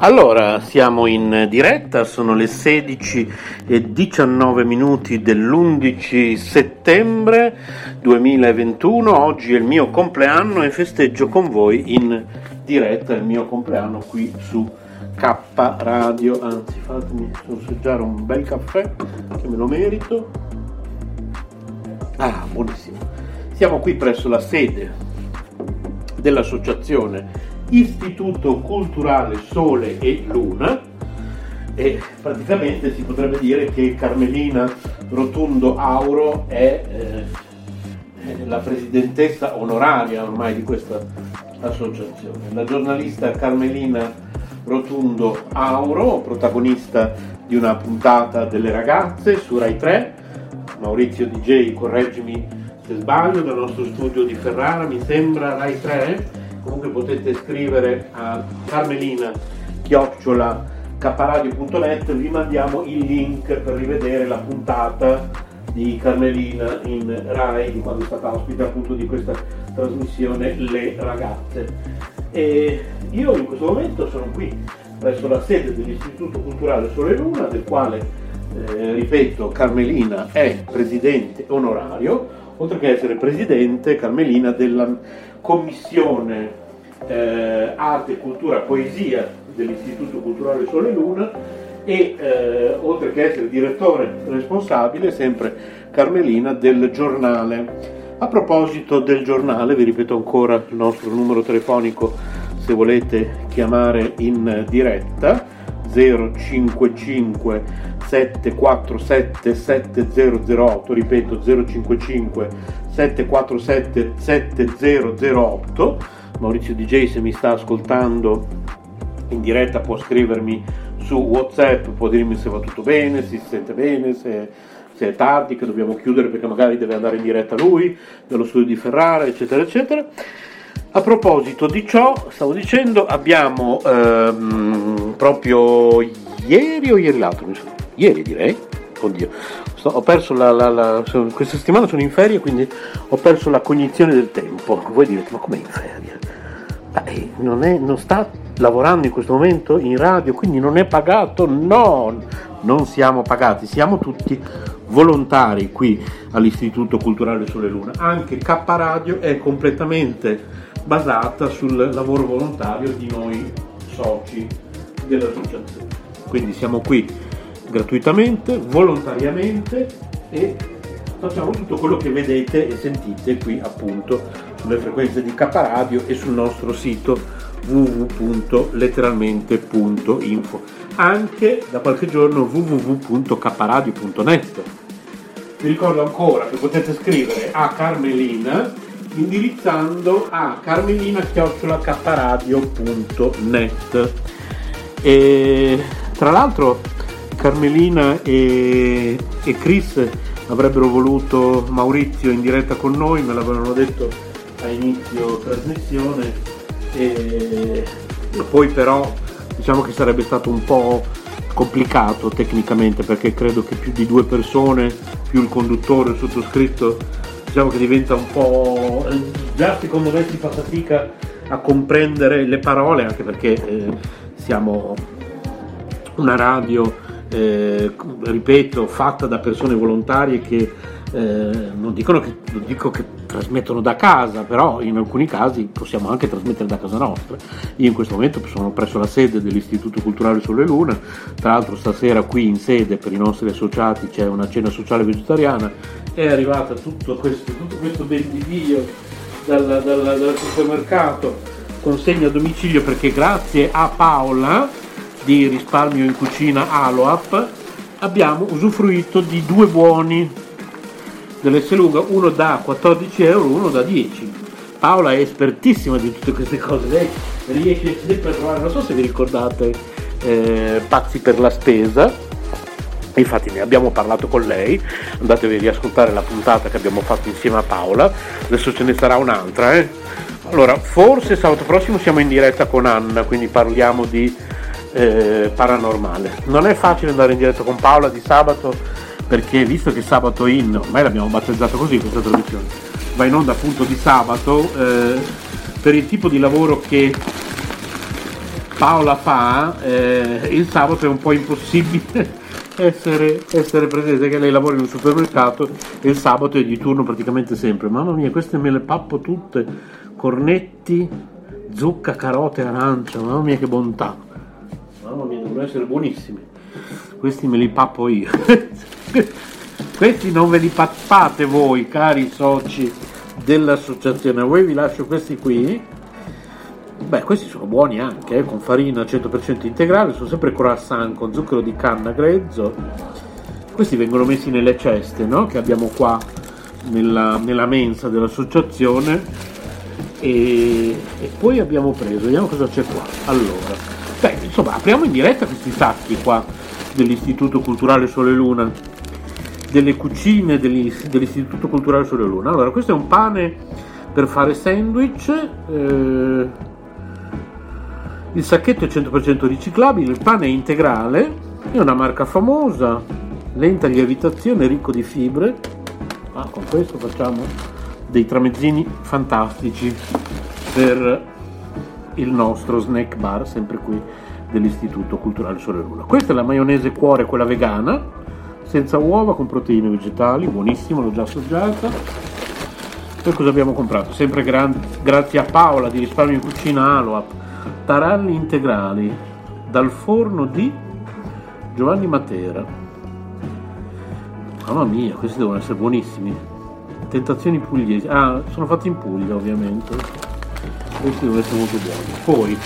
Allora, siamo in diretta, sono le 16 e 19 minuti dell'11 settembre 2021, oggi è il mio compleanno e festeggio con voi in diretta il mio compleanno qui su K Radio, anzi fatemi sorseggiare un bel caffè che me lo merito. Ah, buonissimo. Siamo qui presso la sede dell'associazione Istituto Culturale Sole e Luna e praticamente si potrebbe dire che Carmelina Rotundo Auro è, eh, la presidentessa onoraria ormai di questa associazione. La giornalista Carmelina Rotundo Auro, protagonista di una puntata delle ragazze su Rai 3, Maurizio DJ, correggimi se sbaglio, dal nostro studio di Ferrara, mi sembra Rai 3, comunque potete scrivere a carmelina chiocciola caparadio.net vi mandiamo il link per rivedere la puntata di Carmelina in Rai di quando è stata ospite appunto di questa trasmissione Le Ragazze. E io in questo momento sono qui presso la sede dell'Istituto Culturale Sole Luna del quale eh, ripeto Carmelina è presidente onorario oltre che essere presidente Carmelina della commissione eh, arte, cultura, poesia dell'Istituto Culturale Sole Luna e eh, oltre che essere direttore responsabile, sempre Carmelina, del giornale. A proposito del giornale, vi ripeto ancora il nostro numero telefonico se volete chiamare in diretta 055 747 7008, ripeto 055 747 7008. Maurizio DJ se mi sta ascoltando in diretta può scrivermi su Whatsapp, può dirmi se va tutto bene, se si sente bene, se, se è tardi, che dobbiamo chiudere perché magari deve andare in diretta lui, nello studio di Ferrara, eccetera, eccetera. A proposito di ciò, stavo dicendo, abbiamo ehm, proprio ieri o ieri l'altro, ieri direi, oddio, sto, ho perso la, la, la, questa settimana sono in ferie quindi ho perso la cognizione del tempo. Voi direte, ma com'è in ferie? Beh, non, è, non sta lavorando in questo momento in radio, quindi non è pagato? No, non siamo pagati, siamo tutti volontari qui all'Istituto Culturale Sole Luna. Anche K Radio è completamente basata sul lavoro volontario di noi soci dell'associazione. Quindi siamo qui gratuitamente, volontariamente e facciamo tutto quello che vedete e sentite qui appunto sulle frequenze di K Radio e sul nostro sito www.letteralmente.info anche da qualche giorno www.kradio.net vi ricordo ancora che potete scrivere a Carmelina indirizzando a carmelina-kradio.net e tra l'altro Carmelina e, e Chris avrebbero voluto Maurizio in diretta con noi, me l'avevano detto a inizio trasmissione e poi però diciamo che sarebbe stato un po' complicato tecnicamente perché credo che più di due persone più il conduttore, il sottoscritto diciamo che diventa un po' già secondo me si fa fatica a comprendere le parole anche perché eh, siamo una radio eh, ripeto, fatta da persone volontarie che eh, non, che, dico che trasmettono da casa, però in alcuni casi possiamo anche trasmettere da casa nostra. Io in questo momento sono presso la sede dell'Istituto Culturale Sole Luna, tra l'altro stasera qui in sede per i nostri associati c'è una cena sociale vegetariana, è arrivata tutto questo, tutto questo bendidio dal, dal, dal supermercato, consegna a domicilio perché grazie a Paola di risparmio in cucina Aloap abbiamo usufruito di due buoni dell'S Lunga, uno da 14 euro, uno da 10. Paola è espertissima di tutte queste cose, lei riesce sempre a trovare, non so se vi ricordate, eh, Pazzi per la spesa, infatti ne abbiamo parlato con lei, andatevi a riascoltare la puntata che abbiamo fatto insieme a Paola, adesso ce ne sarà un'altra. Eh? Allora, forse sabato prossimo siamo in diretta con Anna, quindi parliamo di eh, paranormale. Non è facile andare in diretta con Paola di sabato perché visto che sabato in, ormai l'abbiamo battezzato così questa tradizione, va in onda appunto di sabato, eh, per il tipo di lavoro che, Paola fa, eh, il sabato è un po' impossibile essere, essere presente, che lei lavora in un supermercato e il sabato è di turno praticamente sempre. Mamma mia, queste me le pappo tutte, cornetti, zucca, carote, arancia, mamma mia che bontà. Mamma mia, devono essere buonissimi. Questi me li pappo io. questi non ve li pappate voi, cari soci dell'associazione. A voi vi lascio questi qui Beh, questi sono buoni anche, eh, con farina 100% integrale, sono sempre croissant con zucchero di canna grezzo. Questi vengono messi nelle ceste no? che abbiamo qua nella, nella mensa dell'associazione. E, e, poi abbiamo preso, vediamo cosa c'è qua. Allora, beh, insomma, apriamo in diretta questi sacchi qua dell'Istituto Culturale Sole Luna, delle cucine dell'Istituto Culturale Sole Luna. Allora, questo è un pane per fare sandwich. Eh, il sacchetto è 100% riciclabile, il pane è integrale, è una marca famosa, lenta lievitazione, ricco di fibre. Ah, con questo facciamo dei tramezzini fantastici per il nostro snack bar, sempre qui dell'Istituto Culturale Sole Luna. Questa è la maionese cuore, quella vegana, senza uova, con proteine vegetali, buonissima, l'ho già assaggiata. Poi cosa abbiamo comprato? Sempre gran- grazie a Paola di Risparmio in Cucina Aloap taralli integrali dal forno di Giovanni Matera. Mamma mia, questi devono essere buonissimi. Tentazioni pugliesi. Ah, sono fatti in Puglia ovviamente. Questi devono essere molto buoni. Poi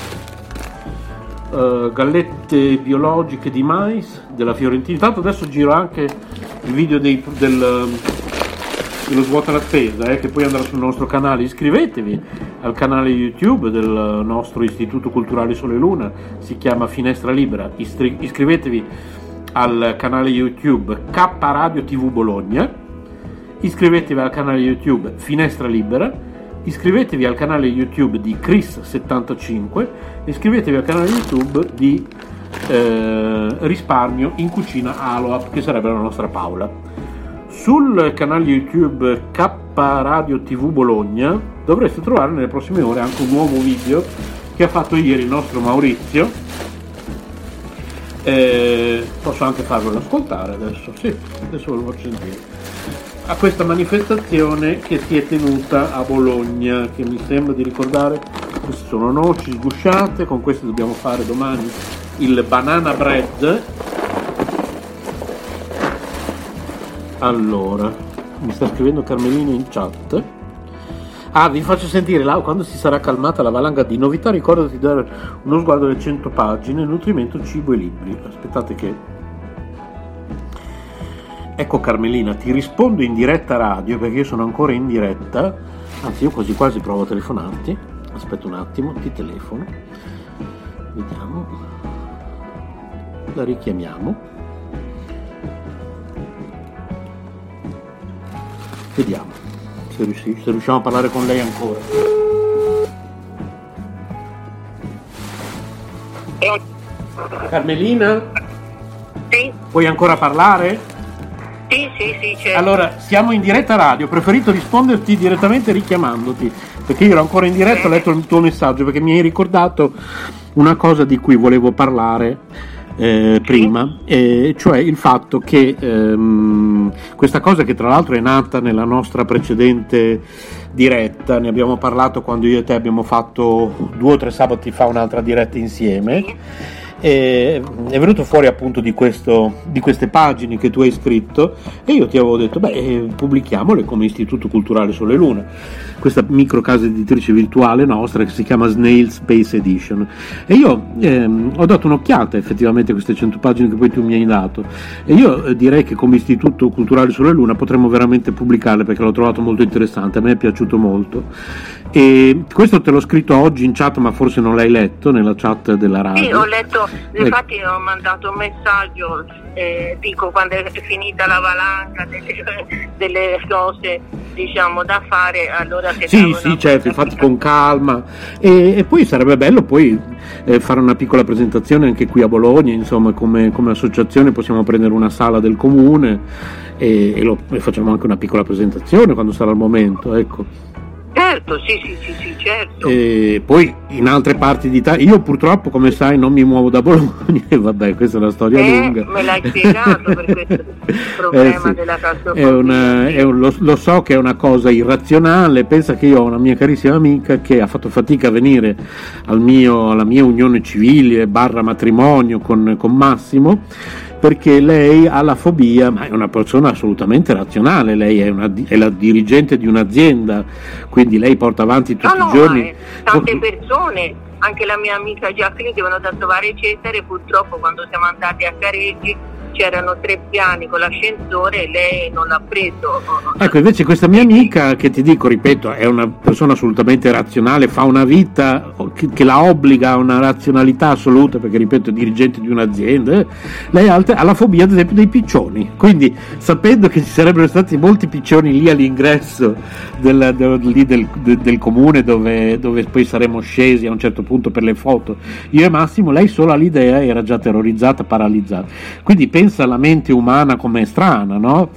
uh, gallette biologiche di mais della Fiorentina. Intanto adesso giro anche il video dei, del, dello svuota la spesa eh, che poi andrà sul nostro canale. Iscrivetevi al canale YouTube del nostro Istituto Culturale Sole Luna, si chiama Finestra Libera. Istri- iscrivetevi al canale YouTube K Radio TV Bologna, iscrivetevi al canale YouTube Finestra Libera, iscrivetevi al canale YouTube di Chris75, iscrivetevi al canale YouTube di eh, Risparmio in Cucina Aloap, che sarebbe la nostra Paola. Sul canale YouTube K Radio TV Bologna dovreste trovare nelle prossime ore anche un nuovo video che ha fatto ieri il nostro Maurizio. Eh, posso anche farvelo ascoltare adesso, sì, adesso ve lo faccio sentire. A questa manifestazione che si è tenuta a Bologna, che mi sembra di ricordare, queste sono noci sgusciate, con queste dobbiamo fare domani il banana bread Allora, mi sta scrivendo Carmelino in chat. Ah, vi faccio sentire là, quando si sarà calmata la valanga di novità, ricordati di dare uno sguardo alle 100 pagine, nutrimento, cibo e libri. Aspettate che... Ecco Carmelina, ti rispondo in diretta radio perché io sono ancora in diretta. Anzi, io quasi quasi provo a telefonarti. Aspetta un attimo, ti telefono. Vediamo. La richiamiamo. Vediamo se, riusci- se riusciamo a parlare con lei ancora. Carmelina? Sì, Puoi ancora parlare? Sì, sì, sì, certo. Allora, siamo in diretta radio, ho preferito risponderti direttamente richiamandoti, perché io ero ancora in diretta, ho letto il tuo messaggio, perché mi hai ricordato una cosa di cui volevo parlare eh, prima, eh, cioè il fatto che ehm, questa cosa che tra l'altro è nata nella nostra precedente diretta, ne abbiamo parlato quando io e te abbiamo fatto due o tre sabati fa un'altra diretta insieme. È venuto fuori appunto di, questo, di, queste pagine che tu hai scritto e io ti avevo detto beh eh, pubblichiamole come Istituto Culturale Sole Luna questa micro casa editrice virtuale nostra che si chiama Snail Space Edition. E io ehm, ho dato un'occhiata effettivamente a queste 100 pagine che poi tu mi hai dato. E io eh, direi che come Istituto Culturale sulla Luna potremmo veramente pubblicarle perché l'ho trovato molto interessante, a me è piaciuto molto e questo te l'ho scritto oggi in chat ma forse non l'hai letto nella chat della radio Sì, ho letto, Ecco. infatti ho mandato un messaggio, eh, dico quando è finita la valanga delle, delle cose diciamo da fare, allora se Sì, sì, certo, infatti con calma. E, e poi sarebbe bello poi eh, fare una piccola presentazione anche qui a Bologna, insomma, come, come associazione possiamo prendere una sala del comune e, e lo- e facciamo anche una piccola presentazione quando sarà il momento, ecco. Certo, sì, sì, sì, sì certo. E poi in altre parti d'Italia, io purtroppo come sai non mi muovo da Bologna e vabbè questa è una storia eh, lunga. Me l'hai spiegato per questo problema eh, sì. della è una, è un, lo, lo, so che è una cosa irrazionale, pensa che io ho una mia carissima amica che ha fatto fatica a venire al mio, alla mia unione civile barra matrimonio con, con Massimo perché lei ha la fobia, ma è una persona assolutamente razionale, lei è, una, è la dirigente di un'azienda, quindi lei porta avanti tutti no, i giorni... No, tante persone, anche la mia amica Giacomo devono da trovare Cesare, purtroppo quando siamo andati a Careggi c'erano tre piani con l'ascensore e lei non l'ha preso. Ecco, invece questa mia amica, che ti dico, ripeto, è una persona assolutamente razionale, fa una vita che, la obbliga a una razionalità assoluta, perché ripeto è dirigente di un'azienda, eh, lei ha, la fobia ad esempio dei piccioni, quindi sapendo che ci sarebbero stati molti piccioni lì all'ingresso del, del, del, del comune dove, dove poi saremmo scesi a un certo punto per le foto, io e Massimo, lei solo all'idea era già terrorizzata, paralizzata. Quindi pensa alla mente umana come strana, no?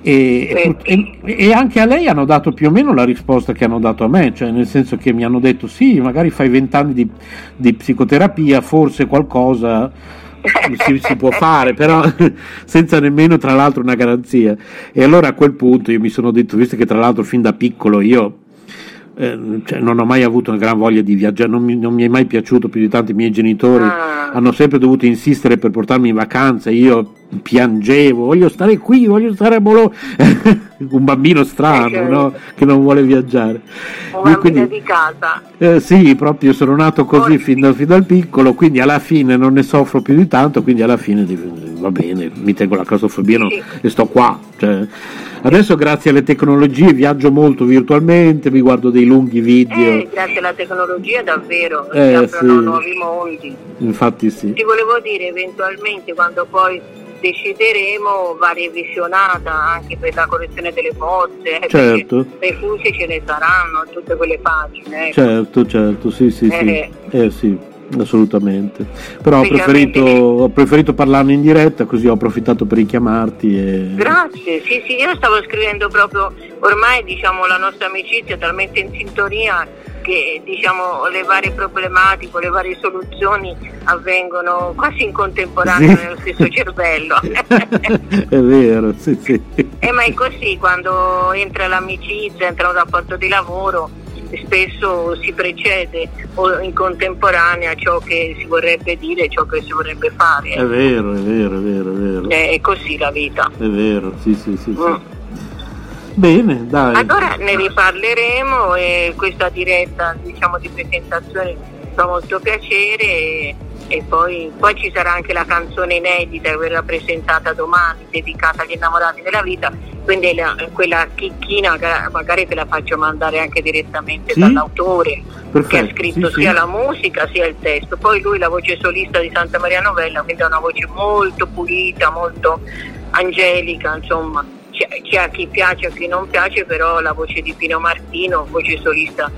E, e, e, anche a lei hanno dato più o meno la risposta che hanno dato a me, cioè nel senso che mi hanno detto sì, magari fai vent'anni di, di psicoterapia, forse qualcosa si, si, può fare, però senza nemmeno tra l'altro una garanzia. E allora a quel punto io mi sono detto, visto che tra l'altro fin da piccolo io eh, cioè, non ho mai avuto una gran voglia di viaggiare, non mi, non mi, è mai piaciuto più di tanto, i miei genitori ah. hanno sempre dovuto insistere per portarmi in vacanza, io piangevo, voglio stare qui, voglio stare a Bologna, un bambino strano eh, no? che non vuole viaggiare. Un bambino quindi, di casa. Eh, sì, proprio sono nato così fin, da, fin dal piccolo, quindi alla fine non ne soffro più di tanto, quindi alla fine va bene, mi tengo la claustrofobia sì. e sto qua. Cioè, Adesso grazie alle tecnologie viaggio molto virtualmente, mi guardo dei lunghi video. Eh, grazie alla tecnologia davvero, eh, si aprono sì. nuovi mondi. Infatti sì. Ti volevo dire eventualmente quando poi decideremo va revisionata anche per la correzione delle bozze, eh, certo. le fuse ce ne saranno, tutte quelle pagine. Ecco. Certo, certo, sì, sì, eh, sì. Eh, sì assolutamente. Però ho preferito, ho preferito, parlarne in diretta, così ho approfittato per richiamarti. E... Grazie, sì, sì, io stavo scrivendo proprio, ormai diciamo la nostra amicizia è talmente in sintonia che diciamo, le varie problematiche, le varie soluzioni avvengono quasi in contemporanea sì. nello stesso cervello. è vero, sì, sì. Eh, ma è così, quando entra l'amicizia, entra un rapporto di lavoro, spesso si precede o in contemporanea ciò che si vorrebbe dire e ciò che si vorrebbe fare. È vero, è vero, è vero, è vero. È così la vita. È vero, sì, sì, sì. Mm. Bene, dai. Allora ne riparleremo e questa diretta diciamo, di presentazione fa molto piacere e, e poi, poi, ci sarà anche la canzone inedita che verrà presentata domani dedicata agli innamorati della vita quindi la, quella chicchina magari te la faccio mandare anche direttamente sì? dall'autore Perfetto, che ha scritto sì, sia sì. la musica sia il testo poi lui la voce solista di Santa Maria Novella quindi ha una voce molto pulita molto angelica insomma c'è, c'è a chi piace a chi non piace però la voce di Pino Martino voce solista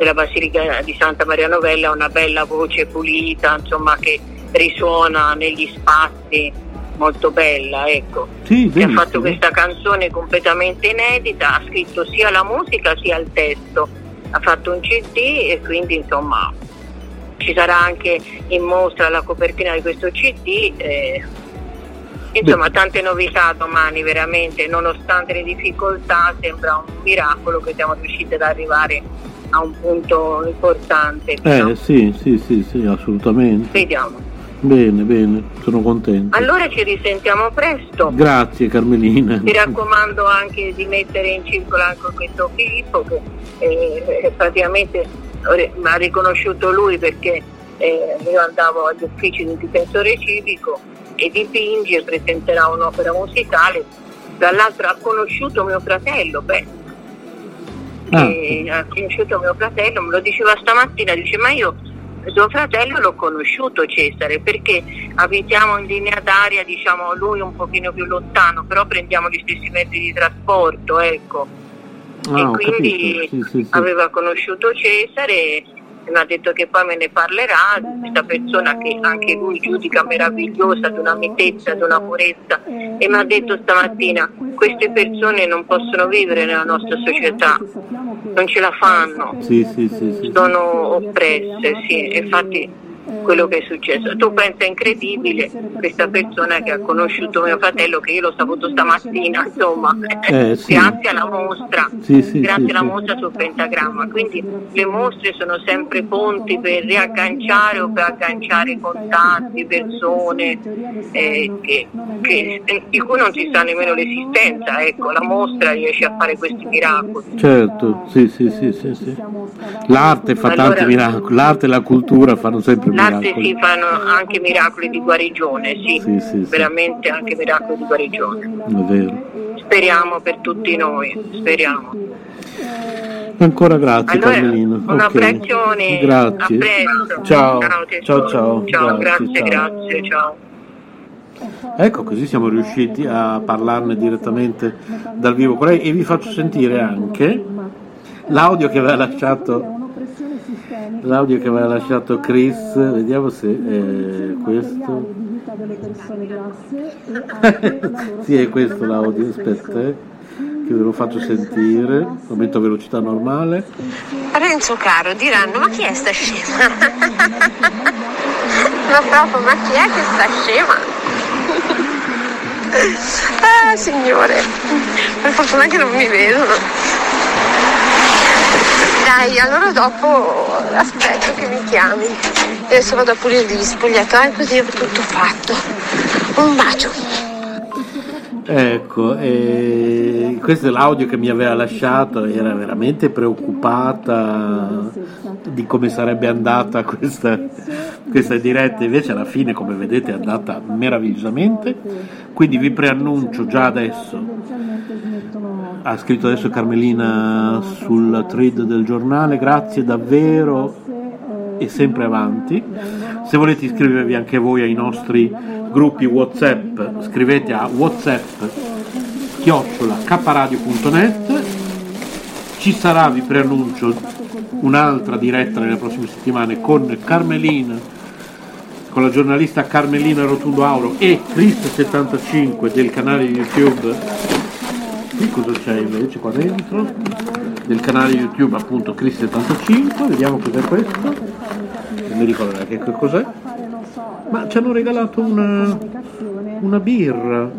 della Basilica di Santa Maria Novella ha una bella voce pulita insomma che risuona negli spazi molto bella, ecco. Sì, che ha fatto questa canzone completamente inedita, ha scritto sia la musica sia il testo, ha fatto un CD e quindi insomma ci sarà anche in mostra la copertina di questo CD. Eh, insomma Beh. tante novità domani veramente, nonostante le difficoltà sembra un miracolo che siamo riusciti ad arrivare a un punto importante. Eh sì, sì, sì, sì, assolutamente. Vediamo. Bene, bene, sono contento. Allora ci risentiamo presto. Grazie Carmelina. Ti raccomando anche di mettere in circolo anche questo Filippo che eh, praticamente ha riconosciuto lui perché eh, io andavo agli uffici di difensore civico e dipinge, presenterà un'opera musicale. Tra l'altro ha conosciuto mio fratello, beh, ah. ha conosciuto mio fratello, me lo diceva stamattina, dice ma io suo fratello l'ho conosciuto Cesare perché abitiamo in linea d'aria, diciamo lui un pochino più lontano, però prendiamo gli stessi mezzi di trasporto, ecco. Ah, e quindi sì, sì, sì. aveva conosciuto Cesare mi ha detto che poi me ne parlerà di questa persona che anche lui giudica meravigliosa, di una mitezza, di una purezza. E mi ha detto stamattina queste persone non possono vivere nella nostra società. Non ce la fanno, Sì, sì, sì, sì. sono oppresse, sì, infatti quello che è successo. Tu pensa incredibile questa persona che ha conosciuto mio fratello che io l'ho saputo stamattina, insomma, Eh, sì. grazie alla mostra, Sì, sì, grazie alla mostra sul pentagramma. Quindi le mostre sono sempre ponti per riagganciare o per agganciare contatti, persone eh, che- che- di cui non si sa nemmeno l'esistenza. Ecco, la mostra riesce a fare questi miracoli. Certo, sì, sì, sì, sì, sì. L'arte fa Allora- tanti miracoli, l'arte e la cultura fanno sempre L'arte miracoli. si fanno anche miracoli di guarigione, sì, Sì, sì, sì. veramente anche miracoli di guarigione. Speriamo per tutti noi, speriamo. Ancora grazie Allora, Carmelina. un Ok. abbraccione, Grazie. a presto. Ciao. tesoro. Ciao, ciao. Ciao, Grazie, grazie, ciao. grazie, ciao. Ecco, così siamo riusciti a parlarne direttamente dal vivo con lei e vi faccio sentire anche l'audio che aveva lasciato l'audio che aveva lasciato Chris, vediamo se è questo. sì, è questo l'audio, aspetta, eh, che ve lo faccio sentire, lo metto a velocità normale. Renzo caro, diranno, ma chi è sta scema? ma proprio, ma chi è che sta scema? ah, signore, per fortuna che non mi vedono. Dai, allora dopo aspetto che mi chiami. Adesso vado a pulire gli spogliatoi così ho tutto fatto. Un bacio. Ecco, e questo è l'audio che mi aveva lasciato, era veramente preoccupata di come sarebbe andata questa, questa diretta, invece alla fine come vedete è andata meravigliosamente, quindi vi preannuncio già adesso, ha scritto adesso Carmelina sul thread del giornale, grazie davvero e sempre avanti. Se volete iscrivervi anche voi ai nostri gruppi WhatsApp, scrivete a whatsapp chiocciola kradio.net. Ci sarà, vi preannuncio, un'altra diretta nelle prossime settimane con Carmelina, con la giornalista Carmelina Rotundo Auro e Chris75 del canale YouTube. Qui cosa c'è invece qua dentro? Del canale YouTube appunto Chris75, vediamo cos'è questo. Non mi ricordo neanche che cos'è. Ma ci hanno regalato una, una birra.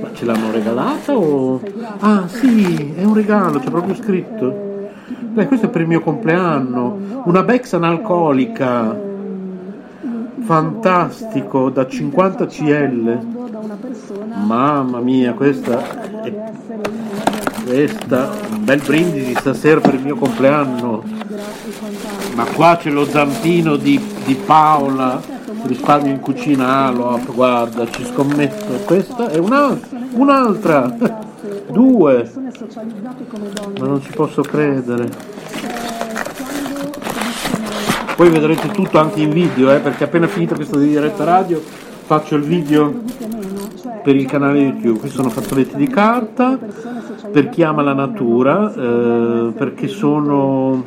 Ma ce l'hanno regalata o... Ah sì, è un regalo, c'è proprio scritto. Beh, questo è per il mio compleanno. Una Bex analcolica. Fantastico, da 50 CL. Mamma mia, questa è... Questa, un bel brindisi stasera per il mio compleanno. Ma qua c'è lo zampino di, di Paola, risparmio in cucina Aloa, guarda, ci scommetto. Questa è un'altra, un'altra, due. Ma non ci posso credere. Poi vedrete tutto anche in video, eh, perché appena finita questa diretta radio faccio il video per il canale YouTube. Qui sono fazzoletti di carta per chi ama la natura, eh, perché sono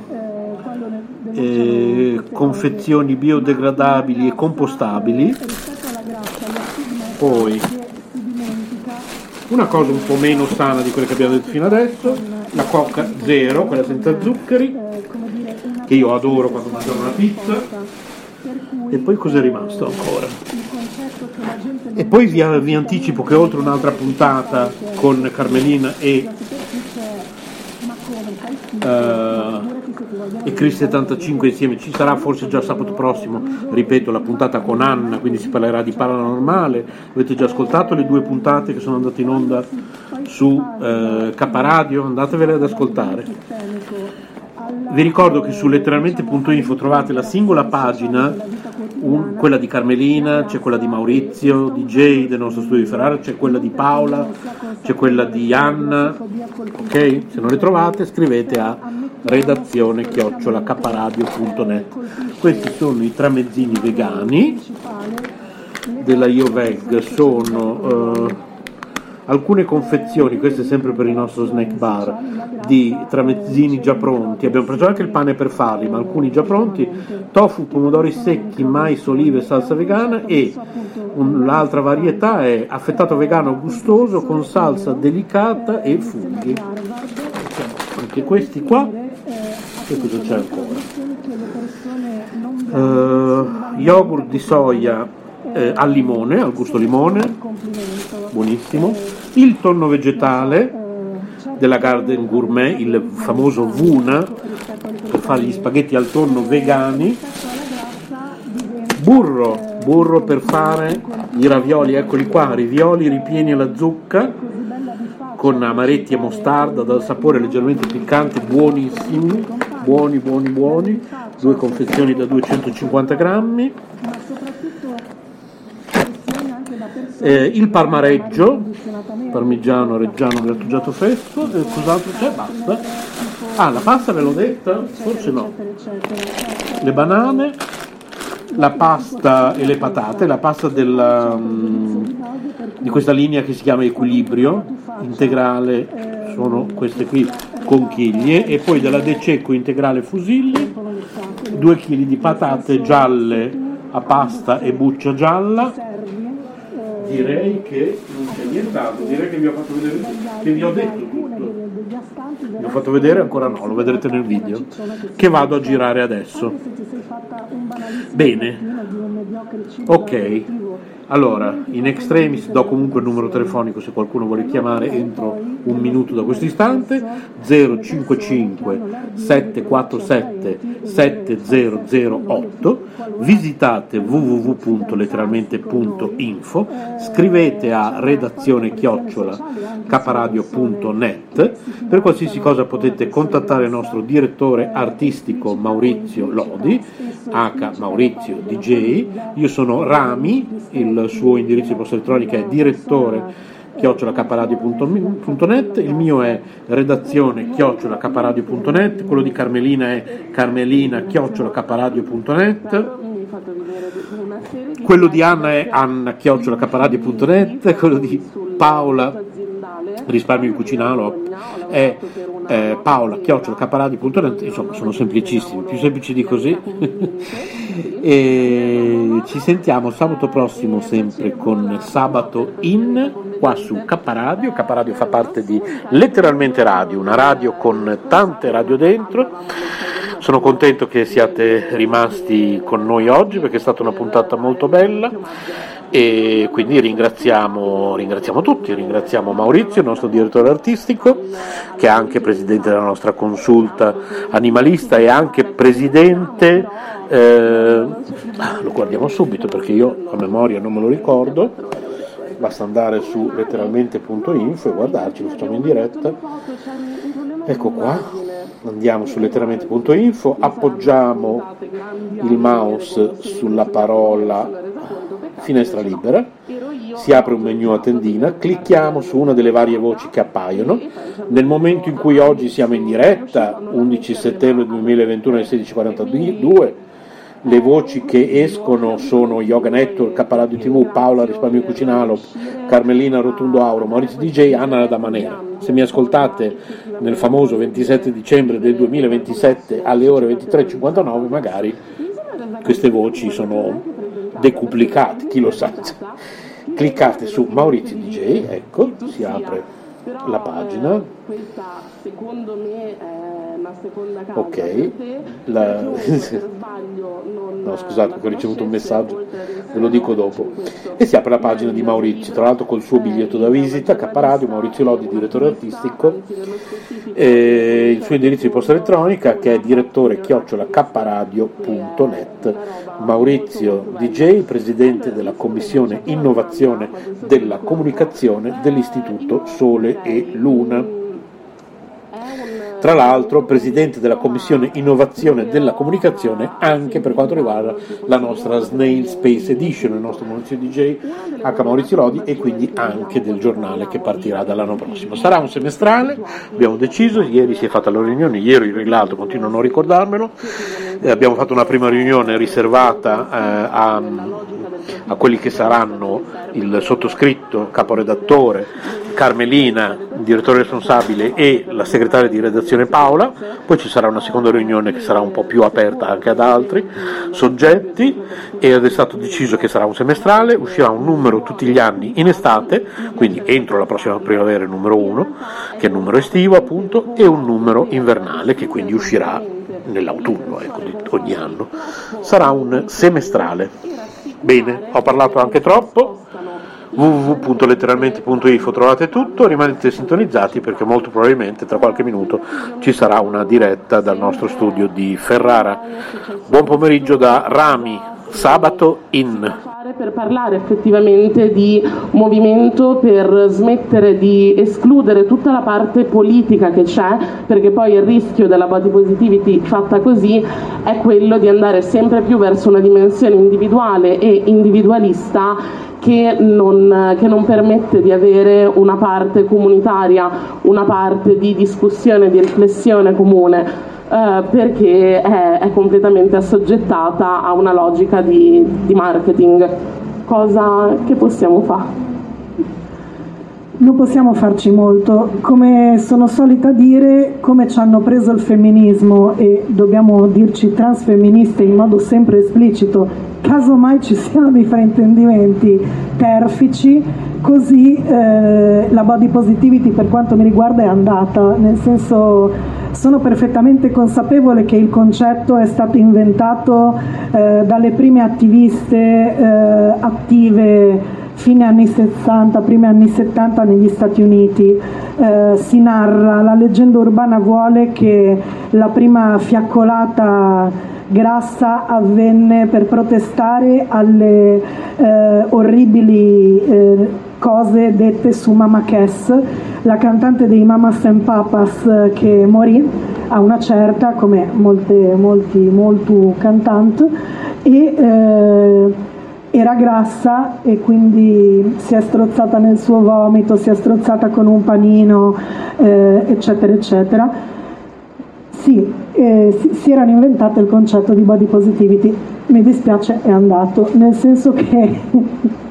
eh, confezioni biodegradabili e compostabili. Poi una cosa un po' meno sana di quelle che abbiamo detto fino adesso, la Coca Zero, quella senza zuccheri, che io adoro quando mangio una pizza. E poi cos'è rimasto ancora? E poi vi, vi anticipo che oltre un'altra puntata con Carmelina e, eh, e Chris 75 insieme ci sarà forse già sabato prossimo, ripeto, la puntata con Anna, quindi si parlerà di paranormale. Avete già ascoltato le due puntate che sono andate in onda su eh, K Radio? Andatevele ad ascoltare. Vi ricordo che su letteralmente.info trovate la singola pagina, un- quella di Carmelina, c'è quella di Maurizio, di Jay del nostro studio di Ferrara, c'è quella di Paola, c'è quella di Anna, ok? Se non le trovate scrivete a redazione chiocciolacaparadio.net. Questi sono i tramezzini vegani della IOVEG, sono... eh, alcune confezioni, questo è sempre per il nostro snack bar, di tramezzini già pronti. Abbiamo preso anche il pane per farli, ma alcuni già pronti. Tofu, pomodori secchi, mais, olive, salsa vegana e l'altra varietà è affettato vegano gustoso con salsa delicata e funghi. Anche questi qua. E cosa c'è ancora? Uh, yogurt di soia eh, al limone, al gusto limone, buonissimo. Il tonno vegetale della Garden Gourmet, il famoso Vuna, per fare gli spaghetti al tonno vegani. Burro, burro per fare i ravioli, eccoli qua, ravioli ripieni alla zucca con amaretti e mostarda dal sapore leggermente piccante, buonissimi, buoni, buoni, buoni, due confezioni da 250 grammi. Eh, il parmareggio, parmigiano reggiano grattugiato fresco, e cos'altro c'è? Basta. Ah, la pasta ve l'ho detta? Forse no. Le banane, la pasta e le patate, la pasta della, um, di questa linea che si chiama equilibrio integrale sono queste qui conchiglie e poi della De Cecco integrale fusilli 2 kg di patate gialle a pasta e buccia gialla direi che non c'è nient'altro. Direi che vi ho fatto vedere che vi ho detto tutto. Vi ho fatto vedere ancora no lo vedrete nel video che vado a girare adesso. Bene. Ok allora, in extremis do comunque il numero telefonico se qualcuno vuole chiamare entro un minuto da questo istante 055 747 7008 visitate www.letteralmente.info scrivete a redazione chiocciola caparadio.net per qualsiasi cosa potete contattare il nostro direttore artistico Maurizio Lodi H Maurizio DJ io sono Rami il suo indirizzo di posta elettronica è direttore chiocciolacaparadio.net, il mio è redazione chiocciolacaparadio.net, quello di Carmelina è carmelina chiocciolacaparadio.net, quello di Anna è anna chiocciolacaparadio.net, quello di Paola risparmio di cucinalo è eh, paola-caparadi.net insomma sono semplicissimi, più semplici di così. E ci sentiamo sabato prossimo sempre con Sabato in qua su K-Radio, K-Radio fa parte di Letteralmente Radio, una radio con tante radio dentro sono contento che siate rimasti con noi oggi perché è stata una puntata molto bella. E quindi ringraziamo, ringraziamo, tutti, ringraziamo Maurizio, il nostro direttore artistico, che è anche presidente della nostra consulta animalista e anche presidente, eh, lo guardiamo subito perché io a memoria non me lo ricordo, basta andare su letteralmente.info e guardarci, lo facciamo in diretta, ecco qua, andiamo su letteralmente.info, appoggiamo il mouse sulla parola finestra libera, si apre un menu a tendina, clicchiamo su una delle varie voci che appaiono. Nel momento in cui oggi siamo in diretta, 11 settembre 2021 alle 16.42, le voci che escono sono Yoga Network, Caparadio TV, Paola Risparmio Cucinalo, Carmelina Rotundo Auro, Maurizio DJ, Anna Damanera. Se mi ascoltate nel famoso 27 dicembre del 2027 alle ore 23.59 magari queste voci sono decuplicati, chi lo sa. Cliccate su Maurizio DJ, ecco, si apre la pagina. Una seconda casa ok. La... no scusate perché ho ricevuto un messaggio. ve lo dico dopo. e si apre la pagina di Maurizio tra l'altro col suo biglietto da visita K-Radio Maurizio Lodi direttore artistico. E il suo indirizzo di posta elettronica che è direttore chiocciolacradio.net Maurizio DJ presidente della commissione innovazione della comunicazione dell'istituto Sole e Luna tra l'altro presidente della commissione innovazione della comunicazione anche per quanto riguarda la nostra Snail Space Edition, il nostro Maurizio DJ H. Maurizio Lodi e quindi anche del giornale che partirà dall'anno prossimo. Sarà un semestrale, abbiamo deciso, ieri si è fatta la riunione, ieri il continuo a non ricordarmelo, eh, abbiamo fatto una prima riunione riservata eh, a a quelli che saranno il sottoscritto, caporedattore, Carmelina, direttore responsabile e la segretaria di redazione Paola, poi ci sarà una seconda riunione che sarà un po' più aperta anche ad altri soggetti ed è stato deciso che sarà un semestrale, uscirà un numero tutti gli anni in estate, quindi entro la prossima primavera il numero 1, che è il numero estivo appunto, e un numero invernale che quindi uscirà nell'autunno ecco, ogni anno. Sarà un semestrale. Bene, ho parlato anche troppo www.letteralmente.info trovate tutto, rimanete sintonizzati perché molto probabilmente tra qualche minuto ci sarà una diretta dal nostro studio di Ferrara. Buon pomeriggio da Rami, sabato in per parlare effettivamente di movimento per smettere di escludere tutta la parte politica che c'è, perché poi il rischio della body positivity fatta così è quello di andare sempre più verso una dimensione individuale e individualista che non, che non, permette di avere una parte comunitaria, una parte di discussione, di riflessione comune, eh, perché è, è, completamente assoggettata a una logica di, di marketing. Cosa che possiamo fare? Non possiamo farci molto, come sono solita dire, come ci hanno preso il femminismo e dobbiamo dirci transfemministe in modo sempre esplicito, casomai ci siano dei fraintendimenti terfici, così eh, la body positivity per quanto mi riguarda è andata, nel senso sono perfettamente consapevole che il concetto è stato inventato eh, dalle prime attiviste eh, attive fine anni 60, primi anni 70 negli Stati Uniti. Eh, si narra, la leggenda urbana vuole che la prima fiaccolata grassa avvenne per protestare alle eh, orribili eh, cose dette su Mama Cass, la cantante dei Mamas and Papas eh, che morì a una certa, come molte, molti, molto cantanti, e eh, era grassa e quindi si è strozzata nel suo vomito, si è strozzata con un panino, eh, eccetera, eccetera. Sì, eh, si, si erano inventate il concetto di body positivity, mi dispiace è andato, nel senso che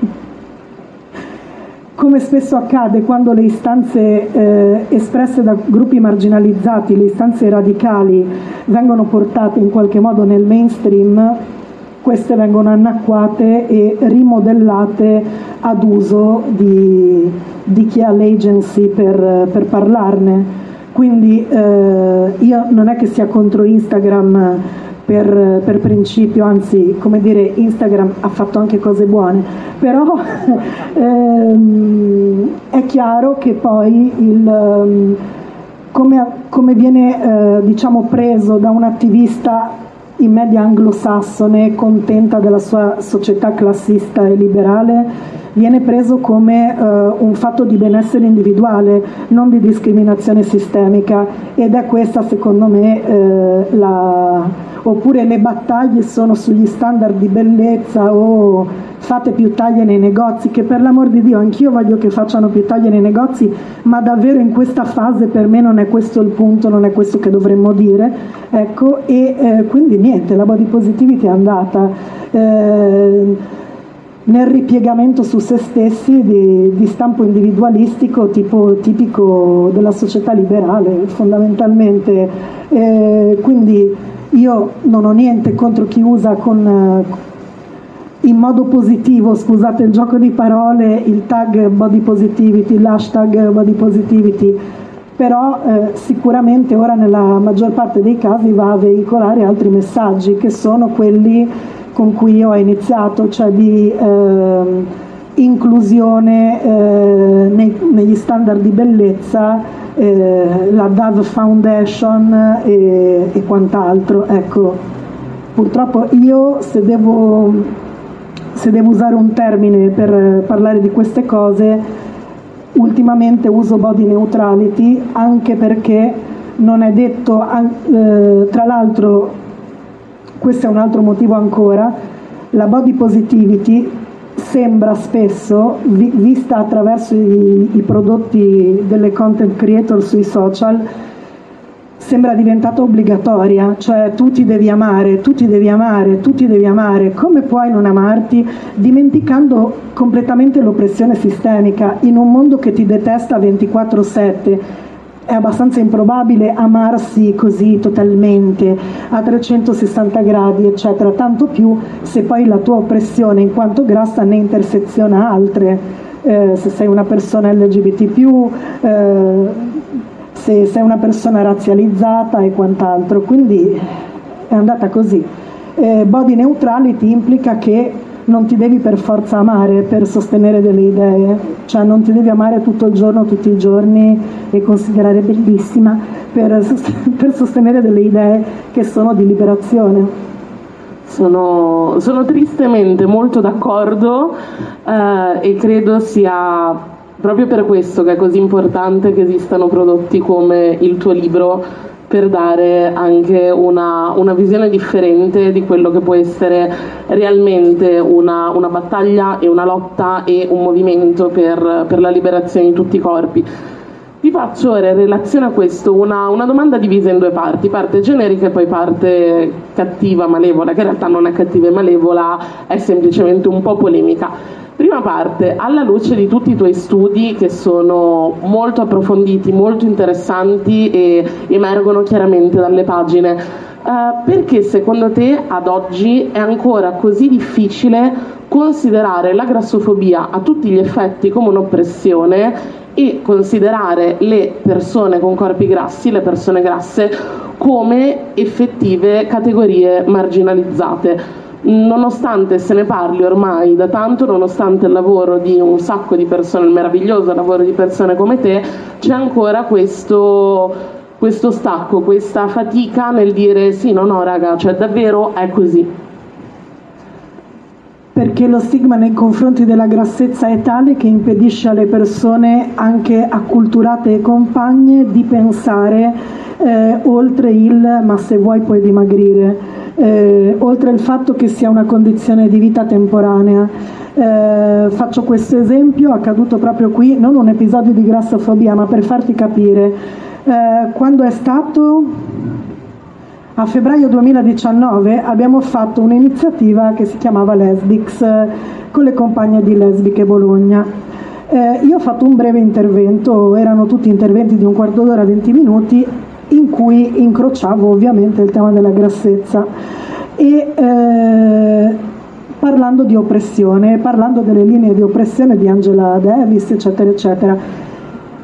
come spesso accade quando le istanze eh, espresse da gruppi marginalizzati, le istanze radicali, vengono portate in qualche modo nel mainstream, queste vengono annacquate e rimodellate ad uso di, di chi ha l'agency per, per parlarne. Quindi eh, io non è che sia contro Instagram per, per, principio, anzi come dire Instagram ha fatto anche cose buone, però ehm, è chiaro che poi il, ehm, come, come, viene eh, diciamo preso da un attivista in media anglosassone, contenta della sua società classista e liberale, viene preso come uh, un fatto di benessere individuale, non di discriminazione sistemica ed è questa secondo me uh, la... oppure le battaglie sono sugli standard di bellezza o fate più taglie nei negozi, che per l'amor di Dio anch'io voglio che facciano più taglie nei negozi, ma davvero in questa fase per me non è questo il punto, non è questo che dovremmo dire. Ecco, e eh, quindi niente, la body positivity è andata. Eh, nel ripiegamento su se stessi di, di stampo individualistico tipo, tipico della società liberale fondamentalmente. Eh, quindi io non ho niente contro chi usa con, in modo positivo, scusate il gioco di parole, il tag body positivity, l'hashtag body positivity, però eh, sicuramente ora nella maggior parte dei casi va a veicolare altri messaggi che sono quelli con cui io ho iniziato, cioè di eh, inclusione eh, nei, negli standard di bellezza, eh, la Dove Foundation e, e quant'altro. Ecco, purtroppo io se devo se devo usare un termine per parlare di queste cose, ultimamente uso body neutrality anche perché non è detto, eh, tra l'altro questo è un altro motivo ancora, la body positivity sembra spesso, vi, vista attraverso i, i prodotti delle content creator sui social, sembra diventata obbligatoria, cioè tu ti devi amare, tu ti devi amare, tu ti devi amare, come puoi non amarti? Dimenticando completamente l'oppressione sistemica in un mondo che ti detesta 24/7? È abbastanza improbabile amarsi così totalmente a 360 gradi, eccetera, tanto più se poi la tua oppressione in quanto grassa ne interseziona altre. Eh, se sei una persona LGBT, eh, se sei una persona razzializzata e quant'altro, quindi è andata così. Eh, body neutrality implica che non ti devi per forza amare per sostenere delle idee, cioè non ti devi amare tutto il giorno, tutti i giorni e considerare bellissima per, per sostenere delle idee che sono di liberazione. Sono, sono tristemente molto d'accordo eh, e credo sia proprio per questo che è così importante che esistano prodotti come il tuo libro per dare anche una, una visione differente di quello che può essere realmente una, una battaglia e una lotta e un movimento per, per, la liberazione di tutti i corpi. Vi faccio ora in relazione a questo una, una domanda divisa in due parti, parte generica e poi parte cattiva, malevola, che in realtà non è cattiva e malevola, è semplicemente un po' polemica. Prima parte, alla luce di tutti i tuoi studi che sono molto approfonditi, molto interessanti e emergono chiaramente dalle pagine, eh, perché secondo te ad oggi è ancora così difficile considerare la grassofobia a tutti gli effetti come un'oppressione e considerare le persone con corpi grassi, le persone grasse, come effettive categorie marginalizzate? Nonostante se ne parli ormai da tanto, nonostante il lavoro di un sacco di persone, il meraviglioso lavoro di persone come te, c'è ancora questo, questo stacco, questa fatica nel dire sì, no, no, raga, cioè davvero è così. Perché lo stigma nei confronti della grassezza è tale che impedisce alle persone, anche acculturate e compagne, di pensare eh, oltre il ma se vuoi puoi dimagrire eh, oltre al fatto che sia una condizione di vita temporanea. Eh, faccio questo esempio, accaduto proprio qui, non un episodio di grassofobia, ma per farti capire. Eh, quando è stato a febbraio 2019 abbiamo fatto un'iniziativa che si chiamava Lesbix eh, con le compagne di Lesbiche Bologna. Eh, io ho fatto un breve intervento, erano tutti interventi di un quarto d'ora, 20 minuti, in cui incrociavo ovviamente il tema della grassezza e eh, parlando di oppressione, parlando delle linee di oppressione di Angela Davis, eccetera, eccetera.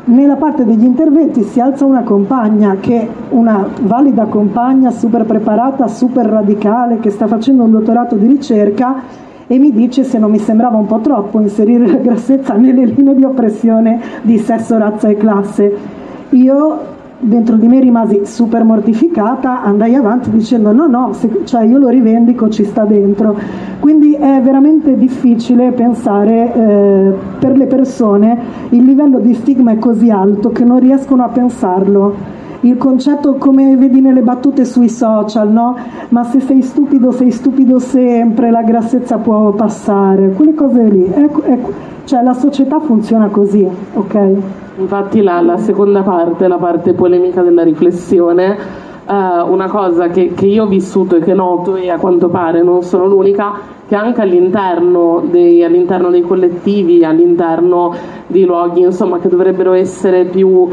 Nella parte degli interventi si alza una compagna che una valida compagna super preparata, super radicale, che sta facendo un dottorato di ricerca e mi dice se non mi sembrava un po' troppo inserire la grassezza nelle linee di oppressione di sesso, razza e classe. Io dentro di me rimasi super mortificata, andai avanti dicendo no, no, se, cioè io lo rivendico, ci sta dentro. Quindi è veramente difficile pensare eh, per le persone, il livello di stigma è così alto che non riescono a pensarlo. Il concetto come vedi nelle battute sui social, no? Ma se sei stupido, sei stupido sempre, la grassezza può passare, quelle cose lì. Ecco, ecco. Cioè la società funziona così, ok? Infatti la, la, seconda parte, la parte polemica della riflessione, eh, una cosa che, che, io ho vissuto e che noto e a quanto pare non sono l'unica, che anche all'interno dei, all'interno dei collettivi, all'interno dei luoghi, insomma, che dovrebbero essere più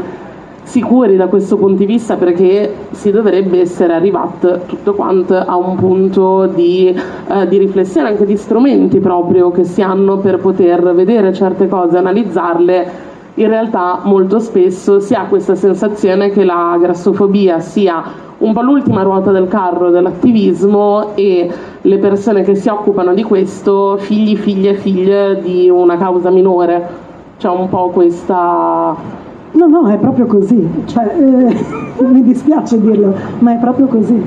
sicuri da questo punto di vista perché si dovrebbe essere arrivati tutto quanto a un punto di, eh, di, riflessione, anche di strumenti proprio che si hanno per poter vedere certe cose, analizzarle in realtà molto spesso si ha questa sensazione che la grassofobia sia un po' l'ultima ruota del carro dell'attivismo e le persone che si occupano di questo, figli, figlie, figlie di una causa minore. C'è un po' questa... No, no, è proprio così. Cioè, eh, mi dispiace dirlo, ma è proprio così.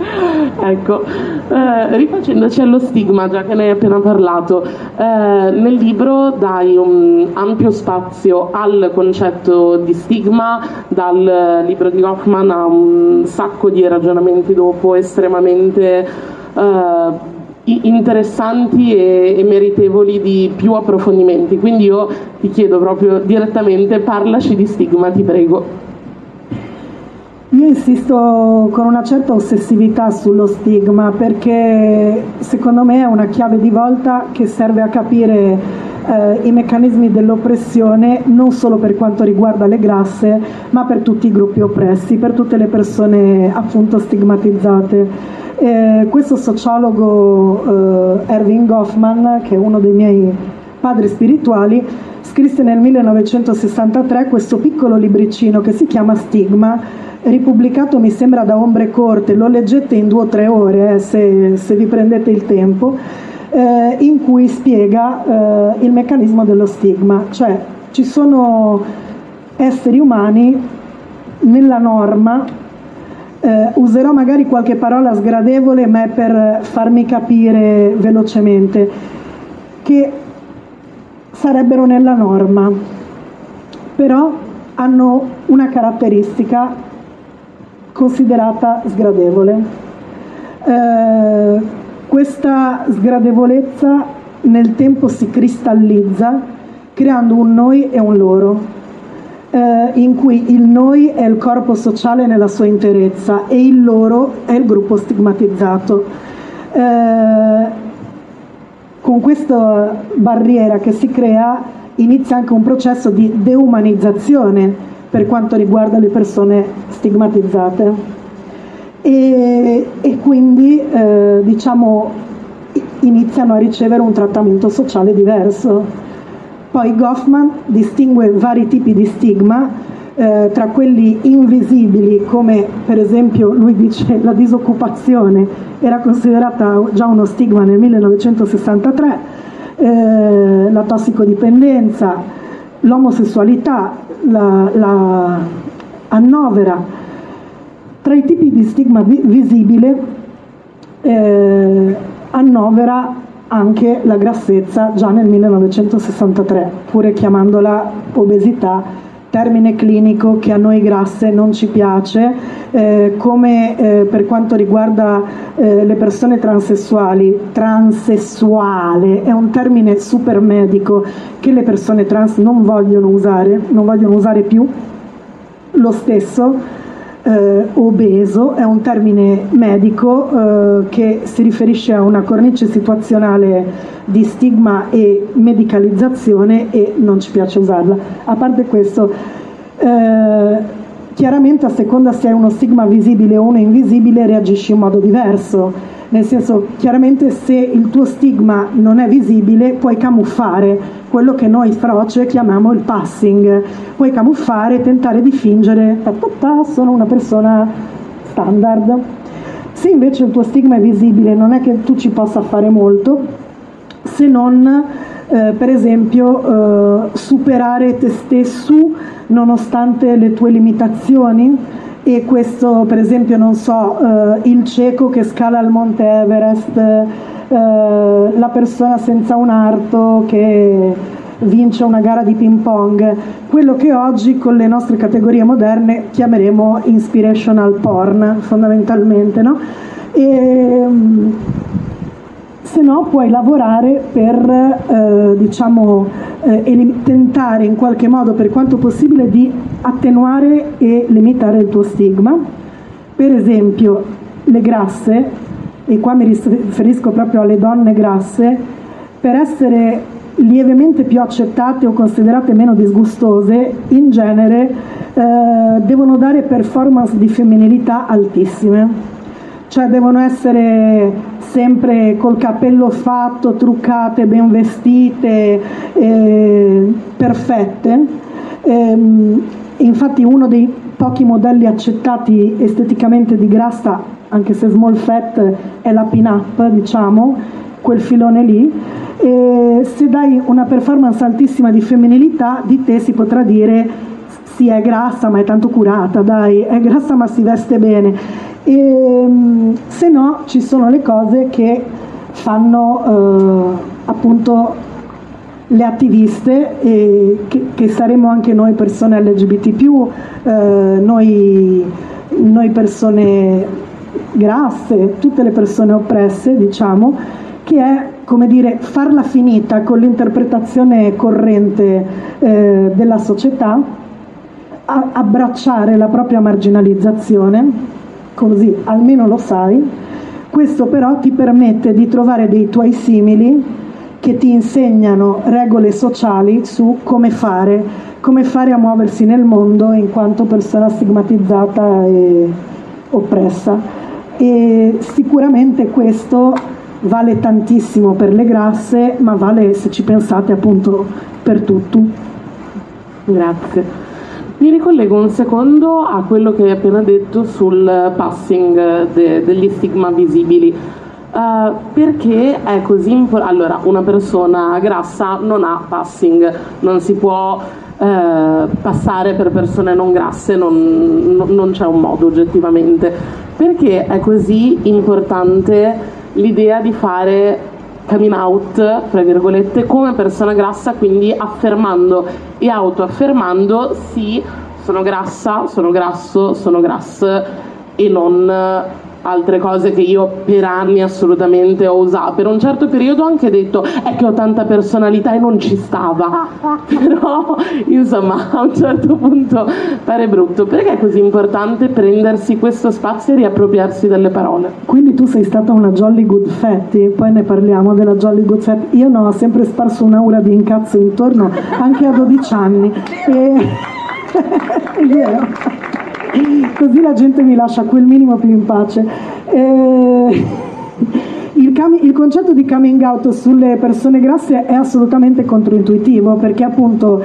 ecco, eh, rifacendoci allo stigma, già che ne hai appena parlato, eh, nel libro dai un ampio spazio al concetto di stigma, dal libro di Hoffman a un sacco di ragionamenti dopo estremamente eh, interessanti e, e, meritevoli di più approfondimenti. Quindi io ti chiedo proprio direttamente, parlaci di stigma, ti prego. Insisto con una certa ossessività sullo stigma perché secondo me è una chiave di volta che serve a capire eh, i meccanismi dell'oppressione non solo per quanto riguarda le grasse ma per tutti i gruppi oppressi, per tutte le persone appunto stigmatizzate. Eh, questo sociologo eh, Erving Goffman, che è uno dei miei padri spirituali, scrisse nel 1963 questo piccolo libricino che si chiama Stigma, ripubblicato mi sembra da Ombre Corte, lo leggete in due o tre ore eh, se, se, vi prendete il tempo, eh, in cui spiega eh, il meccanismo dello stigma, cioè ci sono esseri umani nella norma, eh, userò magari qualche parola sgradevole ma è per farmi capire velocemente, che sarebbero nella norma, però hanno una caratteristica considerata sgradevole. Eh, questa sgradevolezza nel tempo si cristallizza creando un noi e un loro, eh, in cui il noi è il corpo sociale nella sua interezza e il loro è il gruppo stigmatizzato. Eh, con questa barriera che si crea inizia anche un processo di deumanizzazione per quanto riguarda le persone stigmatizzate e, e quindi eh, diciamo iniziano a ricevere un trattamento sociale diverso. Poi Goffman distingue vari tipi di stigma eh, tra quelli invisibili come per esempio lui dice la disoccupazione era considerata già uno stigma nel 1963, eh, la tossicodipendenza, l'omosessualità, la, la annovera. Tra i tipi di stigma vi- visibile eh, annovera anche la grassezza già nel 1963, pure chiamandola obesità termine clinico che a noi grasse non ci piace, eh, come eh, per quanto riguarda eh, le persone transessuali, transessuale è un termine super medico che le persone trans non vogliono usare, non vogliono usare più, lo stesso eh, obeso è un termine medico eh, che si riferisce a una cornice situazionale di stigma e medicalizzazione e non ci piace usarla. A parte questo, eh, chiaramente a seconda se è uno stigma visibile o uno invisibile reagisci in modo diverso. Nel senso, chiaramente se il tuo stigma non è visibile puoi camuffare quello che noi froce chiamiamo il passing. Puoi camuffare, tentare di fingere, sono una persona standard. Se invece il tuo stigma è visibile non è che tu ci possa fare molto, se non eh, per esempio eh, superare te stesso nonostante le tue limitazioni e questo per esempio non so eh, il cieco che scala il monte Everest eh, la persona senza un arto che vince una gara di ping pong quello che oggi con le nostre categorie moderne chiameremo inspirational porn fondamentalmente no? e, se no puoi lavorare per eh, diciamo, eh, tentare in qualche modo per quanto possibile di attenuare e limitare il tuo stigma. Per esempio le grasse, e qua mi riferisco proprio alle donne grasse, per essere lievemente più accettate o considerate meno disgustose, in genere eh, devono dare performance di femminilità altissime cioè devono essere sempre col cappello fatto, truccate, ben vestite, eh, perfette. Eh, infatti uno dei pochi modelli accettati esteticamente di grassa, anche se small fat, è la pin-up, diciamo, quel filone lì. E se dai una performance altissima di femminilità, di te si potrà dire sì, è grassa ma è tanto curata, dai, è grassa ma si veste bene. E, ehm, se no ci sono le cose che fanno eh, appunto le attiviste e che, che, saremo anche noi persone LGBT, eh, noi, noi persone grasse, tutte le persone oppresse, diciamo, che è come dire farla finita con l'interpretazione corrente eh, della società abbracciare la propria marginalizzazione, così almeno lo sai, questo però ti permette di trovare dei tuoi simili che ti insegnano regole sociali su come fare, come fare a muoversi nel mondo in quanto persona stigmatizzata e oppressa. E sicuramente questo vale tantissimo per le grasse, ma vale se ci pensate appunto per tutto. Grazie. Mi ricollego un secondo a quello che hai appena detto sul passing de- degli stigma visibili. Uh, perché è così importante? Allora, una persona grassa non ha passing, non si può uh, passare per persone non grasse, non, non c'è un modo oggettivamente. Perché è così importante l'idea di fare coming out, tra virgolette, come persona grassa, quindi affermando e autoaffermando sì, sono grassa, sono grasso, sono grass e non altre cose che io per anni assolutamente ho usato. Per un certo periodo ho anche detto è che ho tanta personalità e non ci stava. Però insomma a un certo punto pare brutto. Perché è così importante prendersi questo spazio e riappropriarsi delle parole? Quindi tu sei stata una Jolly Good Fatty, poi ne parliamo della Jolly Good Fatty. Io no, ho sempre sparso un'aura di incazzo intorno anche a 12 anni. E... è vero così la gente mi lascia quel minimo più in pace. Eh, il, il, concetto di coming out sulle persone grasse è assolutamente controintuitivo perché appunto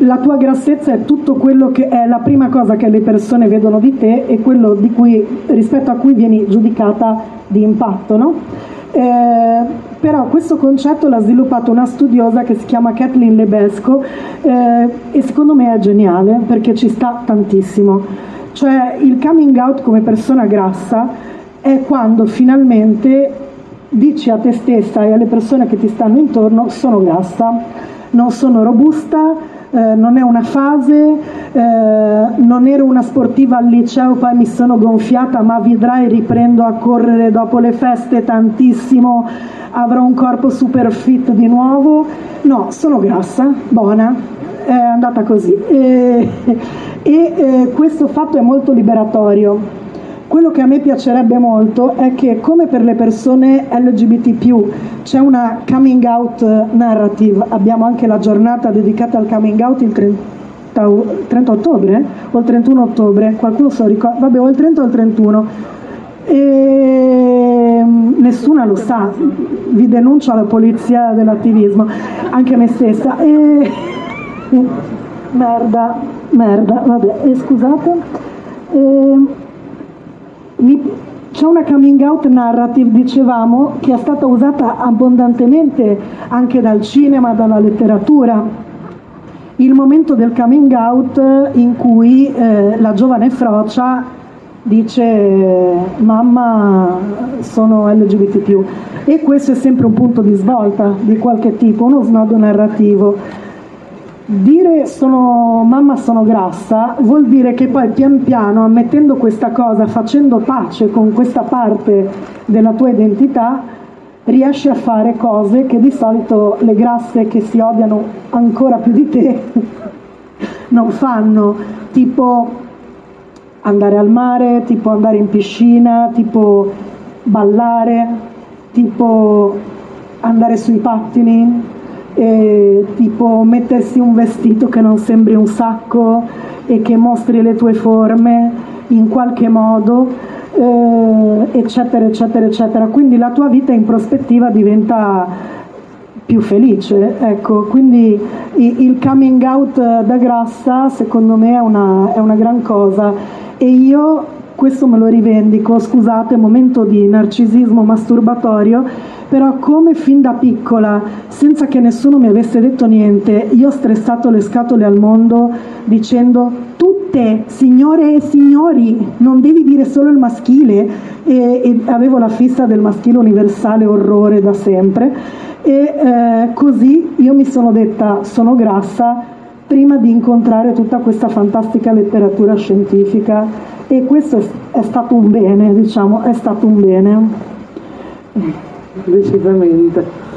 la tua grassezza è tutto quello che è la prima cosa che le persone vedono di te e quello di cui, rispetto a cui vieni giudicata di impatto. No? Eh, però questo concetto l'ha sviluppato una studiosa che si chiama Kathleen Lebesco eh, e secondo me è geniale perché ci sta tantissimo. Cioè il coming out come persona grassa è quando finalmente dici a te stessa e alle persone che ti stanno intorno sono grassa, non sono robusta, eh, non è una fase, eh, non ero una sportiva al liceo, poi mi sono gonfiata, ma vedrai riprendo a correre dopo le feste tantissimo, avrò un corpo super fit di nuovo. No, sono grassa, buona, è andata così. E, e eh, questo fatto è molto liberatorio. Quello che a me piacerebbe molto è che come per le persone LGBT c'è una coming out narrative, abbiamo anche la giornata dedicata al coming out il 30, 30 ottobre o il 31 ottobre, qualcuno se lo ricorda, vabbè o il 30 o il 31 e mm, nessuna lo sa, vi denuncio alla polizia dell'attivismo, anche me stessa. E... Merda, merda, vabbè, eh, scusate. Mi, c'è una coming out narrative, dicevamo, che è stata usata abbondantemente anche dal cinema, dalla letteratura. Il momento del coming out in cui eh, la giovane Frocia dice mamma sono LGBT e questo è sempre un punto di svolta di qualche tipo, uno snodo narrativo Dire sono mamma sono grassa vuol dire che poi pian piano ammettendo questa cosa, facendo pace con questa parte della tua identità, riesci a fare cose che di solito le grasse che si odiano ancora più di te non fanno, tipo andare al mare, tipo andare in piscina, tipo ballare, tipo andare sui pattini, eh, tipo mettersi un vestito che non sembri un sacco e che mostri le tue forme in qualche modo, eh, eccetera, eccetera, eccetera. Quindi la tua vita in prospettiva diventa più felice. Ecco, quindi il coming out da grassa secondo me è una, è una gran cosa e io questo me lo rivendico, scusate, momento di narcisismo masturbatorio, però come fin da piccola, senza che nessuno mi avesse detto niente, io ho stressato le scatole al mondo dicendo tutte, signore e signori, non devi dire solo il maschile, e, e avevo la fissa del maschile universale orrore da sempre, e eh, così io mi sono detta sono grassa prima di incontrare tutta questa fantastica letteratura scientifica e questo è, è stato un bene, diciamo, è stato un bene decisamente.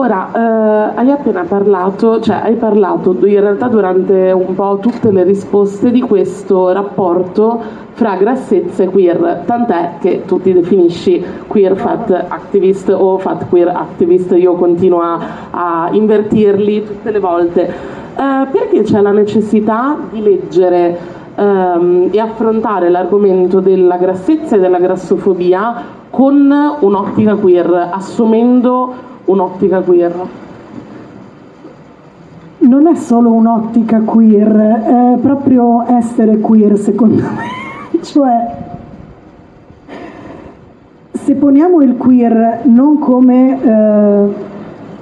Ora, eh, hai appena parlato, cioè hai parlato in realtà durante un po' tutte le risposte di questo rapporto fra grassezza e queer, tant'è che tu ti definisci queer fat activist o fat queer activist, io continuo a, a invertirli tutte le volte. Eh, perché c'è la necessità di leggere ehm, e affrontare l'argomento della grassezza e della grassofobia con un'ottica queer, assumendo un'ottica queer? Non è solo un'ottica queer, è proprio essere queer secondo me. cioè, se poniamo il queer non come eh,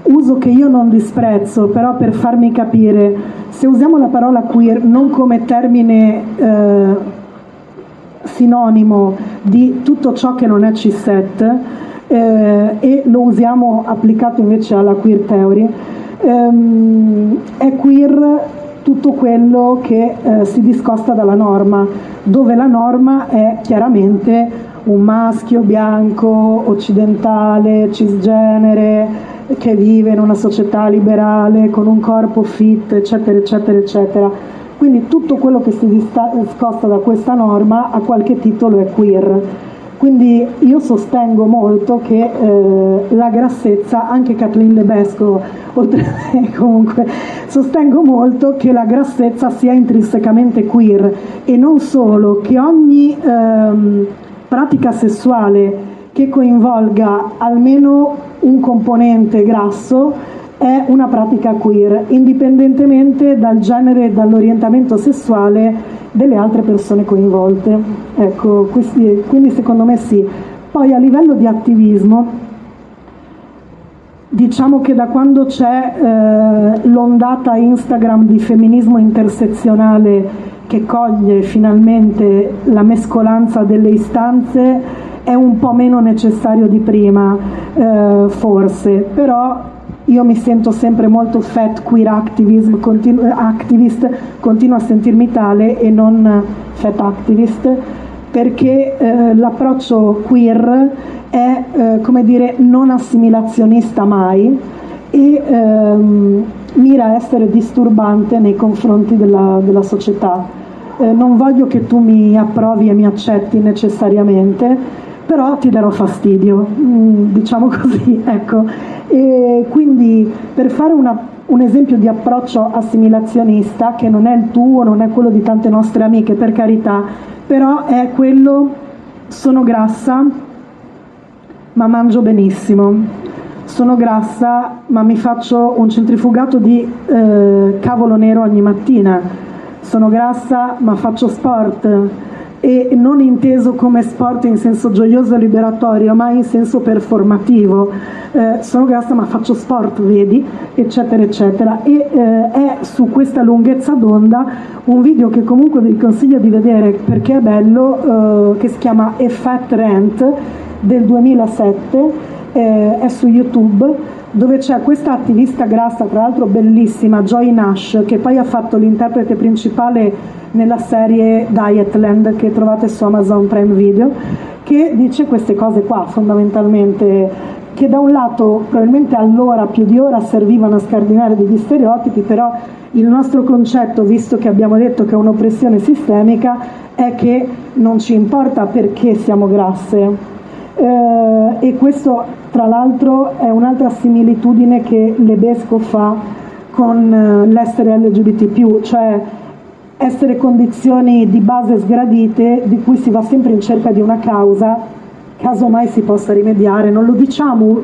uso che io non disprezzo, però per farmi capire, se usiamo la parola queer non come termine eh, sinonimo di tutto ciò che non è cisset, eh, e lo usiamo applicato invece alla queer theory, ehm, è queer tutto quello che eh, si discosta dalla norma, dove la norma è chiaramente un maschio bianco, occidentale, cisgenere, che vive in una società liberale, con un corpo fit, eccetera, eccetera, eccetera. Quindi tutto quello che si discosta da questa norma a qualche titolo è queer. Quindi io sostengo molto che eh, la grassezza, anche Kathleen Lebesco, oltre a me comunque, sostengo molto che la grassezza sia intrinsecamente queer e non solo, che ogni ehm, pratica sessuale che coinvolga almeno un componente grasso è una pratica queer, indipendentemente dal genere e dall'orientamento sessuale delle altre persone coinvolte. Ecco, questi, quindi secondo me sì. Poi a livello di attivismo, diciamo che da quando c'è eh, l'ondata Instagram di femminismo intersezionale che coglie finalmente la mescolanza delle istanze, è un po' meno necessario di prima, eh, forse, però io mi sento sempre molto fat queer activism, continu- activist, continuo a sentirmi tale e non fat activist perché eh, l'approccio queer è eh, come dire non assimilazionista mai e ehm, mira a essere disturbante nei confronti della, della società. Eh, non voglio che tu mi approvi e mi accetti necessariamente, però ti darò fastidio, mm, diciamo così, ecco. E quindi per fare una, un esempio di approccio assimilazionista, che non è il tuo, non è quello di tante nostre amiche, per carità, però è quello, sono grassa, ma mangio benissimo. Sono grassa, ma mi faccio un centrifugato di eh, cavolo nero ogni mattina. Sono grassa, ma faccio sport e non inteso come sport in senso gioioso e liberatorio, ma in senso performativo. Eh, sono grassa ma faccio sport, vedi, eccetera, eccetera. E eh, è su questa lunghezza d'onda un video che comunque vi consiglio di vedere perché è bello, eh, che si chiama A Fat Rant del 2007, eh, è su YouTube dove c'è questa attivista grassa, tra l'altro bellissima, Joy Nash, che poi ha fatto l'interprete principale nella serie Dietland che trovate su Amazon Prime Video, che dice queste cose qua fondamentalmente che da un lato probabilmente allora più di ora servivano a scardinare degli stereotipi, però il nostro concetto, visto che abbiamo detto che è un'oppressione sistemica, è che non ci importa perché siamo grasse. Eh, e questo tra l'altro è un'altra similitudine che Lebesco fa con eh, l'essere LGBT, cioè essere condizioni di base sgradite di cui si va sempre in cerca di una causa, caso mai si possa rimediare, non lo diciamo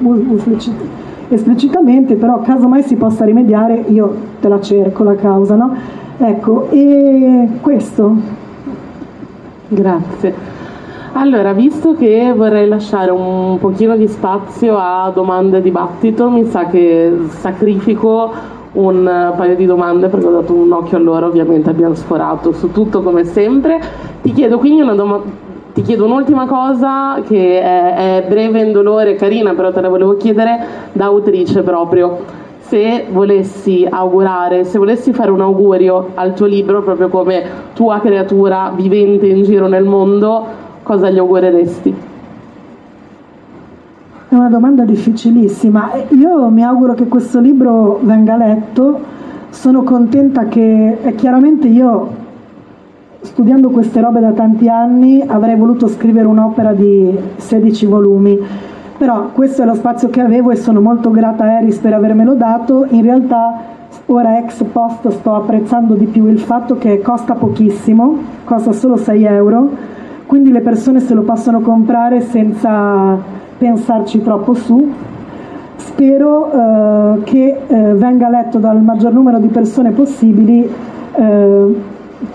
esplicitamente, però caso mai si possa rimediare io te la cerco la causa, no? Ecco, e questo. Grazie. Allora, visto che vorrei lasciare un pochino di spazio a domande e dibattito, mi sa che sacrifico un paio di domande perché ho dato un occhio a loro, ovviamente abbiamo sforato su tutto come sempre. Ti chiedo quindi una domanda. Ti chiedo un'ultima cosa che è, è breve, indolore, carina, però te la volevo chiedere da autrice proprio. Se volessi augurare, se volessi fare un augurio al tuo libro, proprio come tua creatura vivente in giro nel mondo, cosa gli augureresti? È una domanda difficilissima. Io mi auguro che questo libro venga letto. Sono contenta che eh, chiaramente io, studiando queste robe da tanti anni, avrei voluto scrivere un'opera di 16 volumi. Però questo è lo spazio che avevo e sono molto grata a Eris per avermelo dato. In realtà ora ex post sto apprezzando di più il fatto che costa pochissimo, costa solo 6 euro, quindi le persone se lo possono comprare senza pensarci troppo su. Spero eh, che eh, venga letto dal maggior numero di persone possibili, eh,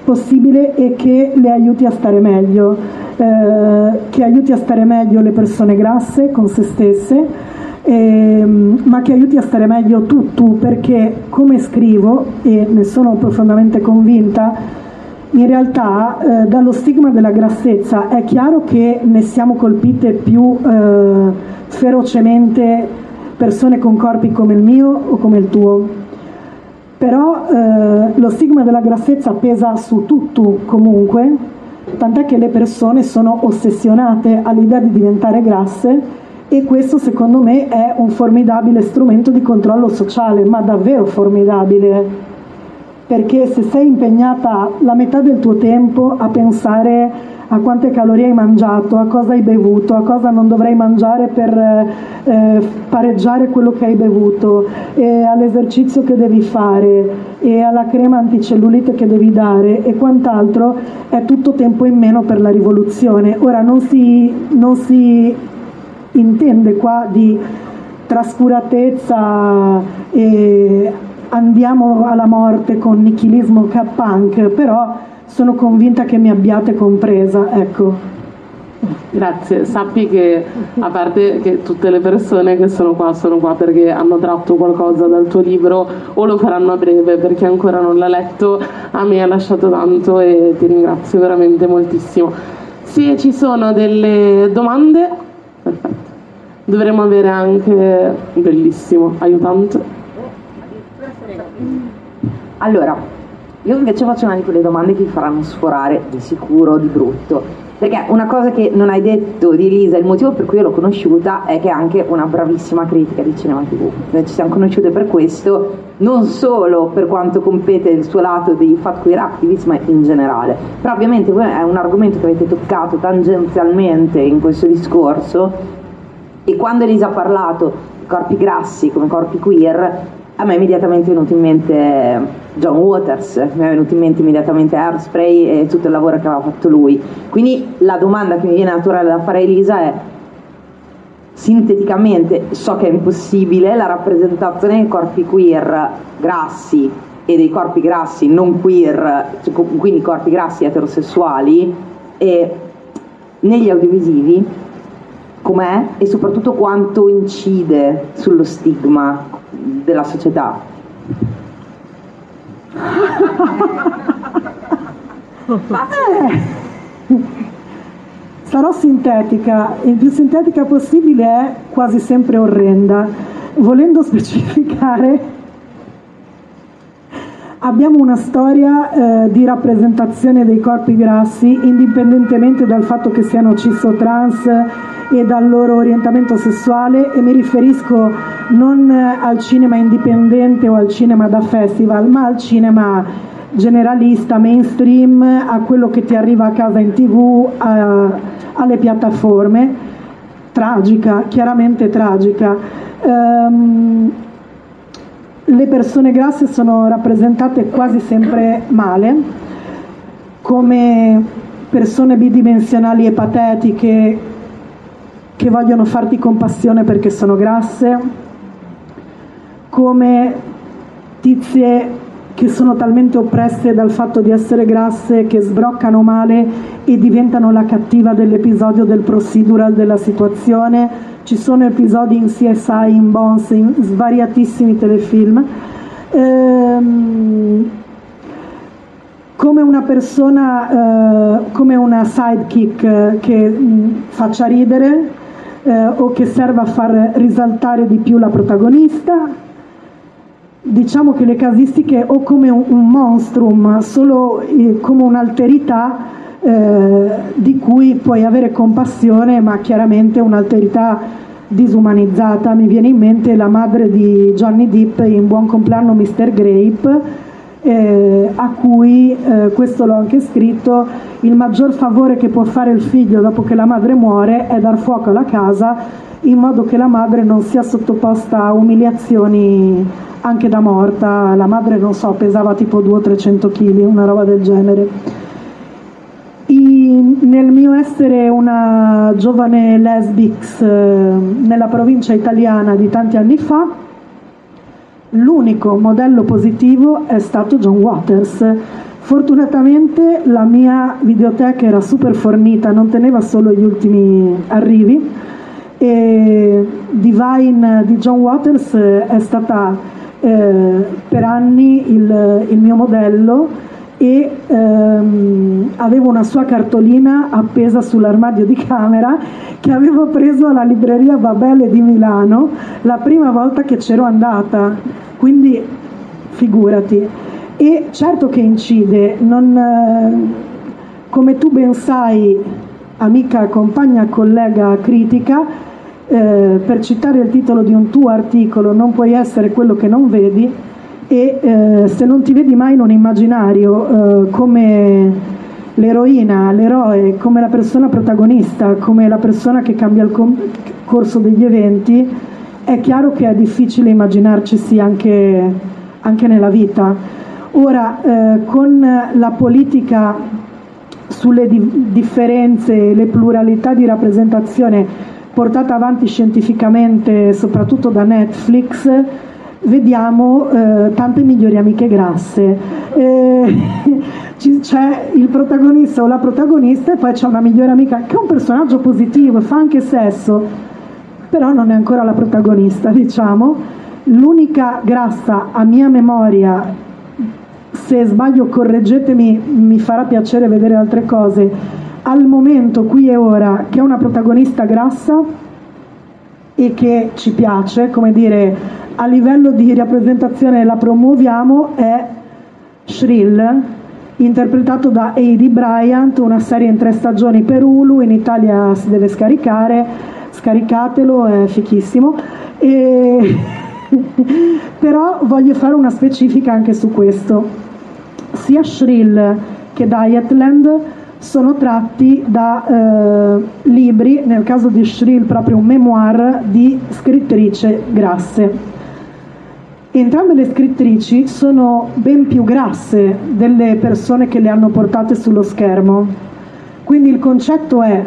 possibile e che le aiuti a stare meglio, eh, che aiuti a stare meglio le persone grasse con se stesse, ehm, ma che aiuti a stare meglio tu, tu, perché come scrivo, e ne sono profondamente convinta, in realtà eh, dallo stigma della grassezza è chiaro che ne siamo colpite più eh, ferocemente persone con corpi come il mio o come il tuo, però eh, lo stigma della grassezza pesa su tutto comunque, tant'è che le persone sono ossessionate all'idea di diventare grasse e questo secondo me è un formidabile strumento di controllo sociale, ma davvero formidabile perché se sei impegnata la metà del tuo tempo a pensare a quante calorie hai mangiato, a cosa hai bevuto, a cosa non dovrai mangiare per eh, pareggiare quello che hai bevuto, all'esercizio che devi fare e alla crema anticellulite che devi dare e quant'altro, è tutto tempo in meno per la rivoluzione. Ora non si, non si intende qua di trascuratezza e andiamo alla morte con nichilismo K-punk, però sono convinta che mi abbiate compresa, ecco. Grazie, sappi che a parte che tutte le persone che sono qua sono qua perché hanno tratto qualcosa dal tuo libro o lo faranno a breve perché ancora non l'ha letto, a me ha lasciato tanto e ti ringrazio veramente moltissimo. Se ci sono delle domande, perfetto. Dovremmo avere anche, bellissimo, aiutante. Allora, io invece faccio una di quelle domande che vi faranno sforare di sicuro, di brutto. Perché una cosa che non hai detto di Lisa, il motivo per cui l'ho conosciuta è che è anche una bravissima critica di cinema tv. Noi ci siamo conosciute per questo, non solo per quanto compete il suo lato di fat queer activist, ma in generale. Però ovviamente è un argomento che avete toccato tangenzialmente in questo discorso e quando Elisa ha parlato di corpi grassi come corpi queer, a me è immediatamente venuto in mente John Waters, mi è venuto in mente immediatamente Airspray e tutto il lavoro che aveva fatto lui. Quindi la domanda che mi viene naturale da fare a Elisa è sinteticamente, so che è impossibile, la rappresentazione dei corpi queer grassi e dei corpi grassi non queer, cioè, quindi corpi grassi eterosessuali, negli audiovisivi com'è e soprattutto quanto incide sullo stigma della società. eh. Sarò sintetica, il più sintetica possibile è quasi sempre orrenda. Volendo specificare, abbiamo una storia eh, di rappresentazione dei corpi grassi, indipendentemente dal fatto che siano cis o trans e dal loro orientamento sessuale e mi riferisco non al cinema indipendente o al cinema da festival, ma al cinema generalista, mainstream, a quello che ti arriva a casa in tv, a, alle piattaforme. Tragica, chiaramente tragica. Um, le persone grasse sono rappresentate quasi sempre male, come persone bidimensionali e patetiche che vogliono farti compassione perché sono grasse, come tizie che sono talmente oppresse dal fatto di essere grasse che sbroccano male e diventano la cattiva dell'episodio del procedural della situazione. Ci sono episodi in CSI, in Bones, in svariatissimi telefilm. Ehm, come una persona, eh, come una sidekick eh, che mh, faccia ridere, eh, o che serva a far risaltare di più la protagonista. Diciamo che le casistiche o come un, un monstrum, solo eh, come un'alterità eh, di cui puoi avere compassione, ma chiaramente un'alterità disumanizzata. Mi viene in mente la madre di Johnny Depp in Buon compleanno Mr. Grape, eh, a cui, eh, questo l'ho anche scritto, il maggior favore che può fare il figlio dopo che la madre muore è dar fuoco alla casa in modo che la madre non sia sottoposta a umiliazioni anche da morta. La madre, non so, pesava tipo 200-300 kg, una roba del genere. I, nel mio essere una giovane lesbix eh, nella provincia italiana di tanti anni fa, l'unico modello positivo è stato John Waters. Fortunatamente la mia videoteca era super fornita, non teneva solo gli ultimi arrivi e Divine di John Waters è stata eh, per anni il, il, mio modello e ehm, avevo una sua cartolina appesa sull'armadio di camera che avevo preso alla libreria Babele di Milano la prima volta che c'ero andata, quindi figurati. E certo che incide, non, eh, come tu ben sai, amica, compagna, collega critica, eh, per citare il titolo di un tuo articolo, non puoi essere quello che non vedi e eh, se non ti vedi mai in un immaginario eh, come l'eroina, l'eroe, come la persona protagonista, come la persona che cambia il com- corso degli eventi, è chiaro che è difficile immaginarci anche, anche nella vita. Ora, eh, con la politica sulle di- differenze le pluralità di rappresentazione portata avanti scientificamente soprattutto da Netflix, vediamo eh, tante migliori amiche grasse. Eh, c'è il protagonista o la protagonista e poi c'è una migliore amica che è un personaggio positivo, fa anche sesso, però non è ancora la protagonista, diciamo. L'unica grassa a mia memoria, se sbaglio correggetemi, mi farà piacere vedere altre cose, al momento, qui e ora, che è una protagonista grassa e che ci piace, come dire, a livello di rappresentazione la promuoviamo, è Shrill, interpretato da Heidi Bryant, una serie in tre stagioni per Hulu, in Italia si deve scaricare, scaricatelo, è fichissimo. E... Però voglio fare una specifica anche su questo. Sia Shrill che Dietland sono tratti da eh, libri, nel caso di Shrill proprio un memoir di scrittrice grasse. Entrambe le scrittrici sono ben più grasse delle persone che le hanno portate sullo schermo. Quindi il concetto è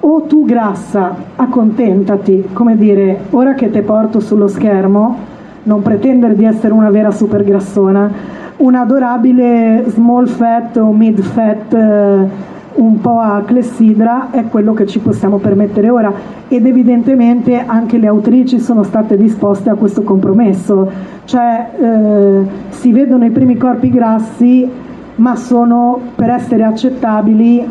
o tu grassa accontentati, come dire, ora che te porto sullo schermo, non pretendere di essere una vera super grassona, un adorabile small fat o mid fat eh, un po' a clessidra è quello che ci possiamo permettere ora. Ed evidentemente anche le autrici sono state disposte a questo compromesso, cioè eh, si vedono i primi corpi grassi ma sono per essere accettabili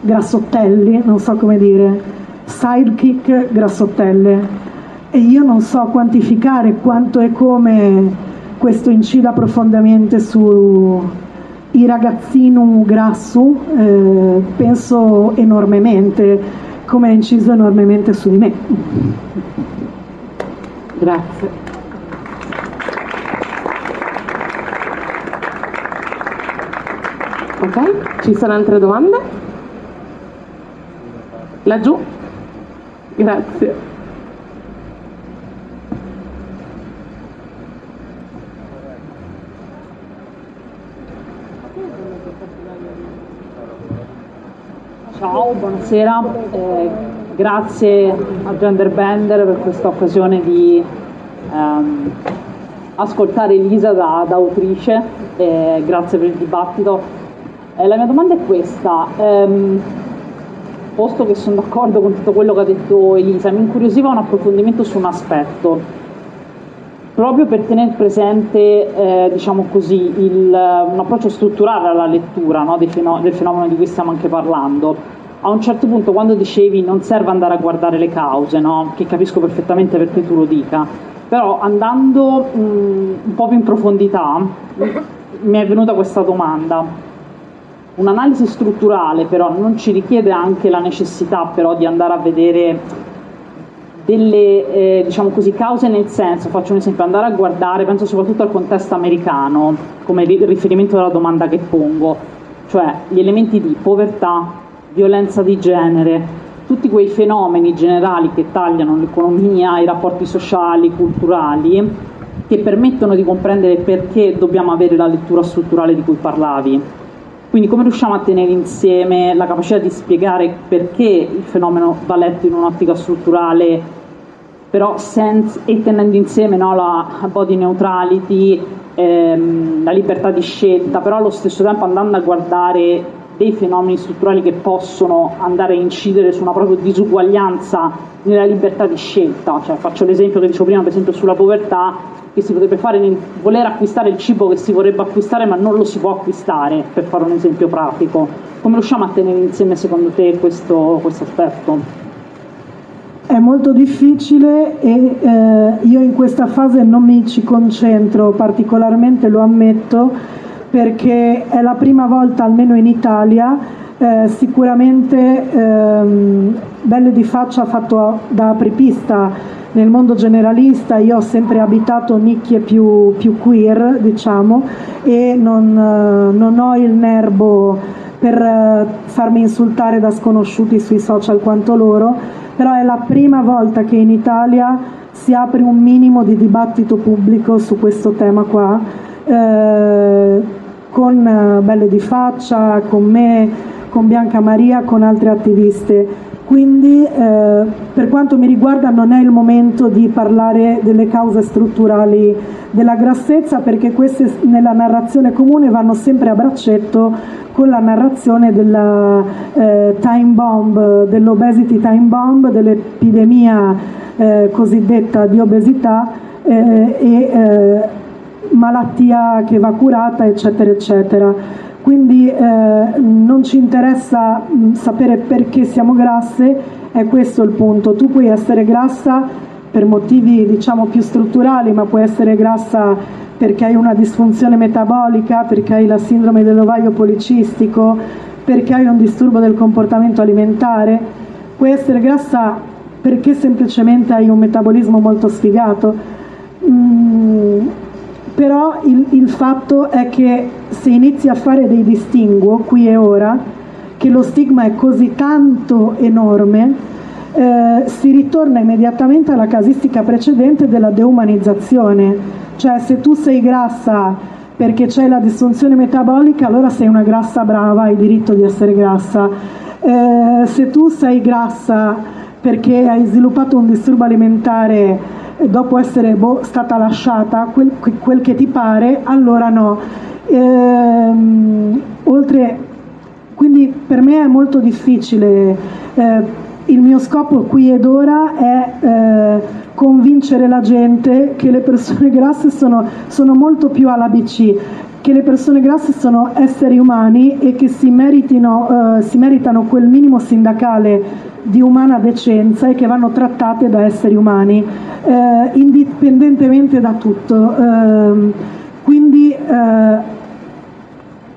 grassottelli, non so come dire, sidekick grassottelle. E io non so quantificare quanto e come questo incida profondamente su i ragazzino grasso eh, penso enormemente, come ha inciso enormemente su di me. Grazie. Ok, ci sono altre domande? Laggiù? Grazie. Ciao, buonasera, eh, grazie a Genderbender per questa occasione di ehm, ascoltare Elisa da, da autrice, eh, grazie per il dibattito. Eh, la mia domanda è questa, ehm, posto che sono d'accordo con tutto quello che ha detto Elisa, mi incuriosiva un approfondimento su un aspetto, proprio per tenere presente eh, diciamo così, il, un approccio strutturale alla lettura no, fenomeno, del fenomeno di cui stiamo anche parlando a un certo punto quando dicevi non serve andare a guardare le cause, no? che capisco perfettamente perché tu lo dica, però andando mh, un po' più in profondità mi è venuta questa domanda. Un'analisi strutturale però non ci richiede anche la necessità però di andare a vedere delle eh, diciamo così, cause nel senso, faccio un esempio, andare a guardare, penso soprattutto al contesto americano, come riferimento alla domanda che pongo, cioè gli elementi di povertà, violenza di genere, tutti quei fenomeni generali che tagliano l'economia, i rapporti sociali, culturali, che permettono di comprendere perché dobbiamo avere la lettura strutturale di cui parlavi. Quindi come riusciamo a tenere insieme la capacità di spiegare perché il fenomeno va letto in un'ottica strutturale però senza, e tenendo insieme no, la body neutrality, ehm, la libertà di scelta, però allo stesso tempo andando a guardare dei fenomeni strutturali che possono andare a incidere su una propria disuguaglianza nella libertà di scelta. Cioè, faccio l'esempio che dicevo prima, per esempio sulla povertà, che si potrebbe fare nel voler acquistare il cibo che si vorrebbe acquistare ma non lo si può acquistare, per fare un esempio pratico. Come riusciamo a tenere insieme secondo te questo, questo aspetto? È molto difficile e eh, io in questa fase non mi ci concentro particolarmente, lo ammetto, perché è la prima volta, almeno in Italia, eh, sicuramente ehm, Belle di Faccia fatto da apripista nel mondo generalista, io ho sempre abitato nicchie più, più queer, diciamo, e non, eh, non ho il nervo per eh, farmi insultare da sconosciuti sui social quanto loro però è la prima volta che in Italia si apre un minimo di dibattito pubblico su questo tema qua, eh, con eh, Belle di Faccia, con me, con Bianca Maria, con altre attiviste. Quindi eh, per quanto mi riguarda non è il momento di parlare delle cause strutturali della grassezza perché queste nella narrazione comune vanno sempre a braccetto con la narrazione della eh, time bomb, dell'obesity time bomb, dell'epidemia eh, cosiddetta di obesità eh, e eh, malattia che va curata, eccetera, eccetera. Quindi eh, non ci interessa mh, sapere perché siamo grasse, è questo il punto. Tu puoi essere grassa per motivi diciamo più strutturali, ma puoi essere grassa perché hai una disfunzione metabolica, perché hai la sindrome dell'ovaio policistico, perché hai un disturbo del comportamento alimentare, puoi essere grassa perché semplicemente hai un metabolismo molto sfigato. Mm, però il, il fatto è che se inizi a fare dei distinguo qui e ora, che lo stigma è così tanto enorme, eh, si ritorna immediatamente alla casistica precedente della deumanizzazione cioè se tu sei grassa perché c'è la disfunzione metabolica, allora sei una grassa brava, hai diritto di essere grassa. Eh, se tu sei grassa perché hai sviluppato un disturbo alimentare dopo essere boh, stata lasciata, quel, quel, che ti pare, allora no. Eh, oltre, quindi per me è molto difficile. Eh, il mio scopo qui ed ora è eh, convincere la gente che le persone grasse sono, sono molto più all'ABC, che le persone grasse sono esseri umani e che si, meritino, eh, si meritano quel minimo sindacale di umana decenza e che vanno trattate da esseri umani, eh, indipendentemente da tutto. Eh, quindi eh,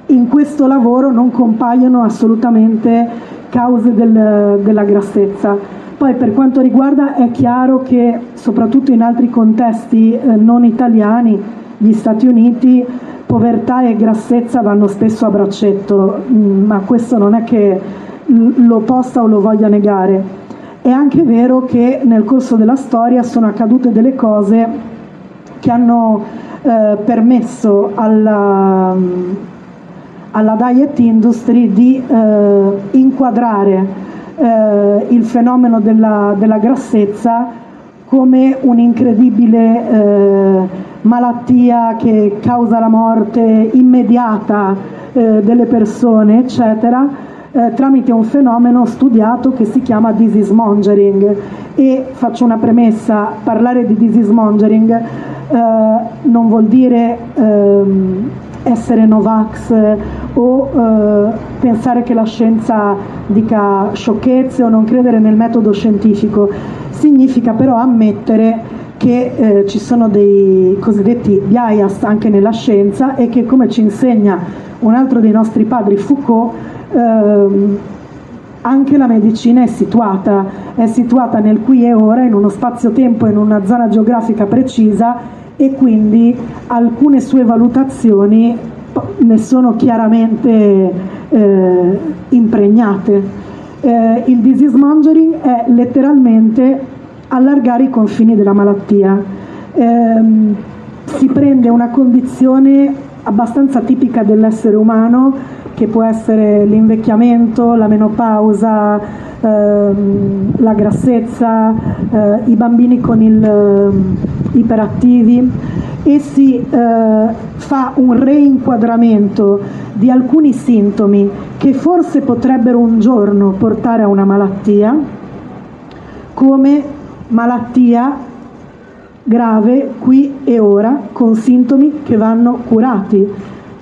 in questo lavoro non compaiono assolutamente cause del, della grassezza. Poi per quanto riguarda è chiaro che soprattutto in altri contesti eh, non italiani, gli Stati Uniti, povertà e grassezza vanno spesso a braccetto, mm, ma questo non è che lo possa o lo voglia negare. È anche vero che nel corso della storia sono accadute delle cose che hanno eh, permesso alla, alla diet industry di eh, inquadrare eh, il fenomeno della, della, grassezza come un'incredibile eh, malattia che causa la morte immediata eh, delle persone, eccetera, eh, tramite un fenomeno studiato che si chiama disease mongering. E faccio una premessa, parlare di disease mongering eh, non vuol dire ehm, essere Novax o eh, pensare che la scienza dica sciocchezze o non credere nel metodo scientifico, significa però ammettere che eh, ci sono dei cosiddetti bias anche nella scienza e che come ci insegna un altro dei nostri padri Foucault, ehm, anche la medicina è situata, è situata nel qui e ora, in uno spazio-tempo, in una zona geografica precisa e quindi alcune sue valutazioni ne sono chiaramente eh, impregnate. Eh, il disease mongering è letteralmente allargare i confini della malattia. Eh, si prende una condizione abbastanza tipica dell'essere umano che può essere l'invecchiamento, la menopausa, ehm, la grassezza, eh, i bambini con il eh, iperattivi. E si eh, fa un reinquadramento di alcuni sintomi che forse potrebbero un giorno portare a una malattia come malattia grave qui e ora con sintomi che vanno curati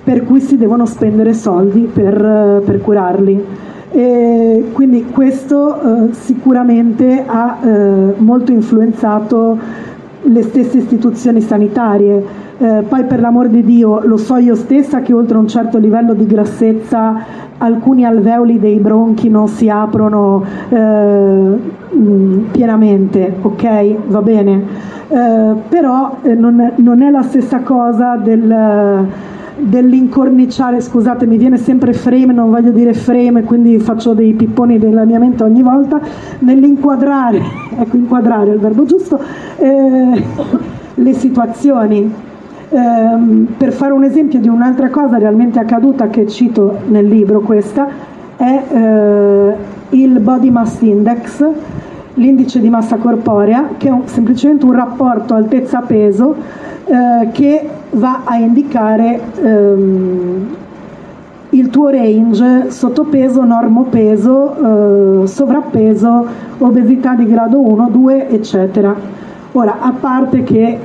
per cui si devono spendere soldi per, per curarli. E quindi questo eh, sicuramente ha eh, molto influenzato le stesse istituzioni sanitarie. Eh, poi per l'amor di Dio lo so io stessa che oltre un certo livello di grassezza alcuni alveoli dei bronchi non si aprono eh, pienamente, ok? Va bene. Eh, però eh, non, non, è la stessa cosa del dell'incorniciare, scusate mi viene sempre frame, non voglio dire frame, quindi faccio dei pipponi della mia mente ogni volta, nell'inquadrare, ecco inquadrare è il verbo giusto, eh, le situazioni. Eh, per fare un esempio di un'altra cosa realmente accaduta che cito nel libro questa, è eh, il Body Mass Index, l'indice di massa corporea, che è un, semplicemente un rapporto altezza-peso eh, che va a indicare ehm, il tuo range sottopeso, normopeso, eh, sovrappeso, obesità di grado 1, 2, eccetera. Ora, a parte che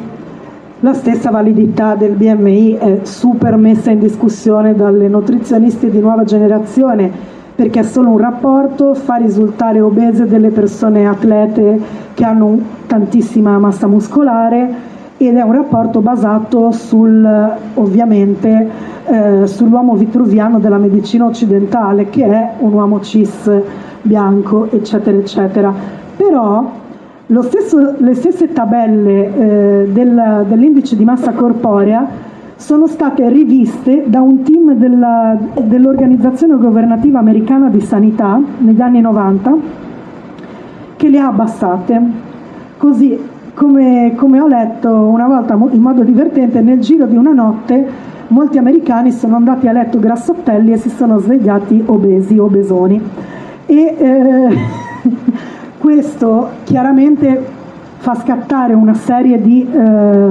la stessa validità del BMI è super messa in discussione dalle nutrizionisti di nuova generazione perché è solo un rapporto, fa risultare obese delle persone atlete che hanno tantissima massa muscolare ed è un rapporto basato sul, ovviamente eh, sull'uomo vitruviano della medicina occidentale che è un uomo cis bianco eccetera eccetera. Però stesso, le stesse tabelle eh, del, dell'indice di massa corporea sono state riviste da un team della, dell'organizzazione governativa americana di sanità negli anni 90 che le ha abbassate così come, come, ho letto una volta in modo divertente, nel giro di una notte molti americani sono andati a letto grassottelli e si sono svegliati obesi, obesoni. E eh, questo chiaramente fa scattare una serie di eh,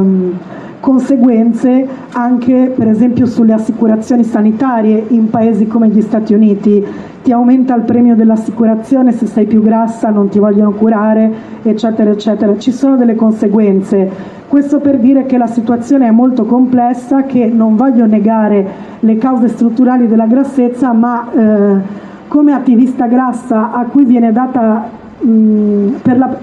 conseguenze anche per esempio sulle assicurazioni sanitarie in paesi come gli Stati Uniti ti aumenta il premio dell'assicurazione se sei più grassa, non ti vogliono curare, eccetera, eccetera. Ci sono delle conseguenze. Questo per dire che la situazione è molto complessa, che non voglio negare le cause strutturali della grassezza, ma eh, come attivista grassa a cui viene data mh, per la,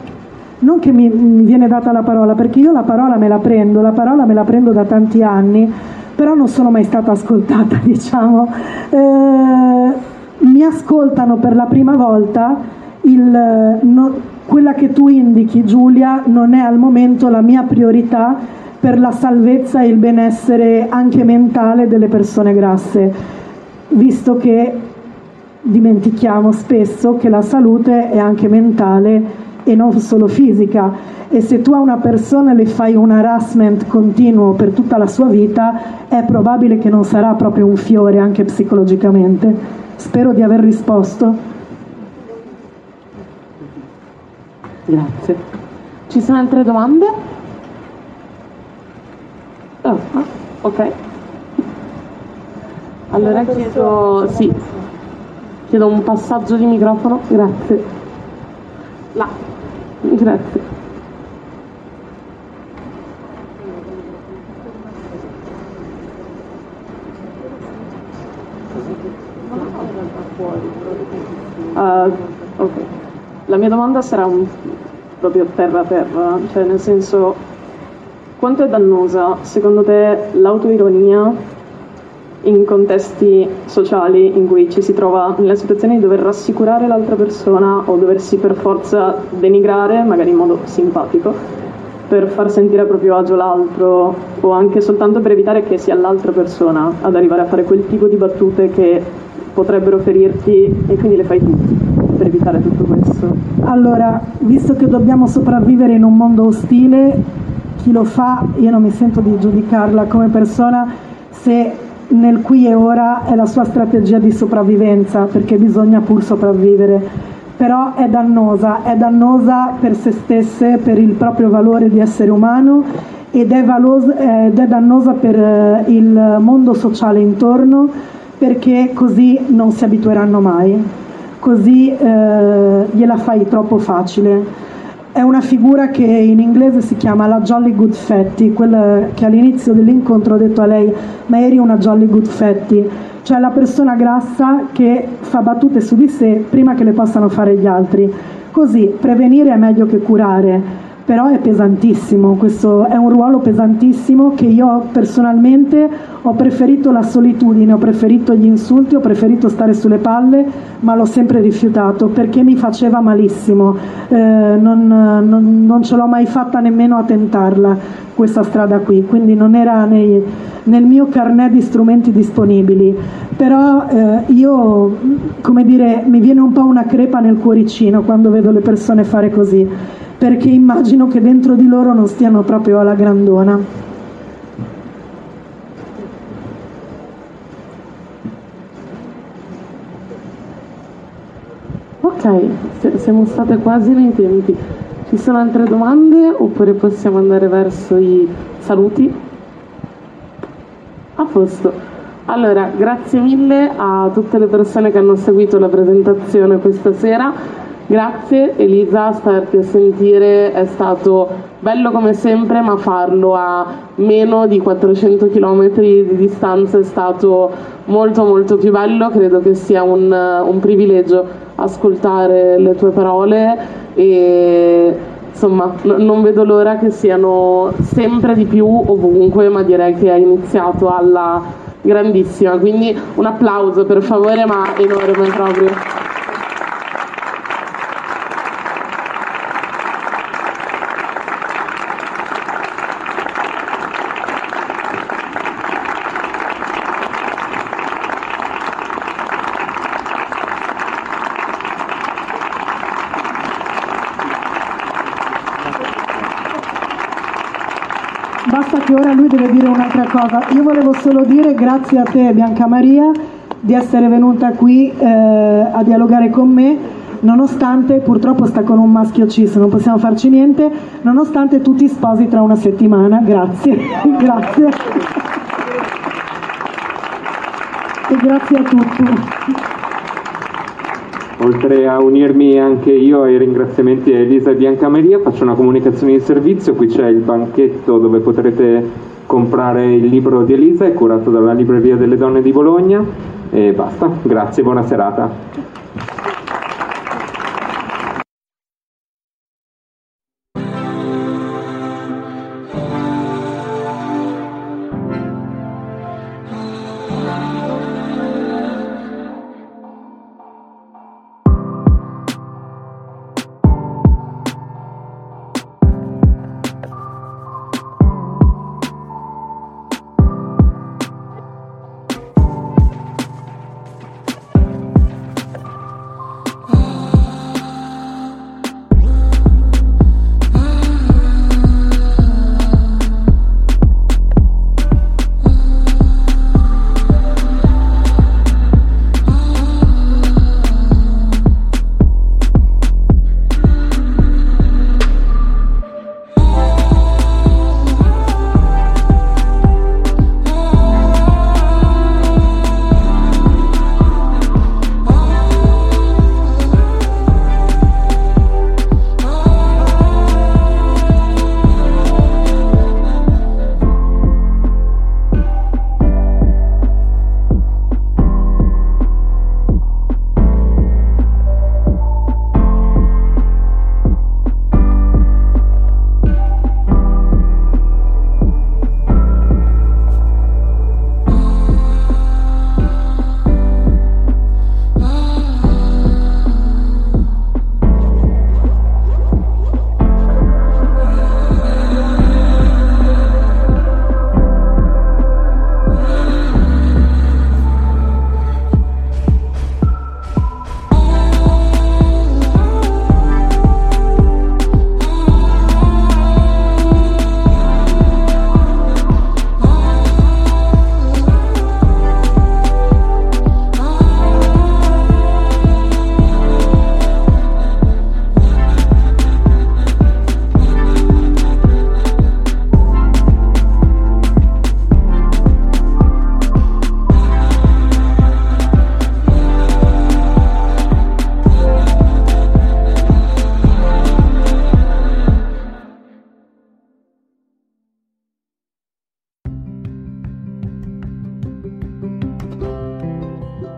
non che mi, mi, viene data la parola, perché io la parola me la prendo, la parola me la prendo da tanti anni, però non sono mai stata ascoltata, diciamo. Eh, mi ascoltano per la prima volta, il, no, quella che tu indichi Giulia non è al momento la mia priorità per la salvezza e il benessere anche mentale delle persone grasse, visto che dimentichiamo spesso che la salute è anche mentale e non solo fisica e se tu a una persona le fai un harassment continuo per tutta la sua vita è probabile che non sarà proprio un fiore anche psicologicamente. Spero di aver risposto. Grazie. Ci sono altre domande? Oh, ah, ok. Allora chiedo, sì, chiedo un passaggio di microfono, grazie. Là, grazie. Uh, okay. La mia domanda sarà un, proprio terra terra, cioè nel senso quanto è dannosa secondo te l'autoironia in contesti sociali in cui ci si trova nella situazione di dover rassicurare l'altra persona o doversi per forza denigrare, magari in modo simpatico, per far sentire a proprio agio l'altro o anche soltanto per evitare che sia l'altra persona ad arrivare a fare quel tipo di battute che potrebbero ferirti e quindi le fai tu per evitare tutto questo. Allora, visto che dobbiamo sopravvivere in un mondo ostile, chi lo fa, io non mi sento di giudicarla come persona se nel qui e ora è la sua strategia di sopravvivenza, perché bisogna pur sopravvivere. Però è dannosa, è dannosa per se stesse, per il proprio valore di essere umano ed è, valosa, ed è dannosa per eh, il mondo sociale intorno perché così non si abitueranno mai, così eh, gliela fai troppo facile. È una figura che in inglese si chiama la Jolly Good Fatty, quella che all'inizio dell'incontro ho detto a lei, ma eri una Jolly Good Fatty, cioè la persona grassa che fa battute su di sé prima che le possano fare gli altri. Così prevenire è meglio che curare però è pesantissimo, questo è un ruolo pesantissimo che io personalmente ho preferito la solitudine, ho preferito gli insulti, ho preferito stare sulle palle, ma l'ho sempre rifiutato perché mi faceva malissimo, eh, non, non, non, ce l'ho mai fatta nemmeno a tentarla questa strada qui, quindi non era nei, nel mio carnet di strumenti disponibili, però eh, io, come dire, mi viene un po' una crepa nel cuoricino quando vedo le persone fare così perché immagino che dentro di loro non stiano proprio alla grandona. Ok, siamo state quasi nei tempi. Ci sono altre domande oppure possiamo andare verso i saluti? A posto. Allora, grazie mille a tutte le persone che hanno seguito la presentazione questa sera. Grazie Elisa, starti a sentire. È stato bello come sempre, ma farlo a meno di 400 km di distanza è stato molto molto più bello, credo che sia un, un privilegio ascoltare le tue parole e insomma n- non vedo l'ora che siano sempre di più ovunque, ma direi che hai iniziato alla grandissima, quindi un applauso per favore, ma enorme proprio. che ora lui deve dire un'altra cosa. Io volevo solo dire grazie a te Bianca Maria di essere venuta qui eh, a dialogare con me, nonostante purtroppo sta con un maschio cis, non possiamo farci niente, nonostante tu ti sposi tra una settimana. Grazie, grazie. E grazie a tutti. Oltre a unirmi anche io ai ringraziamenti a Elisa e Bianca Maria, faccio una comunicazione di servizio, qui c'è il banchetto dove potrete comprare il libro di Elisa, è curato dalla Libreria delle Donne di Bologna e basta, grazie, buona serata.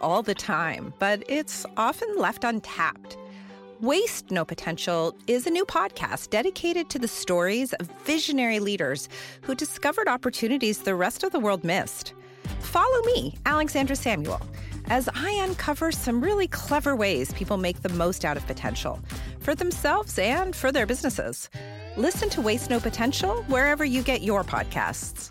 all the time, but it's often left untapped. Waste No Potential is a new podcast dedicated to the stories of visionary leaders who discovered opportunities the rest of the world missed. Follow me, Alexandra Samuel, as I uncover some really clever ways people make the most out of potential for themselves and for their businesses. Listen to Waste No Potential wherever you get your podcasts.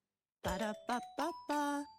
Ba-da-ba-ba-ba.